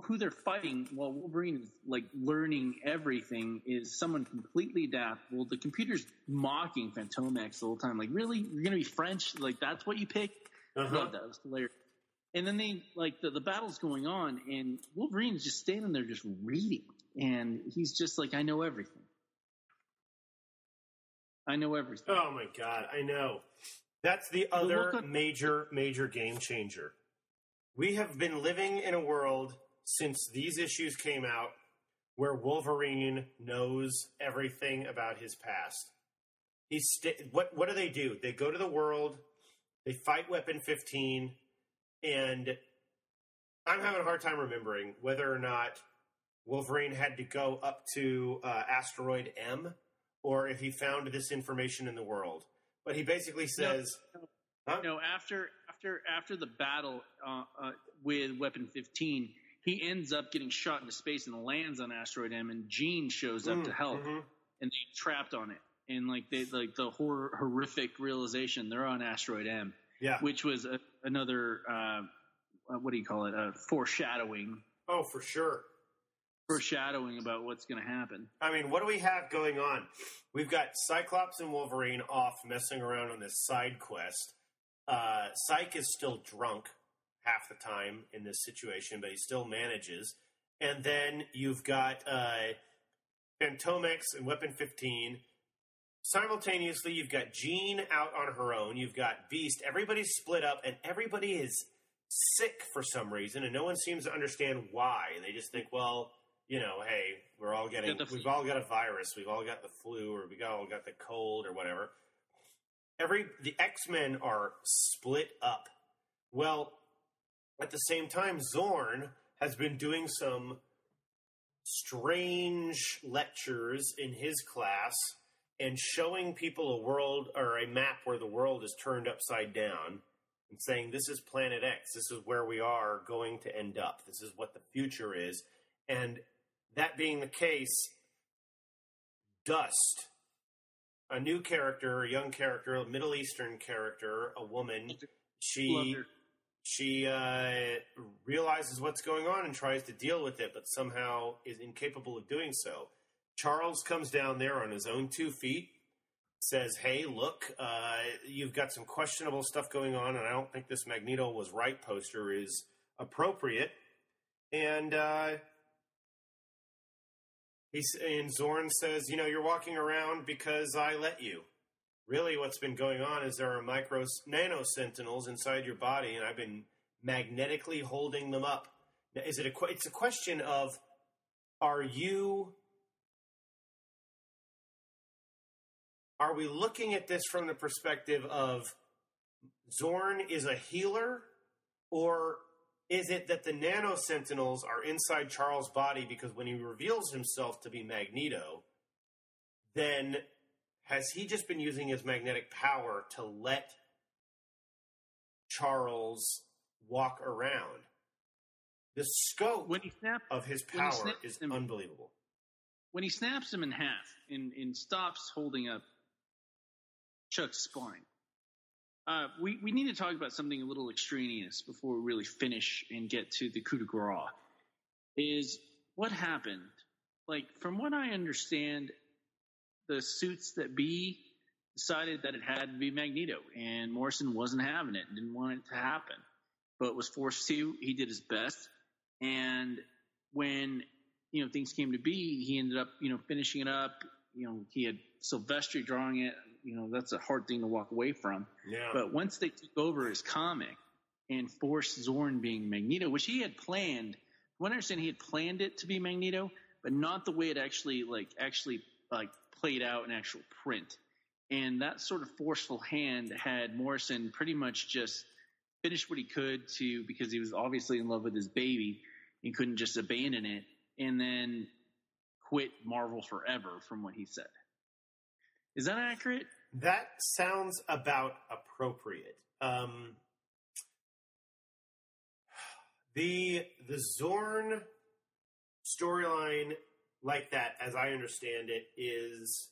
who they're fighting while Wolverine is like learning everything is someone completely adaptable. The computer's mocking Fantomex the whole time. Like, really? You're gonna be French? Like that's what you pick? Uh-huh. Love that. It was hilarious. And then they like the, the battle's going on, and Wolverine's just standing there, just reading, and he's just like, "I know everything. I know everything." Oh my god, I know. That's the other major, major game changer. We have been living in a world since these issues came out where Wolverine knows everything about his past. He's st- what what do they do? They go to the world, they fight Weapon 15, and I'm having a hard time remembering whether or not Wolverine had to go up to uh, asteroid M or if he found this information in the world. But he basically says, Huh? No, after after after the battle uh, uh, with Weapon 15, he ends up getting shot into space and lands on Asteroid M, and Jean shows up Mm, to help, mhm. and they trapped on it. And like they like the horror, horrific realization they're on Asteroid M, yeah. which was a, another uh, uh, what do you call it? A foreshadowing, Oh, for sure. foreshadowing about what's going to happen. I mean, what do we have going on? We've got Cyclops and Wolverine off messing around on this side quest. Uh, Cyke is still drunk half the time in this situation, but he still manages. And then you've got uh, Fantomex and Weapon 15. Simultaneously, you've got Jean out on her own. You've got Beast. Everybody's split up, and everybody is sick for some reason, and no one seems to understand why. They just think, well, you know, hey, we're all getting, we've all got a virus, we've all got the flu, or we all got the cold, or whatever. Every the X Men are split up. Well, at the same time, Xorn has been doing some strange lectures in his class and showing people a world or a map where the world is turned upside down and saying this is planet X, this is where we are going to end up, this is what the future is. And that being the case, Dust, a new character, a young character, a Middle Eastern character, a woman, she. She uh, realizes what's going on and tries to deal with it, but somehow is incapable of doing so. Charles comes down there on his own two feet, says, "Hey, look, uh, you've got some questionable stuff going on, and I don't think this Magneto was right poster is appropriate." And uh, he's and Xorn says, "You know, you're walking around because I let you." Really, what's been going on is there are micro nano sentinels inside your body, and I've been magnetically holding them up. Now, is it a? It's a question of, are you? Are we looking at this from the perspective of Xorn is a healer, or is it that the nano sentinels are inside Charles' body because when he reveals himself to be Magneto, then has he just been using his magnetic power to let Charles walk around? The scope When he snapped of his power is him- unbelievable. when he snaps him in half and, and stops holding up Chuck's spine, uh, we, we need to talk about something a little extraneous before we really finish and get to the coup de grace. Is what happened? Like, from what I understand, the suits that B decided that it had to be Magneto, and Morrison wasn't having it, didn't want it to happen, but was forced to. He did his best, and when you know things came to be, he ended up you know finishing it up. You know, he had Silvestri drawing it. You know, that's a hard thing to walk away from. Yeah. But once they took over his comic and forced Xorn being Magneto, which he had planned, what I understand, he had planned it to be Magneto, but not the way it actually like actually like played out in actual print. And that sort of forceful hand had Morrison pretty much just finished what he could to because he was obviously in love with his baby and couldn't just abandon it and then quit Marvel forever from what he said. Is that accurate? That sounds about appropriate. Um, the the Xorn storyline, like that, as I understand it, is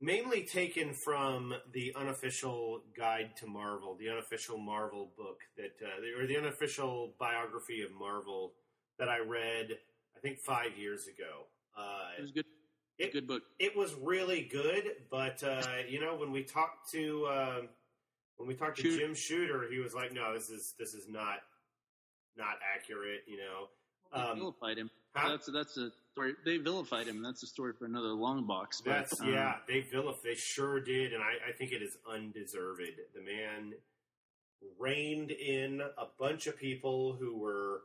mainly taken from the unofficial guide to Marvel, the unofficial Marvel book that, uh, or the unofficial biography of Marvel that I read, I think five years ago. Uh, It was good. It- good book. it was really good, but uh, you know, when we talked to uh, When we talked to Jim Shooter, he was like, "No, this is this is not not accurate." You know, They Um, vilified him. huh? That's that's a story. They vilified him. That's a story for another long box. but, That's um, yeah, they vilif they sure did, and I, I think it is undeserved. The man reined in a bunch of people who were,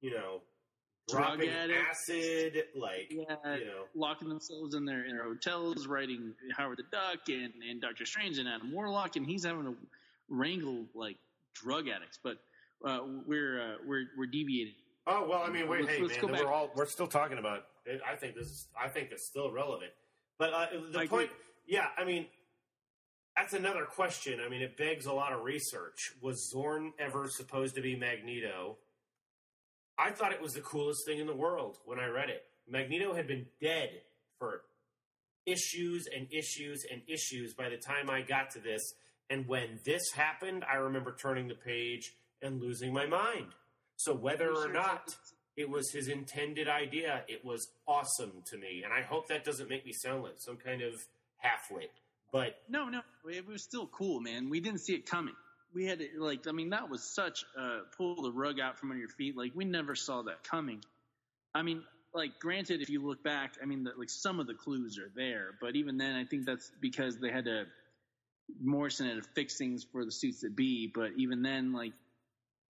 you know, Drug dropping addicts. acid, like Yeah, you know, locking themselves in their in their hotels, writing Howard the Duck and, and Doctor Strange and Adam Warlock, and he's having to wrangle like drug addicts. But uh, we're uh, we're we're deviating. Oh well, I mean, wait, Let's- hey let's man, go then back. we're all we're still talking about. It. I think this is. I think it's still relevant. But uh, the I point, agree. yeah, I mean, that's another question. I mean, it begs a lot of research. Was Xorn ever supposed to be Magneto? I thought it was the coolest thing in the world when I read it. Magneto had been dead for issues and issues and issues by the time I got to this. And when this happened, I remember turning the page and losing my mind. So whether or not it was his intended idea. It was awesome to me, and I hope that doesn't make me sound like some kind of half-wit. But No, no, it was still cool, man. We didn't see it coming. We had to, like, I mean, that was such uh, pull the rug out from under your feet. Like, we never saw that coming. I mean, like, granted, if you look back, I mean, the, like some of the clues are there, but even then, I think that's because they had to Morrison had to fix things for the suits that be. But even then, like,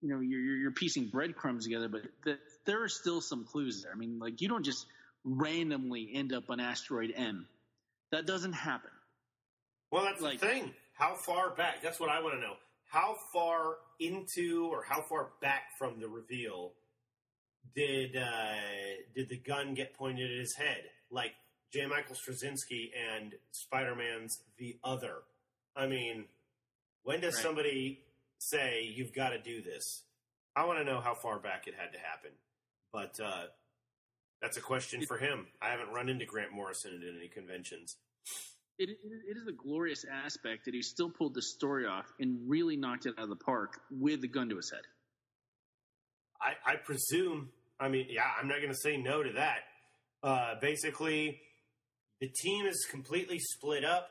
you know, you're you're, you're piecing breadcrumbs together, but the, there are still some clues there. I mean, like, you don't just randomly end up on asteroid M. That doesn't happen. well, that's Like- the thing. How far back? That's what I want to know. How far into or how far back from the reveal did uh, did the gun get pointed at his head? Like J. Michael Straczynski and Spider-Man's The Other. I mean, when does Right. somebody say you've got to do this? I want to know how far back it had to happen. But uh, that's a question for him. I haven't run into Grant Morrison at any conventions. it, it, it is a glorious aspect that he still pulled the story off and really knocked it out of the park with the gun to his head. I, I presume. I mean, yeah, I'm not going to say no to that. Uh, basically, the team is completely split up.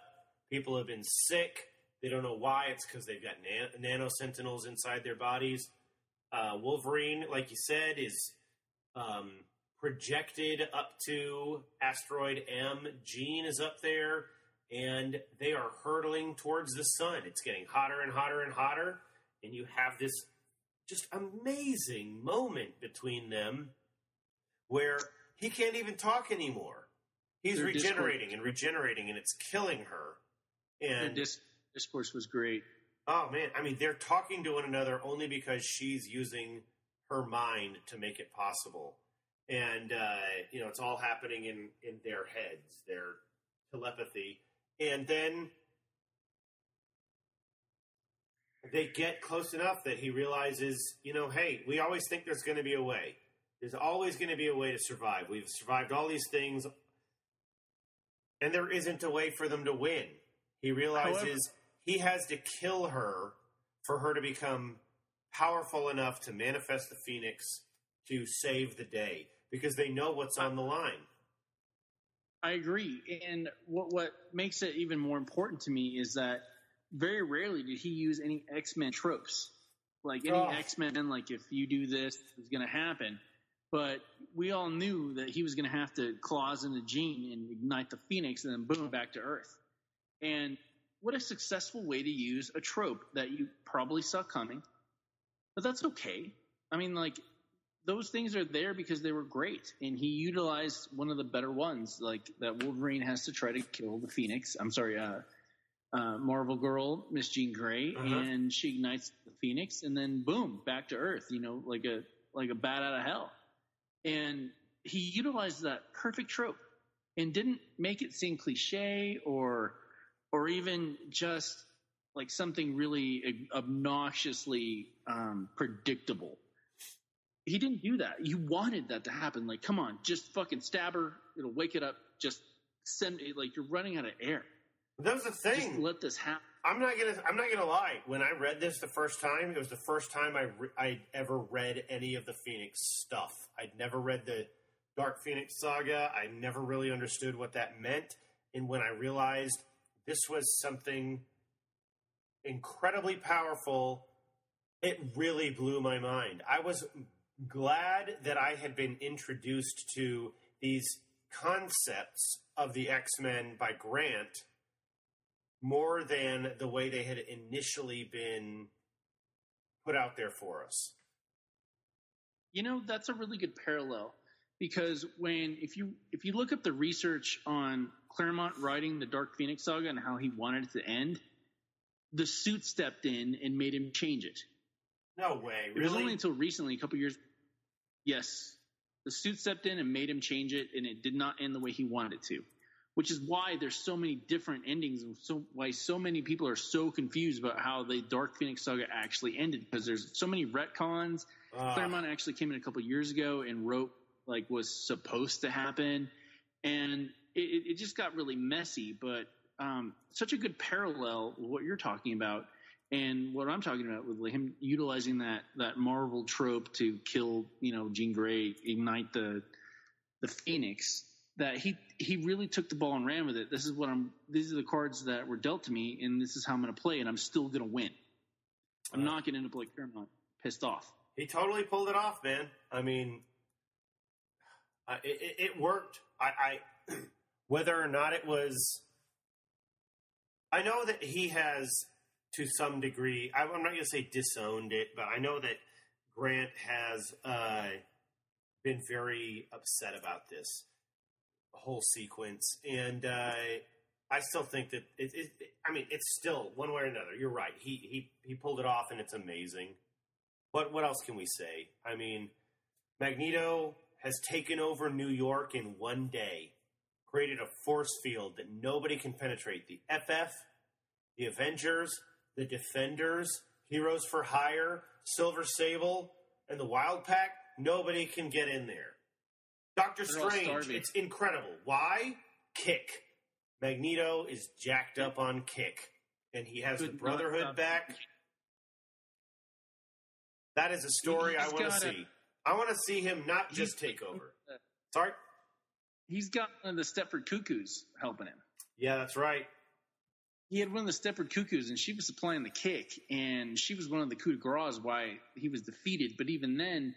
People have been sick. They don't know why. It's because they've got nan- nano sentinels inside their bodies. Uh, Wolverine, like you said, is um, projected up to asteroid M. Jean is up there, and they are hurtling towards the sun. It's getting hotter and hotter and hotter, and you have this just amazing moment between them where he can't even talk anymore. He's discourse- regenerating and regenerating, and it's killing her. And dis- discourse was great. oh man, I mean, they're talking to one another only because she's using her mind to make it possible. And uh, you know, it's all happening in in their heads, their telepathy, and then they get close enough that he realizes, you know, hey, we always think there's going to be a way. There's always going to be a way to survive. We've survived all these things, and there isn't a way for them to win. He realizes he has to kill her for her to become powerful enough to manifest the phoenix to save the day because they know what's on the line. I agree. And what what makes it even more important to me is that very rarely did he use any X Men tropes. Like any Oh. X Men, like if you do this, it's going to happen. But we all knew that he was going to have to claws in the Jean and ignite the phoenix, and then boom, back to Earth. And what a successful way to use a trope that you probably saw coming. But that's okay. I mean, like those things are there because they were great, and he utilized one of the better ones, like that Wolverine has to try to kill the Phoenix. I'm sorry, uh, uh, Marvel Girl, Miss Jean Grey, Uh-huh. and she ignites the Phoenix, and then boom, back to Earth. You know, like a like a bat out of hell. And he utilized that perfect trope, and didn't make it seem cliche or or even just like something really obnoxiously um, predictable he didn't do that. You wanted that to happen. Like, come on, just fucking stab her. It'll wake it up. Just send it. Like, you're running out of air. That was the Just thing. let this happen. I'm not gonna. I'm not gonna lie. When I read this the first time, it was the first time I re- I ever read any of the Phoenix stuff. I'd never read the Dark Phoenix saga. I never really understood what that meant. And when I realized this was something incredibly powerful. It really blew my mind. I was glad that I had been introduced to these concepts of the X Men by Grant more than the way they had initially been put out there for us. You know, that's a really good parallel because when if you if you look up the research on Claremont writing the Dark Phoenix saga and how he wanted it to end, the suit stepped in and made him change it. No way, really? It was only until recently, a couple years. Yes, the suit stepped in and made him change it, and it did not end the way he wanted it to. Which is why there's so many different endings, and so why so many people are so confused about how the Dark Phoenix saga actually ended. Because there's so many retcons. Ah, Claremont actually came in a couple years ago and wrote like was supposed to happen, and it, it just got really messy. But um, such a good parallel with what you're talking about and what I'm talking about with him utilizing that that Marvel trope to kill you know Jean Grey, ignite the the Phoenix. That he he really took the ball and ran with it. This is what I'm. These are the cards that were dealt to me, and this is how I'm going to play, and I'm still going to win. I'm Wow. not going to end up like Claremont, pissed off. he totally pulled it off, man. I mean, it- it worked. I, I <clears throat> whether or not it was, I know that he has to some degree. I'm not going to say disowned it, but I know that Grant has uh, been very upset about this whole sequence, and uh, I still think that it, it, I mean, it's still one way or another. You're right. He he he pulled it off, and it's amazing. What what else can we say? I mean, Magneto has taken over New York in one day, created a force field that nobody can penetrate. The FF, the Avengers, the Defenders, Heroes for Hire, Silver Sable, and the Wild Pack. Nobody can get in there. Doctor They're Strange, it's incredible. Why? Kick. Magneto is jacked up on kick, and he has the Brotherhood back. That is a story I want to see. I want to see him not just take over. Sorry? He's got one of the Stepford Cuckoos helping him. Yeah, that's right. He had one of the Stepford Cuckoos, and she was supplying the kick, and she was one of the coup de grace why he was defeated. But even then,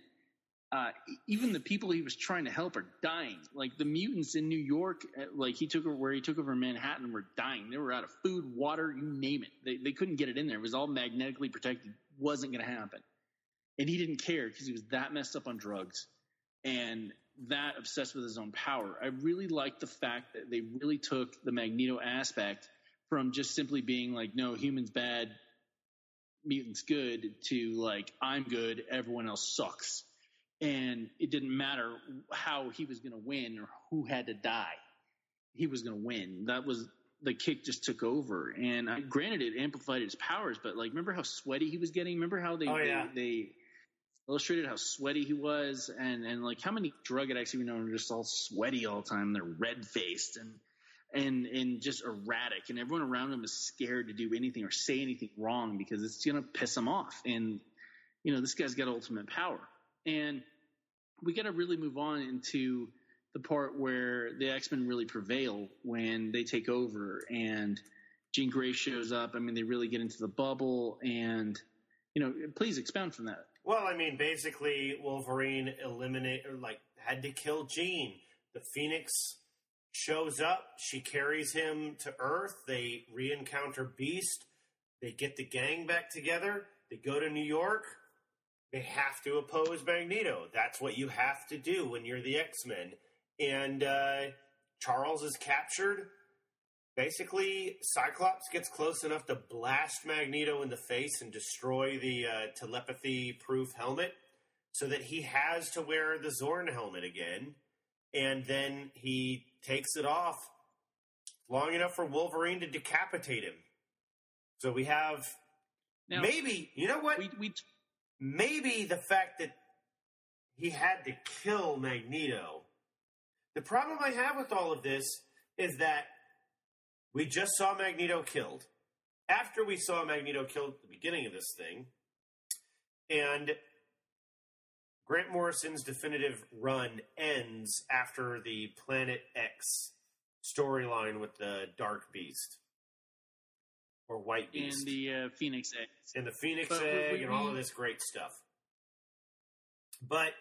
uh, even the people he was trying to help are dying. Like the mutants in New York, uh, like he took over where he took over Manhattan, were dying. They were out of food, water, you name it. They they couldn't get it in there. It was all magnetically protected. wasn't going to happen, and he didn't care because he was that messed up on drugs and that obsessed with his own power. I really like the fact that they really took the Magneto aspect from just simply being like, no, humans bad, mutants good, to like, I'm good, everyone else sucks. And it didn't matter how he was going to win or who had to die. He was going to win. That was the kick just took over. And I, granted, it amplified his powers, but like, remember how sweaty he was getting? Remember how they, Oh, yeah. they, they illustrated how sweaty he was and, and like how many drug addicts we know are just all sweaty all the time. They're red faced and, and, and just erratic and everyone around him is scared to do anything or say anything wrong because it's going to piss him off. And, you know, this guy's got ultimate power and we got to really move on into the part where the X-Men really prevail when they take over and Jean Grey shows up. I mean, they really get into the bubble and, you know, please expound from that. Well, I mean, basically, Wolverine eliminate or like had to kill Jean. The Phoenix shows up. She carries him to Earth. They re-encounter Beast. They get the gang back together. They go to New York. They have to oppose Magneto. That's what you have to do when you're the X Men. And uh, Charles is captured. Basically, Cyclops gets close enough to blast Magneto in the face and destroy the uh, telepathy proof helmet so that he has to wear the Xorn helmet again. And then he takes it off long enough for Wolverine to decapitate him. So we have Now, maybe, you know what? we, we maybe the fact that he had to kill Magneto. The problem I have with all of this is that we just saw Magneto killed. After we saw Magneto killed at the beginning of this thing, and Grant Morrison's definitive run ends after the Planet X storyline with the Dark Beast. or White and Beast the uh, Phoenix Egg. and the Phoenix But we- Egg we- and all of this great stuff. But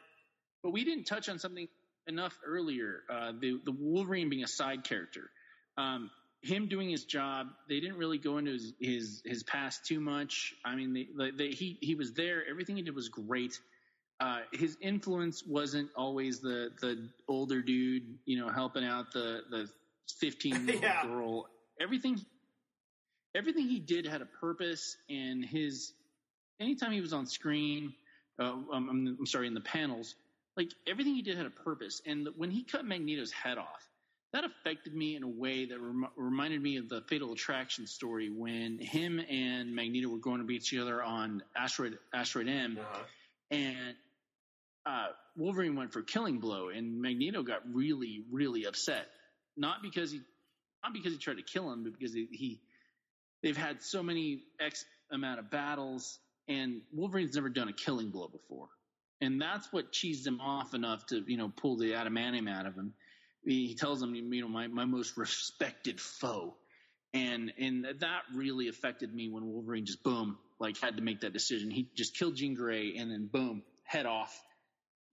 But we didn't touch on something enough earlier. Uh, the the Wolverine being a side character, um, him doing his job. They didn't really go into his his, his past too much. I mean, they, they, he he was there. Everything he did was great. Uh, his influence wasn't always the the older dude, you know, helping out the the fifteen <laughs> year old girl. Everything everything he did had a purpose, and his anytime he was on screen, uh, um, I'm, I'm sorry, in the panels, like everything he did had a purpose. And when he cut Magneto's head off, that affected me in a way that rem- reminded me of the Fatal Attraction story when him and Magneto were going to beat each other on Asteroid Asteroid M, uh, and uh, Wolverine went for Killing Blow, and Magneto got really, really upset. Not because he, not because he tried to kill him, but because he, he they've had so many X amount of battles, and Wolverine's never done a Killing Blow before, and that's what cheesed him off enough to you know pull the adamantium out of him. He tells him, you know, my my most respected foe, and and that really affected me when Wolverine just boom like had to make that decision. He just killed Jean Grey, and then boom, head off,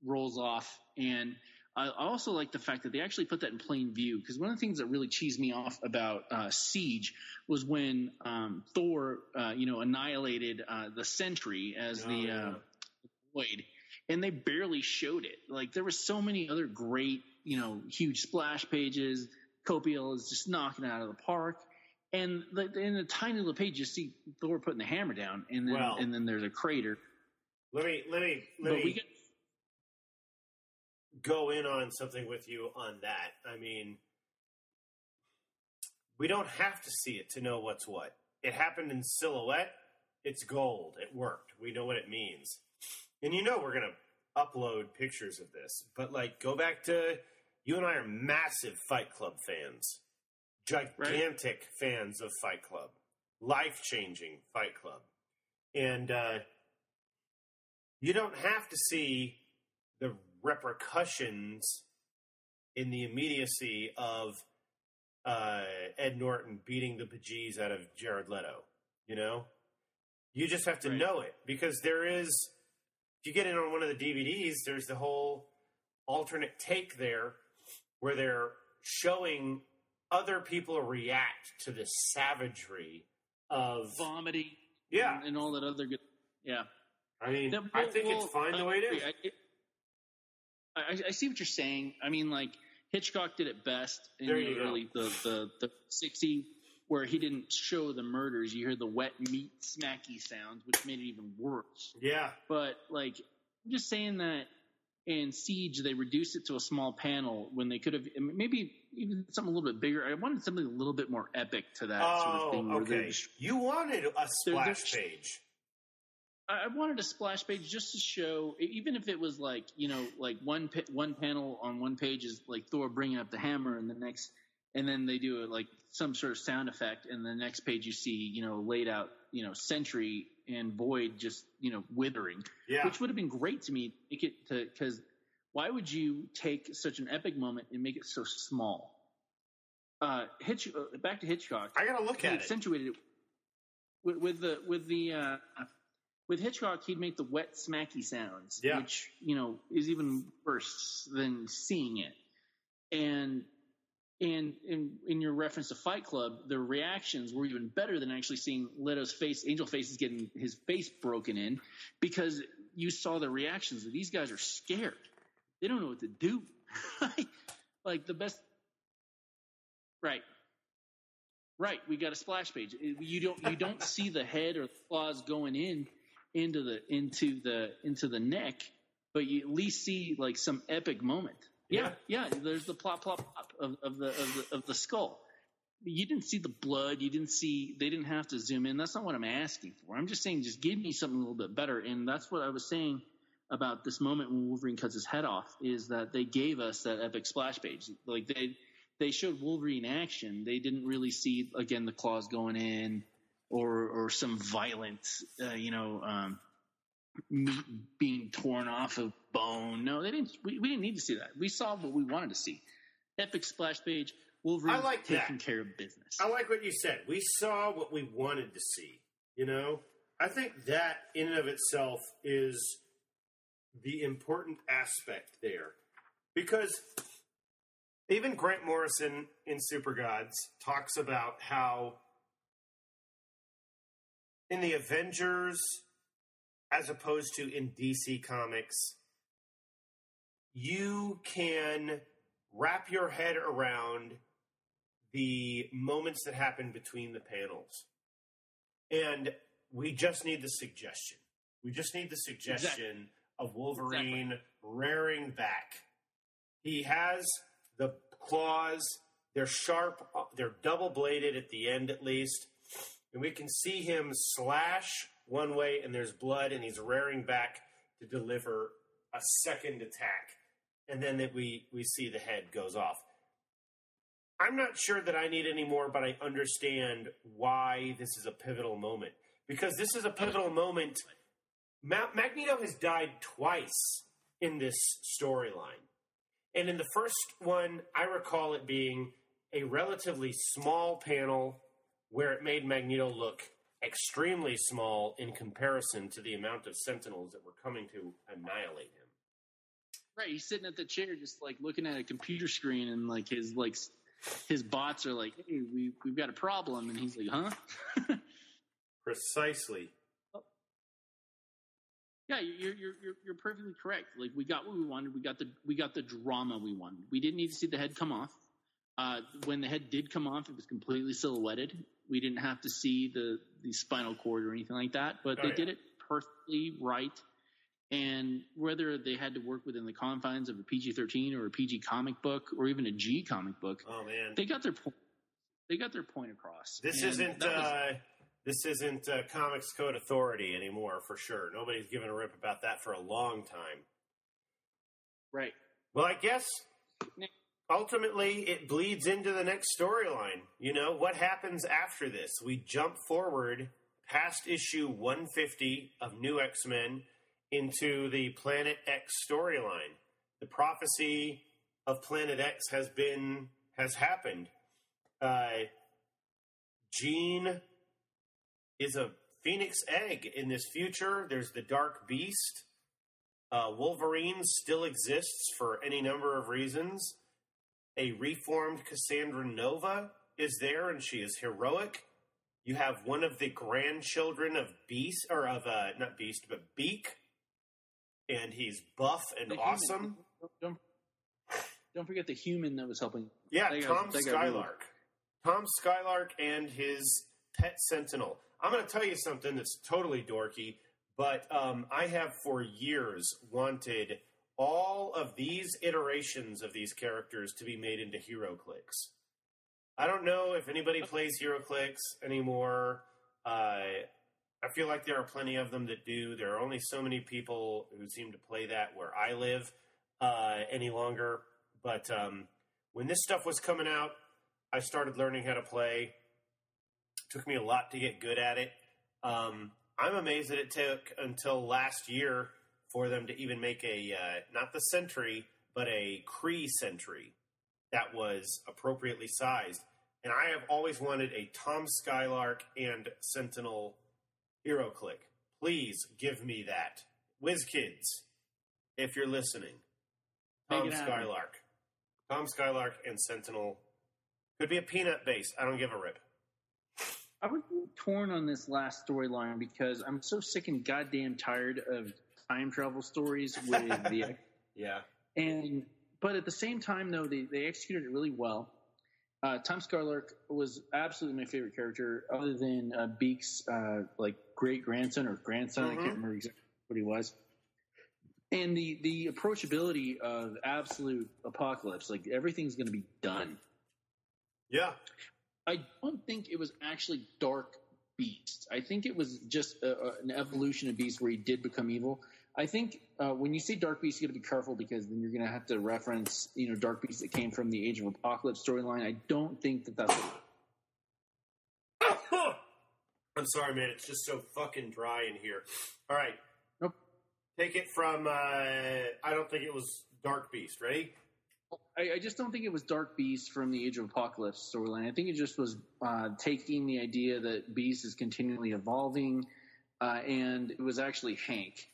rolls off, and I also like the fact that they actually put that in plain view because one of the things that really cheesed me off about uh, Siege was when um, Thor, uh, you know, annihilated uh, the Sentry as Oh, the yeah. uh, Void, and they barely showed it. Like there were so many other great, you know, huge splash pages. Coipel is just knocking it out of the park. And the, in a tiny little page, you see Thor putting the hammer down, and then Well- and then there's a crater. let me let me let But me get go in on something with you on that. I mean, we don't have to see it to know what's what. It happened in silhouette. It's gold. It worked. We know what it means. And you know we're going to upload pictures of this. But like go back to you and I are massive Fight Club fans. Gigantic fans of Fight Club. Life-changing Fight Club. And uh you don't have to see the repercussions in the immediacy of uh, Ed Norton beating the bejeez out of Jared Leto. You know, you just have to Right. know it because there is. If you get in on one of the DVDs, there's the whole alternate take there where they're showing other people react to the savagery of vomiting, yeah. and, and all that other good. Yeah, I mean, That- I think well, it's fine the I way it agree. I, it- I, I see what you're saying. I mean, like Hitchcock did it best in There the go. early the the the '60s, where he didn't show the murders. You hear the wet meat smacky sounds, which made it even worse. Yeah, But like, I'm just saying that in Siege they reduced it to a small panel when they could have maybe even something a little bit bigger. I wanted something a little bit more epic to that sort of thing. Oh, okay. just- You wanted a splash there's- page. I wanted a splash page just to show, even if it was like you know, like one one panel on one page is like Thor bringing up the hammer, and the next, and then they do it like some sort of sound effect, and the next page you see you know laid out you know Sentry and Void just you know withering, Yeah. which would have been great to me. Make it to because why would you take such an epic moment and make it so small? Uh, Hitch, uh, back to Hitchcock I gotta look he at it. accentuated it with, with the with the uh, with Hitchcock. He'd make the wet, smacky sounds, Yeah. which you know is even worse than seeing it. And and in in your reference to Fight Club, the reactions were even better than actually seeing Leto's face. Angel Face is getting his face broken in because you saw the reactions. These guys are scared. They don't know what to do. <laughs> like the best, right? Right, we got a splash page. You don't you don't <laughs> see the head or the claws going in into the into the into the neck, but you at least see like some epic moment. Yeah, yeah. there's the plop plop plop of, of the of the of the skull. You didn't see the blood. You didn't see. They didn't have to zoom in. That's not what I'm asking for. I'm just saying, just give me something a little bit better. And that's what I was saying about this moment when Wolverine cuts his head off. Is that they gave us that epic splash page. Like they they showed Wolverine action. They didn't really see again the claws going in or or some violent, uh, you know, um, meat being torn off of bone. No, they didn't. We, we didn't need to see that. We saw what we wanted to see. Epic splash page. Wolverine I like taking that. care of business. I like what you said. We saw what we wanted to see. You know, I think that in and of itself is the important aspect there, because even Grant Morrison in Supergods talks about how in the Avengers, as opposed to in DC Comics, you can wrap your head around the moments that happen between the panels. And we just need the suggestion. We just need the suggestion of Wolverine rearing back. He has the claws, they're sharp, they're double bladed at the end at least. And we can see him slash one way and there's blood and he's rearing back to deliver a second attack. And then that we, we see the head goes off. I'm not sure that I need any more, but I understand why this is a pivotal moment. Because this is a pivotal moment. Ma- Magneto has died twice in this storyline. And in the first one, I recall it being a relatively small panel where it made Magneto look extremely small in comparison to the amount of sentinels that were coming to annihilate him. Right, he's sitting at the chair, just like looking at a computer screen, and like his like his bots are like, "Hey, we we've got a problem," and he's like, "Huh?" <laughs> Precisely. yeah, you're you're you're you're perfectly correct. Like we got what we wanted. We got the we got the drama we wanted. We didn't need to see the head come off. Uh, when the head did come off, it was completely silhouetted. We didn't have to see the the spinal cord or anything like that. But Oh, they yeah. did it perfectly right. And whether they had to work within the confines of a PG-13 or a PG comic book or even a G comic book, Oh man. they got their point. They got their point across. This And isn't was- uh, this isn't uh, Comics Code Authority anymore for sure. Nobody's given a rip about that for a long time. right. Well, I guess ultimately it bleeds into the next storyline. You know, what happens after this? We jump forward past issue 150 of New X Men into the Planet X storyline. The prophecy of Planet X has been has happened. Uh, is a phoenix egg in this future. There's the Dark Beast. Uh, Wolverine still exists for any number of reasons. A reformed Cassandra Nova is there, and she is heroic. You have one of the grandchildren of Beast, or of uh, not Beast, but Beak, and he's buff and The awesome. Don't, don't forget the human that was helping. Yeah, They Tom got Skylark. Tom Skylark and his pet sentinel. I'm going to tell you something that's totally dorky, but um, I have for years wanted all of these iterations of these characters to be made into HeroClix. I don't know if anybody plays HeroClix anymore. Uh, I feel like there are plenty of them that do. There are only so many people who seem to play that where I live uh, any longer. But um, when this stuff was coming out, I started learning how to play. took me a lot to get good at it. Um, I'm amazed that it took until last year for them to even make a uh, not the Sentry, but a Kree Sentry that was appropriately sized. And I have always wanted a Tom Skylark and Sentinel hero click. Please give me that. WizKids, if you're listening. Tom. Skylark. Tom Skylark and Sentinel. Could be a peanut base. I don't give a rip. I was torn on this last storyline because I'm so sick and goddamn tired of time travel stories with the <laughs> Yeah. and but at the same time though they, they executed it really well. Uh, Tom Skylark was absolutely my favorite character, other than uh, Beak's uh, like great grandson or grandson. I Mhm. can't remember exactly what he was. And the the approachability of absolute apocalypse, like everything's going to be done. Yeah. I don't think it was actually Dark Beast. I think it was just a, a, an evolution of Beast where he did become evil. I think uh, when you say Dark Beast, you got to be careful because then you're going to have to reference, you know, Dark Beast that came from the Age of Apocalypse storyline. I don't think that that's. <coughs> I'm sorry, man. It's just so fucking dry in here. All right. Nope. Take it from, uh, I don't think it was Dark Beast. Ready? I, I just don't think it was Dark Beast from the Age of Apocalypse storyline. I think it just was uh, taking the idea that Beast is continually evolving, uh, and it was actually Hank,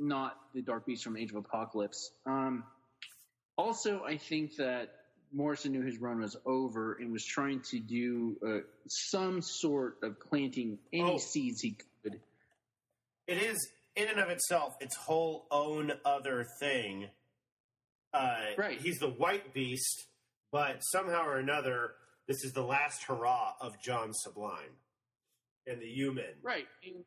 not the Dark Beast from Age of Apocalypse. Um, also, I think that Morrison knew his run was over and was trying to do uh, some sort of planting any Oh. seeds he could. it is in and of itself its whole own other thing. Uh, Right. He's the white beast, but somehow or another, this is the last hurrah of John Sublime and the human. Right, and,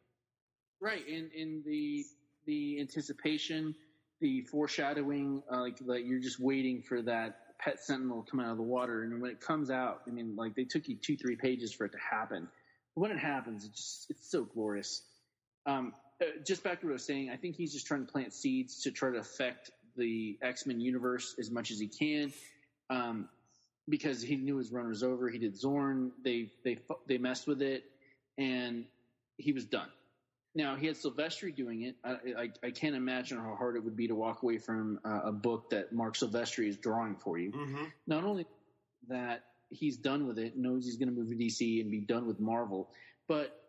right, in in the the anticipation, the foreshadowing, uh, like like you're just waiting for that pet sentinel to come out of the water, and when it comes out, I mean, like they took you two three pages for it to happen. But when it happens, it's just it's so glorious. Um, uh, just back to what I was saying, I think he's just trying to plant seeds to try to affect the X Men universe as much as he can. Um, because he knew his run was over. He did Xorn. They they they messed with it, and he was done. Now he had Silvestri doing it. I, I, I can't imagine how hard it would be to walk away from uh, a book that Marc Silvestri is drawing for you. Mm-hmm. Not only that he's done with it, knows he's going to move to DC and be done with Marvel, but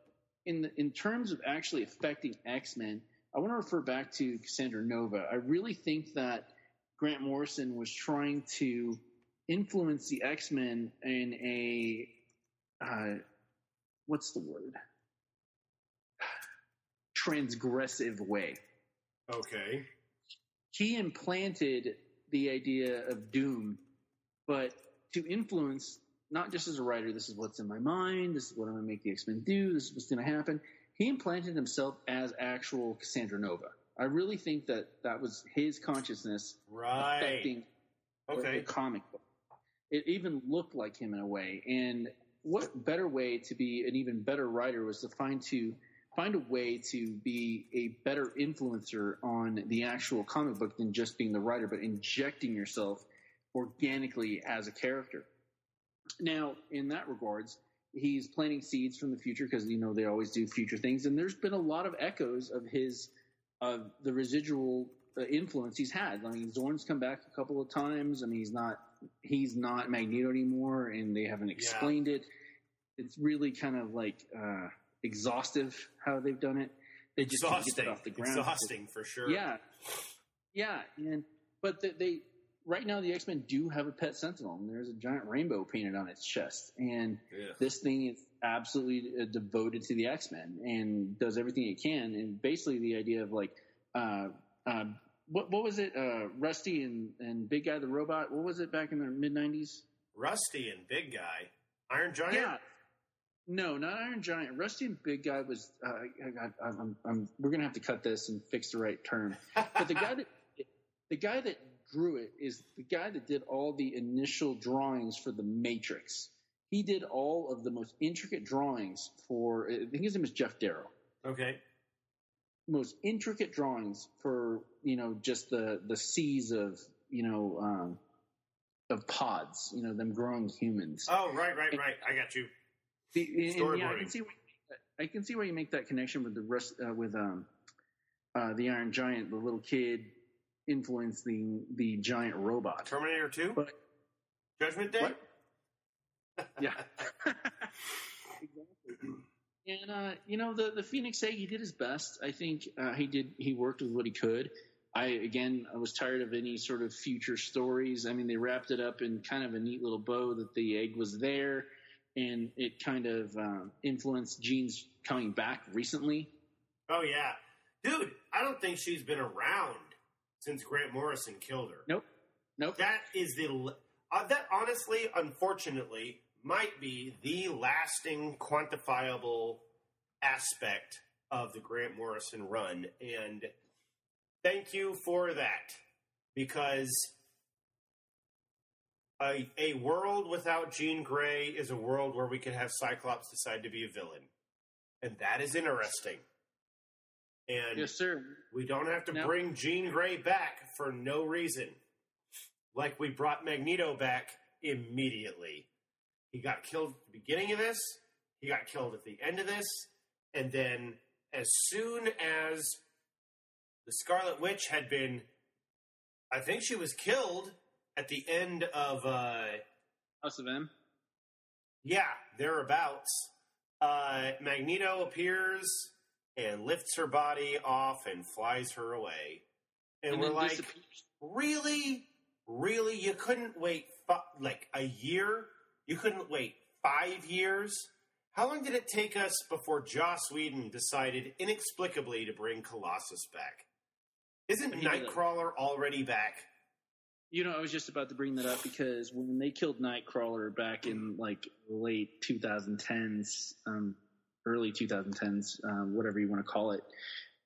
in the, in terms of actually affecting X Men, I want to refer back to Cassandra Nova. I really think that Grant Morrison was trying to influence the X Men in a uh, what's the word transgressive way. Okay. He implanted the idea of doom, but to influence not just as a writer, this is what's in my mind, this is what I'm going to make the X Men do, this is what's going to happen. He implanted himself as actual Cassandra Nova. I really think that that was his consciousness Right. affecting Okay. the comic book. It even looked like him in a way. And what better way to be an even better writer was to find to find a way to be a better influencer on the actual comic book than just being the writer, but injecting yourself organically as a character. Now, in that regards, he's planting seeds from the future because you know they always do future things, and there's been a lot of echoes of his of the residual uh, influence he's had. I mean, Xorn's come back a couple of times. I mean, he's not he's not Magneto anymore, and they haven't explained it. It's really kind of like uh, exhaustive how they've done it. They just can't get Exhausting. it off the ground. Exhausting for sure. Yeah, yeah, and but they, they right now the X Men do have a pet Sentinel, and there's a giant rainbow painted on its chest, and Yeah. this thing is absolutely uh, devoted to the X Men and does everything it can, and basically the idea of like, uh, uh, what what was it, uh, Rusty and and Big Guy the robot? What was it back in the mid '90s? Rusty and Big Guy. Iron Giant? Yeah. No, not Iron Giant. Rusty and Big Guy was. Uh, I, I, I'm, I'm, we're gonna have to cut this and fix the right term. But the guy that <laughs> the guy that drew it is the guy that did all the initial drawings for the Matrix. He did all of the most intricate drawings for. I think his name is Geof Darrow. Okay. Most intricate drawings for you know just the the seas of you know um, of pods. You know them growing humans. Oh, right, right, right. I got you. The- and- and, yeah, I can see. Why you make that- I can see you make that connection with the rest uh, with um uh, the Iron Giant, the little kid influencing the giant robot. Terminator 2? But- Judgment Day? Yeah. <laughs> exactly. And uh, you know the the Phoenix Egg, he did his best. I think uh, he did. He worked with what he could. I again, I was tired of any sort of future stories. I mean, they wrapped it up in kind of a neat little bow that the egg was there, and it kind of um, influenced Jean's coming back recently. Oh, yeah. Dude, I don't think she's been around since Grant Morrison killed her. Nope, nope. That is the. Uh, that honestly, unfortunately, might be the lasting, quantifiable aspect of the Grant Morrison run. And thank you for that. Because a, a world without Jean Grey is a world where we could have Cyclops decide to be a villain. And that is interesting. And Yes, sir. we don't have to No. bring Jean Grey back for no reason. Like we brought Magneto back immediately. He got killed at the beginning of this, he got killed at the end of this, and then as soon as the Scarlet Witch had been I think she was killed at the end of uh, House of M. yeah, thereabouts, uh, Magneto appears and lifts her body off and flies her away, and, And we're like, disappears. really, really, you couldn't wait like a year? You couldn't wait five years? How long did it take us before Joss Whedon decided inexplicably to bring Colossus back? Isn't He did it. Nightcrawler already back? You know, I was just about to bring that up because when they killed Nightcrawler back in like late 2010s, um, early 2010s, um, whatever you want to call it,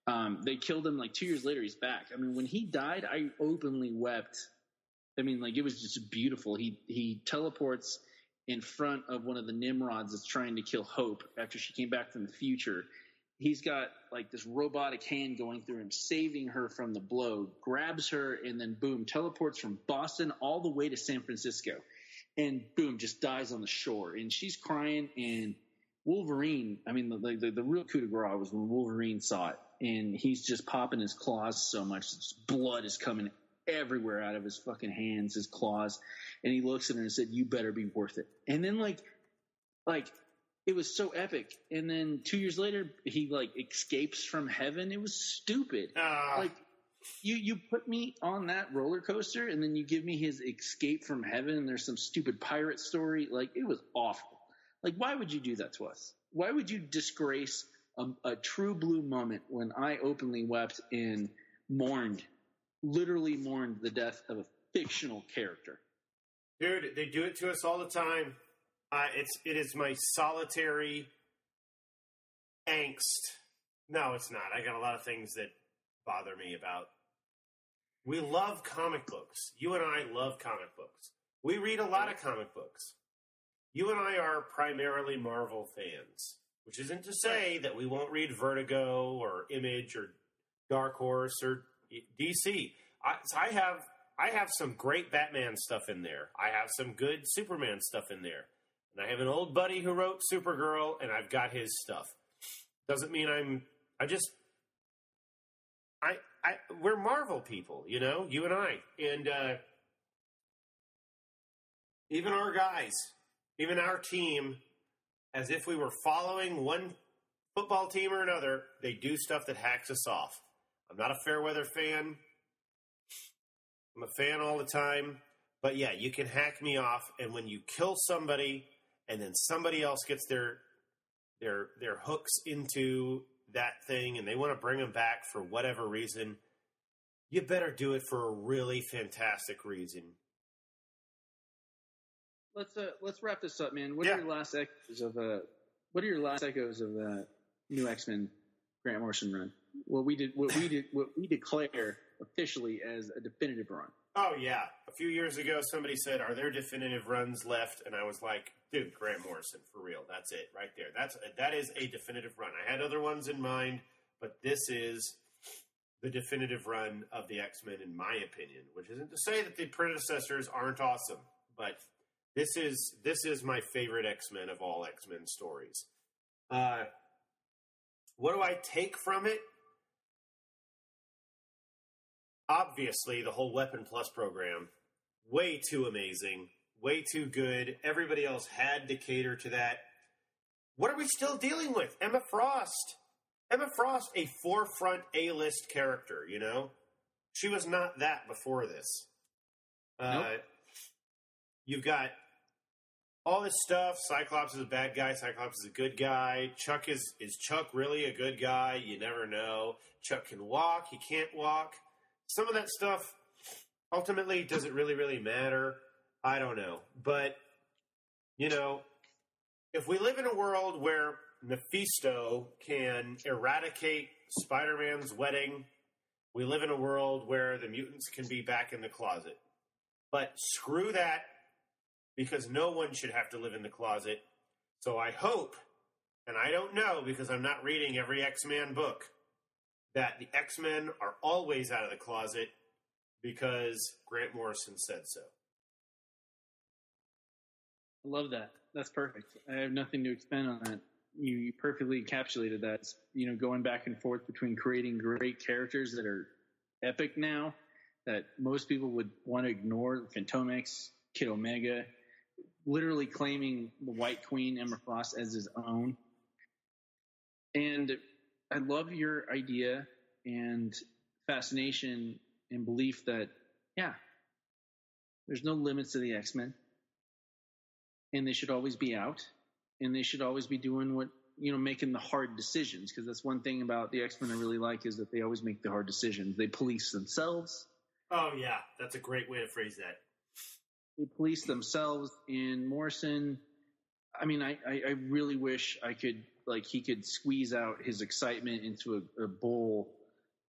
um, they killed him like two years later. He's back. I mean, when he died, I openly wept. I mean, like it was just beautiful. He he teleports in front of one of the Nimrods that's trying to kill Hope after she came back from the future. He's got like this robotic hand going through him, saving her from the blow, grabs her, and then boom, teleports from Boston all the way to San Francisco. And boom, just dies on the shore. And she's crying. And Wolverine, I mean, the, the, the real coup de grace was when Wolverine saw it. And he's just popping his claws so much, blood is coming everywhere out of his fucking hands, his claws. And he looks at her and said, You better be worth it. And then, like, like, it was so epic. And then two years later, he like escapes from heaven. It was stupid. Ah, Like you, you put me on that roller coaster, and then you give me his escape from heaven. And there's some stupid pirate story. Like it was awful. Like why would you do that to us? Why would you disgrace a, a true blue moment when I openly wept and mourned, literally mourned the death of a fictional character? dude, they do it to us all the time. Uh, it's it is my solitary angst. No, it's not. I got a lot of things that bother me about. We love comic books. You and I love comic books. We read a lot of comic books. You and I are primarily Marvel fans, which isn't to say that we won't read Vertigo or Image or Dark Horse or DC. I, so I have I have some great Batman stuff in there. I have some good Superman stuff in there. And I have an old buddy who wrote Supergirl and I've got his stuff. Doesn't mean I'm I just I I we're Marvel people, you know, you and I. And uh even our guys, even our team, as if we were following one football team or another, they do stuff that hacks us off. I'm not a fair weather fan. I'm a fan all the time. But yeah, you can hack me off, and when you kill somebody, and then somebody else gets their their their hooks into that thing, and they want to bring them back for whatever reason, you better do it for a really fantastic reason. Let's uh, let's wrap this up, man. What Yeah. are your last echoes of uh, what are your last echoes of uh, new X Men Grant Morrison run? What we did, what we did, <laughs> what we declare officially as a definitive run. Oh yeah, a few years ago, somebody said, "Are there definitive runs left?" And I was like, "Dude, Grant Morrison, for real. That's it, right there. That's that is a definitive run. I had other ones in mind, but this is the definitive run of the X Men, in my opinion. Which isn't to say that the predecessors aren't awesome, but this is this is my favorite X Men of all X Men stories. Uh, what do I take from it? obviously the whole weapon plus program way too amazing way too good. Everybody else had to cater to that. What are we still dealing with? Emma frost. Emma frost a forefront a-list character you know? She was not that before this. Uh, you've got all this stuff. Cyclops is a bad guy. Cyclops is a good guy. Chuck is is chuck really a good guy? You never know. Chuck can walk. He can't walk. Some of that stuff ultimately does it really really matter i don't know. But you know if we live in a world where mephisto can eradicate spider-man's wedding we live in a world where the mutants can be back in the closet. But screw that because no one should have to live in the closet. So i hope and i don't know because i'm not reading every x-man book that the X Men are always out of the closet because Grant Morrison said so. I love that. That's perfect. I have nothing to expand on that. You, perfectly encapsulated that. It's, you know, going back and forth between creating great characters that are epic now, that most people would want to ignore Fantomex, Kid Omega, literally claiming the White Queen, Emma Frost, as his own. And I love your idea and fascination and belief that, yeah, there's no limits to the X Men. And they should always be out. And they should always be doing what, you know, making the hard decisions. Because that's one thing about the X Men I really like is that they always make the hard decisions. They police themselves, Oh yeah, that's a great way to phrase that. they police themselves in Morrison. I mean, I, I, I really wish I could like he could squeeze out his excitement into a, a bowl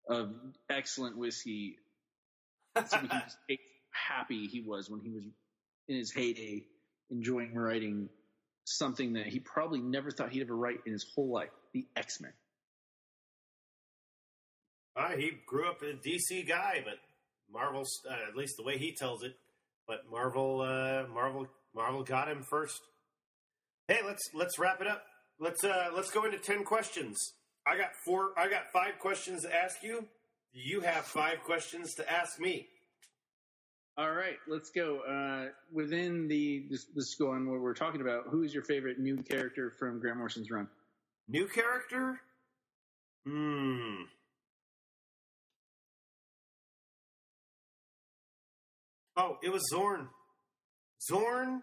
of excellent whiskey, so we can <laughs> just take how happy he was when he was in his heyday, enjoying writing something that he probably never thought he'd ever write in his whole life: the X Men. Uh, he grew up a DC guy, but Marvel, uh, at least the way he tells it, but Marvel, uh, Marvel, Marvel got him first. Hey, let's let's wrap it up. Let's uh, let's go into ten questions. I got four. I got five questions to ask you. You have five questions to ask me. All right, let's go. Uh, within the this, this go on what we're talking about. Who is your favorite new character from Grant Morrison's run? New character? Hmm. Oh, it was Xorn. Xorn,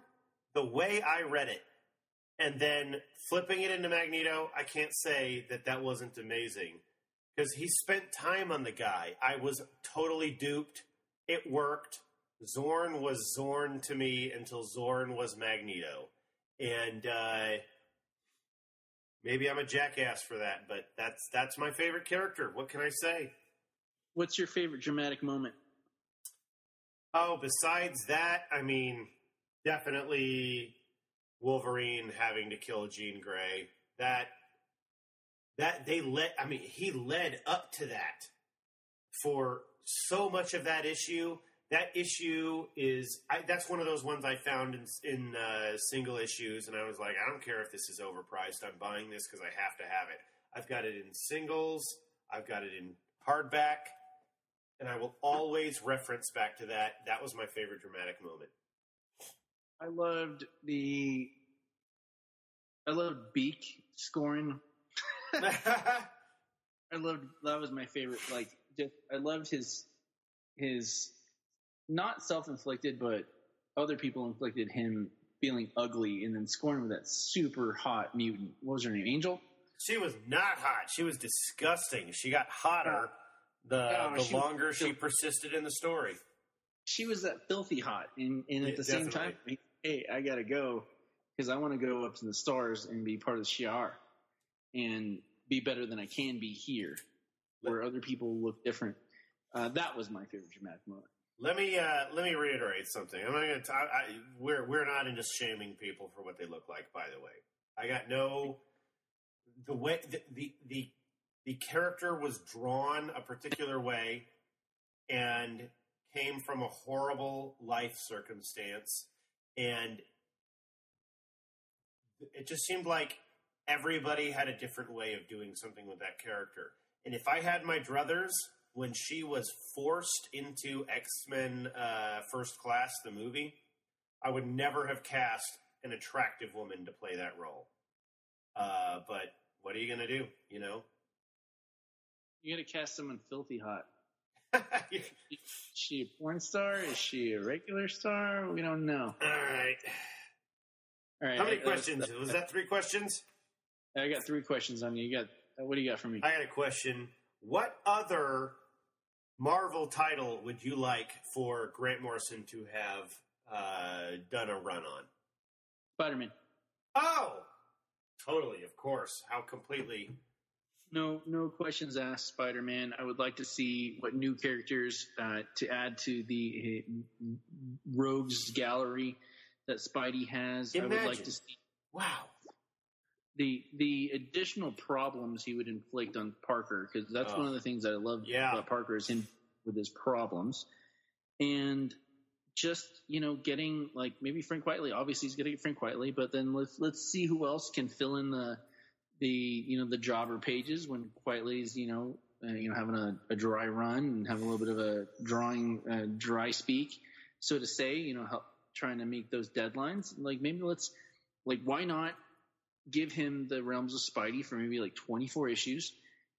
the way I read it, and then flipping it into Magneto, I can't say that that wasn't amazing. Because he spent time on the guy. I was totally duped. It worked. Xorn was Xorn to me until Xorn was Magneto. And, uh, Maybe I'm a jackass for that, but that's that's my favorite character. What can I say? What's your favorite dramatic moment? Oh, besides that, I mean, definitely Wolverine having to kill Jean Grey. That that they let I mean, he led up to that for so much of that issue. That issue is I, that's one of those ones I found in, in uh, single issues, and I was like, I don't care if this is overpriced. I'm buying this because I have to have it. I've got it in singles. I've got it in hardback, and I will always reference back to that. That was my favorite dramatic moment. I loved the. I loved Beak scoring. <laughs> I loved that was my favorite. Like, just I loved his his not self inflicted, but other people inflicted him feeling ugly, and then scorned with that super hot mutant. What was her name? Angel. she was not hot. She was disgusting. She got hotter the No, the she was longer she still- persisted in the story. She was that filthy hot, and and at Yeah, the same time, hey, I gotta go because I want to go up to the stars and be part of the Shi'ar and be better than I can be here, where other people look different. Uh, that was my favorite dramatic moment. Let me uh, let me reiterate something. I'm not going to. I, we're we're not into shaming people for what they look like. By the way, I got no. The way the, the the the character was drawn a particular way, and came from a horrible life circumstance, and it just seemed like everybody had a different way of doing something with that character. And if I had my druthers when she was forced into X Men uh, First Class, the movie, I would never have cast an attractive woman to play that role. Uh, but what are you going to do? You know? You gotta cast someone filthy hot. <laughs> Is she a porn star? Is she a regular star? We don't know. All right. All right. How many I- questions? Was that three questions? I got three questions on you. You got what do you got for me? I got a question. What other Marvel title would you like for Grant Morrison to have uh, done a run on? Spider Man. Oh, totally, of course. How completely. No, no questions asked. Spider Man. I would like to see what new characters uh, to add to the uh, rogues gallery that Spidey has. I would like to see Wow. The the additional problems he would inflict on Parker because that's Oh. one of the things that I love Yeah. about Parker is him with his problems, and just you know getting like maybe Frank Quitely. Obviously, he's going to get Frank Quitely, but then let's let's see who else can fill in the the you know the jobber pages when Quitely's you know uh, you know, having a, a dry run and having a little bit of a drawing, uh, dry speak, so to say, you know, help, trying to meet those deadlines. Like maybe let's, like, why not give him the Realms of Spidey for maybe like 24 issues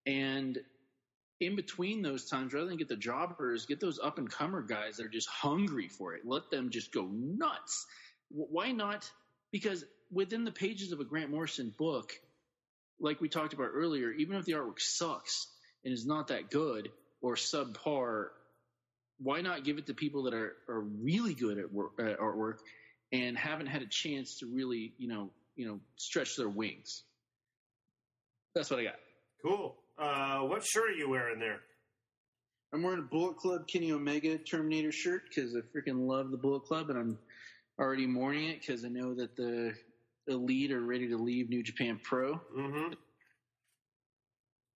and in between those times, rather than get the jobbers, get those up and comer guys that are just hungry for it. Let them just go nuts. Why not? Because within the pages of a Grant Morrison book, like we talked about earlier, even if the artwork sucks and is not that good or subpar, why not give it to people that are, are really good at work, uh, artwork and haven't had a chance to really, you know, you know, stretch their wings? That's what I got. Cool. Uh, what shirt are you wearing there? I'm wearing a Bullet Club Kenny Omega Terminator shirt because I freaking love the Bullet Club, and I'm already mourning it because I know that the elite are ready to leave New Japan Pro. Mm-hmm.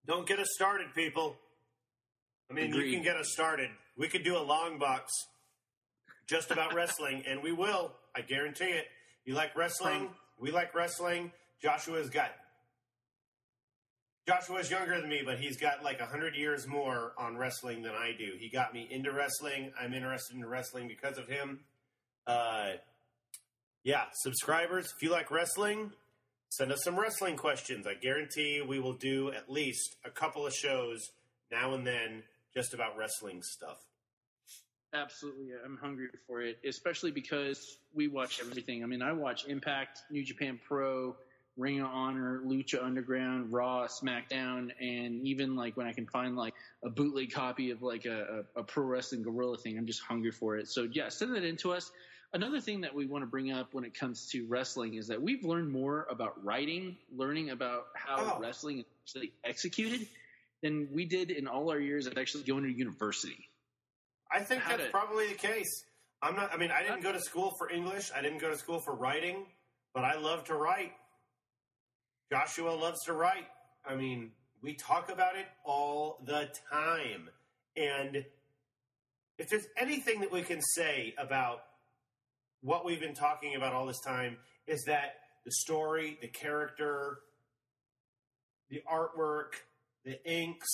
Don't get us started, people. I mean, Agreed. you can get us started. We could do a long box just about wrestling, and we will. I guarantee it. You like wrestling? We like wrestling. Joshua's got. Joshua's younger than me, but he's got like a hundred years more on wrestling than I do. He got me into wrestling. I'm interested in wrestling because of him. Uh, yeah, subscribers, if you like wrestling, send us some wrestling questions. I guarantee we will do at least a couple of shows now and then just about wrestling stuff. Absolutely, I'm hungry for it, especially because we watch everything. I mean, I watch Impact, New Japan Pro, Ring of Honor, Lucha Underground, Raw, SmackDown, and even like when I can find like a bootleg copy of like a, a, a Pro Wrestling Guerrilla thing, I'm just hungry for it. So yeah, send that in to us. Another thing that we want to bring up when it comes to wrestling is that we've learned more about writing, learning about how Oh. wrestling is actually executed than we did in all our years of actually going to university. I think that's to- probably the case. I'm not. I mean, I didn't go to school for English. I didn't go to school for writing, but I love to write. Joshua loves to write. I mean, we talk about it all the time. And if there's anything that we can say about what we've been talking about all this time, is that the story, the character, the artwork, the inks,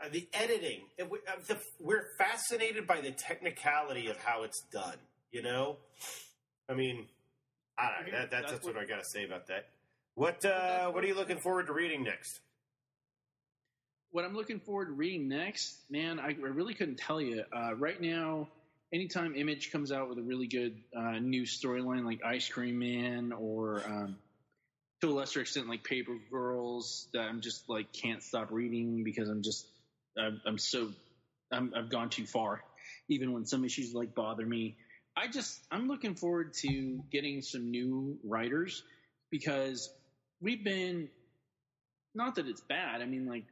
uh, the editing. It, uh, the, we're fascinated by the technicality of how it's done. You know, I mean, I don't know. That, that's, that's what I got to say about that. What uh, what are you looking forward to reading next? what I'm looking forward to reading next, man, I, I really couldn't tell you. Uh, right now, anytime Image comes out with a really good uh, new storyline like Ice Cream Man or um, to a lesser extent like Paper Girls, that I'm just like can't stop reading because I'm just I'm, I'm so I'm, I've gone too far. Even when some issues like bother me, I just I'm looking forward to getting some new writers because we've been not that it's bad. I mean, like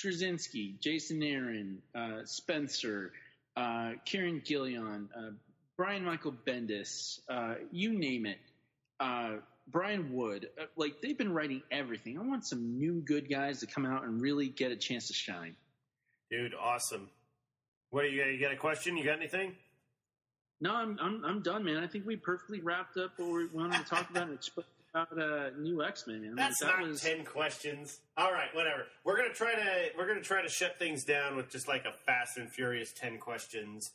Straczynski, Jason Aaron, uh, Spencer, uh, Kieron Gillen, uh, Brian Michael Bendis, uh, you name it, uh, Brian Wood. Uh, like they've been writing everything. I want some new good guys to come out and really get a chance to shine. Dude, awesome. What do you got? You got a question? You got anything? No, I'm I'm I'm done, man. I think we perfectly wrapped up what we wanted to talk about and explain about uh, new X Men, man. That's Like, that not was ten questions. All right, whatever. We're gonna try to we're gonna try to shut things down with just like a fast and furious ten questions.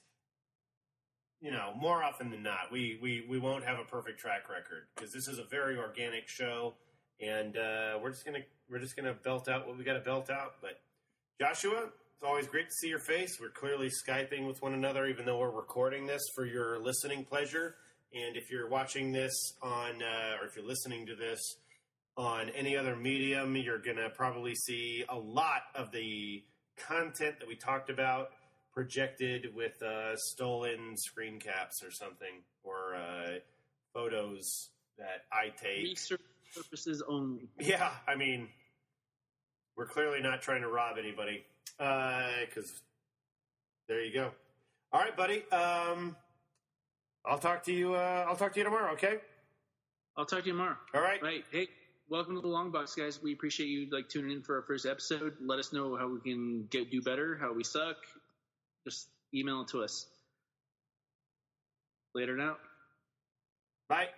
You know, more often than not, we we we won't have a perfect track record because this is a very organic show, and uh, we're just gonna we're just gonna belt out what we got to belt out. But Joshua, it's always great to see your face. We're clearly skyping with one another, even though we're recording this for your listening pleasure. And if you're watching this on, uh, or if you're listening to this on any other medium, you're going to probably see a lot of the content that we talked about projected with uh, stolen screen caps or something, or uh, photos that I take. research purposes only. Yeah, I mean, we're clearly not trying to rob anybody. Because there you go. All right, buddy. Um, I'll talk to you. Uh, I'll talk to you tomorrow. Okay. I'll talk to you tomorrow. All right. Right. Hey, welcome to the Long Box, guys. We appreciate you like tuning in for our first episode. Let us know how we can get do better, how we suck. Just email it to us. Later now. Bye.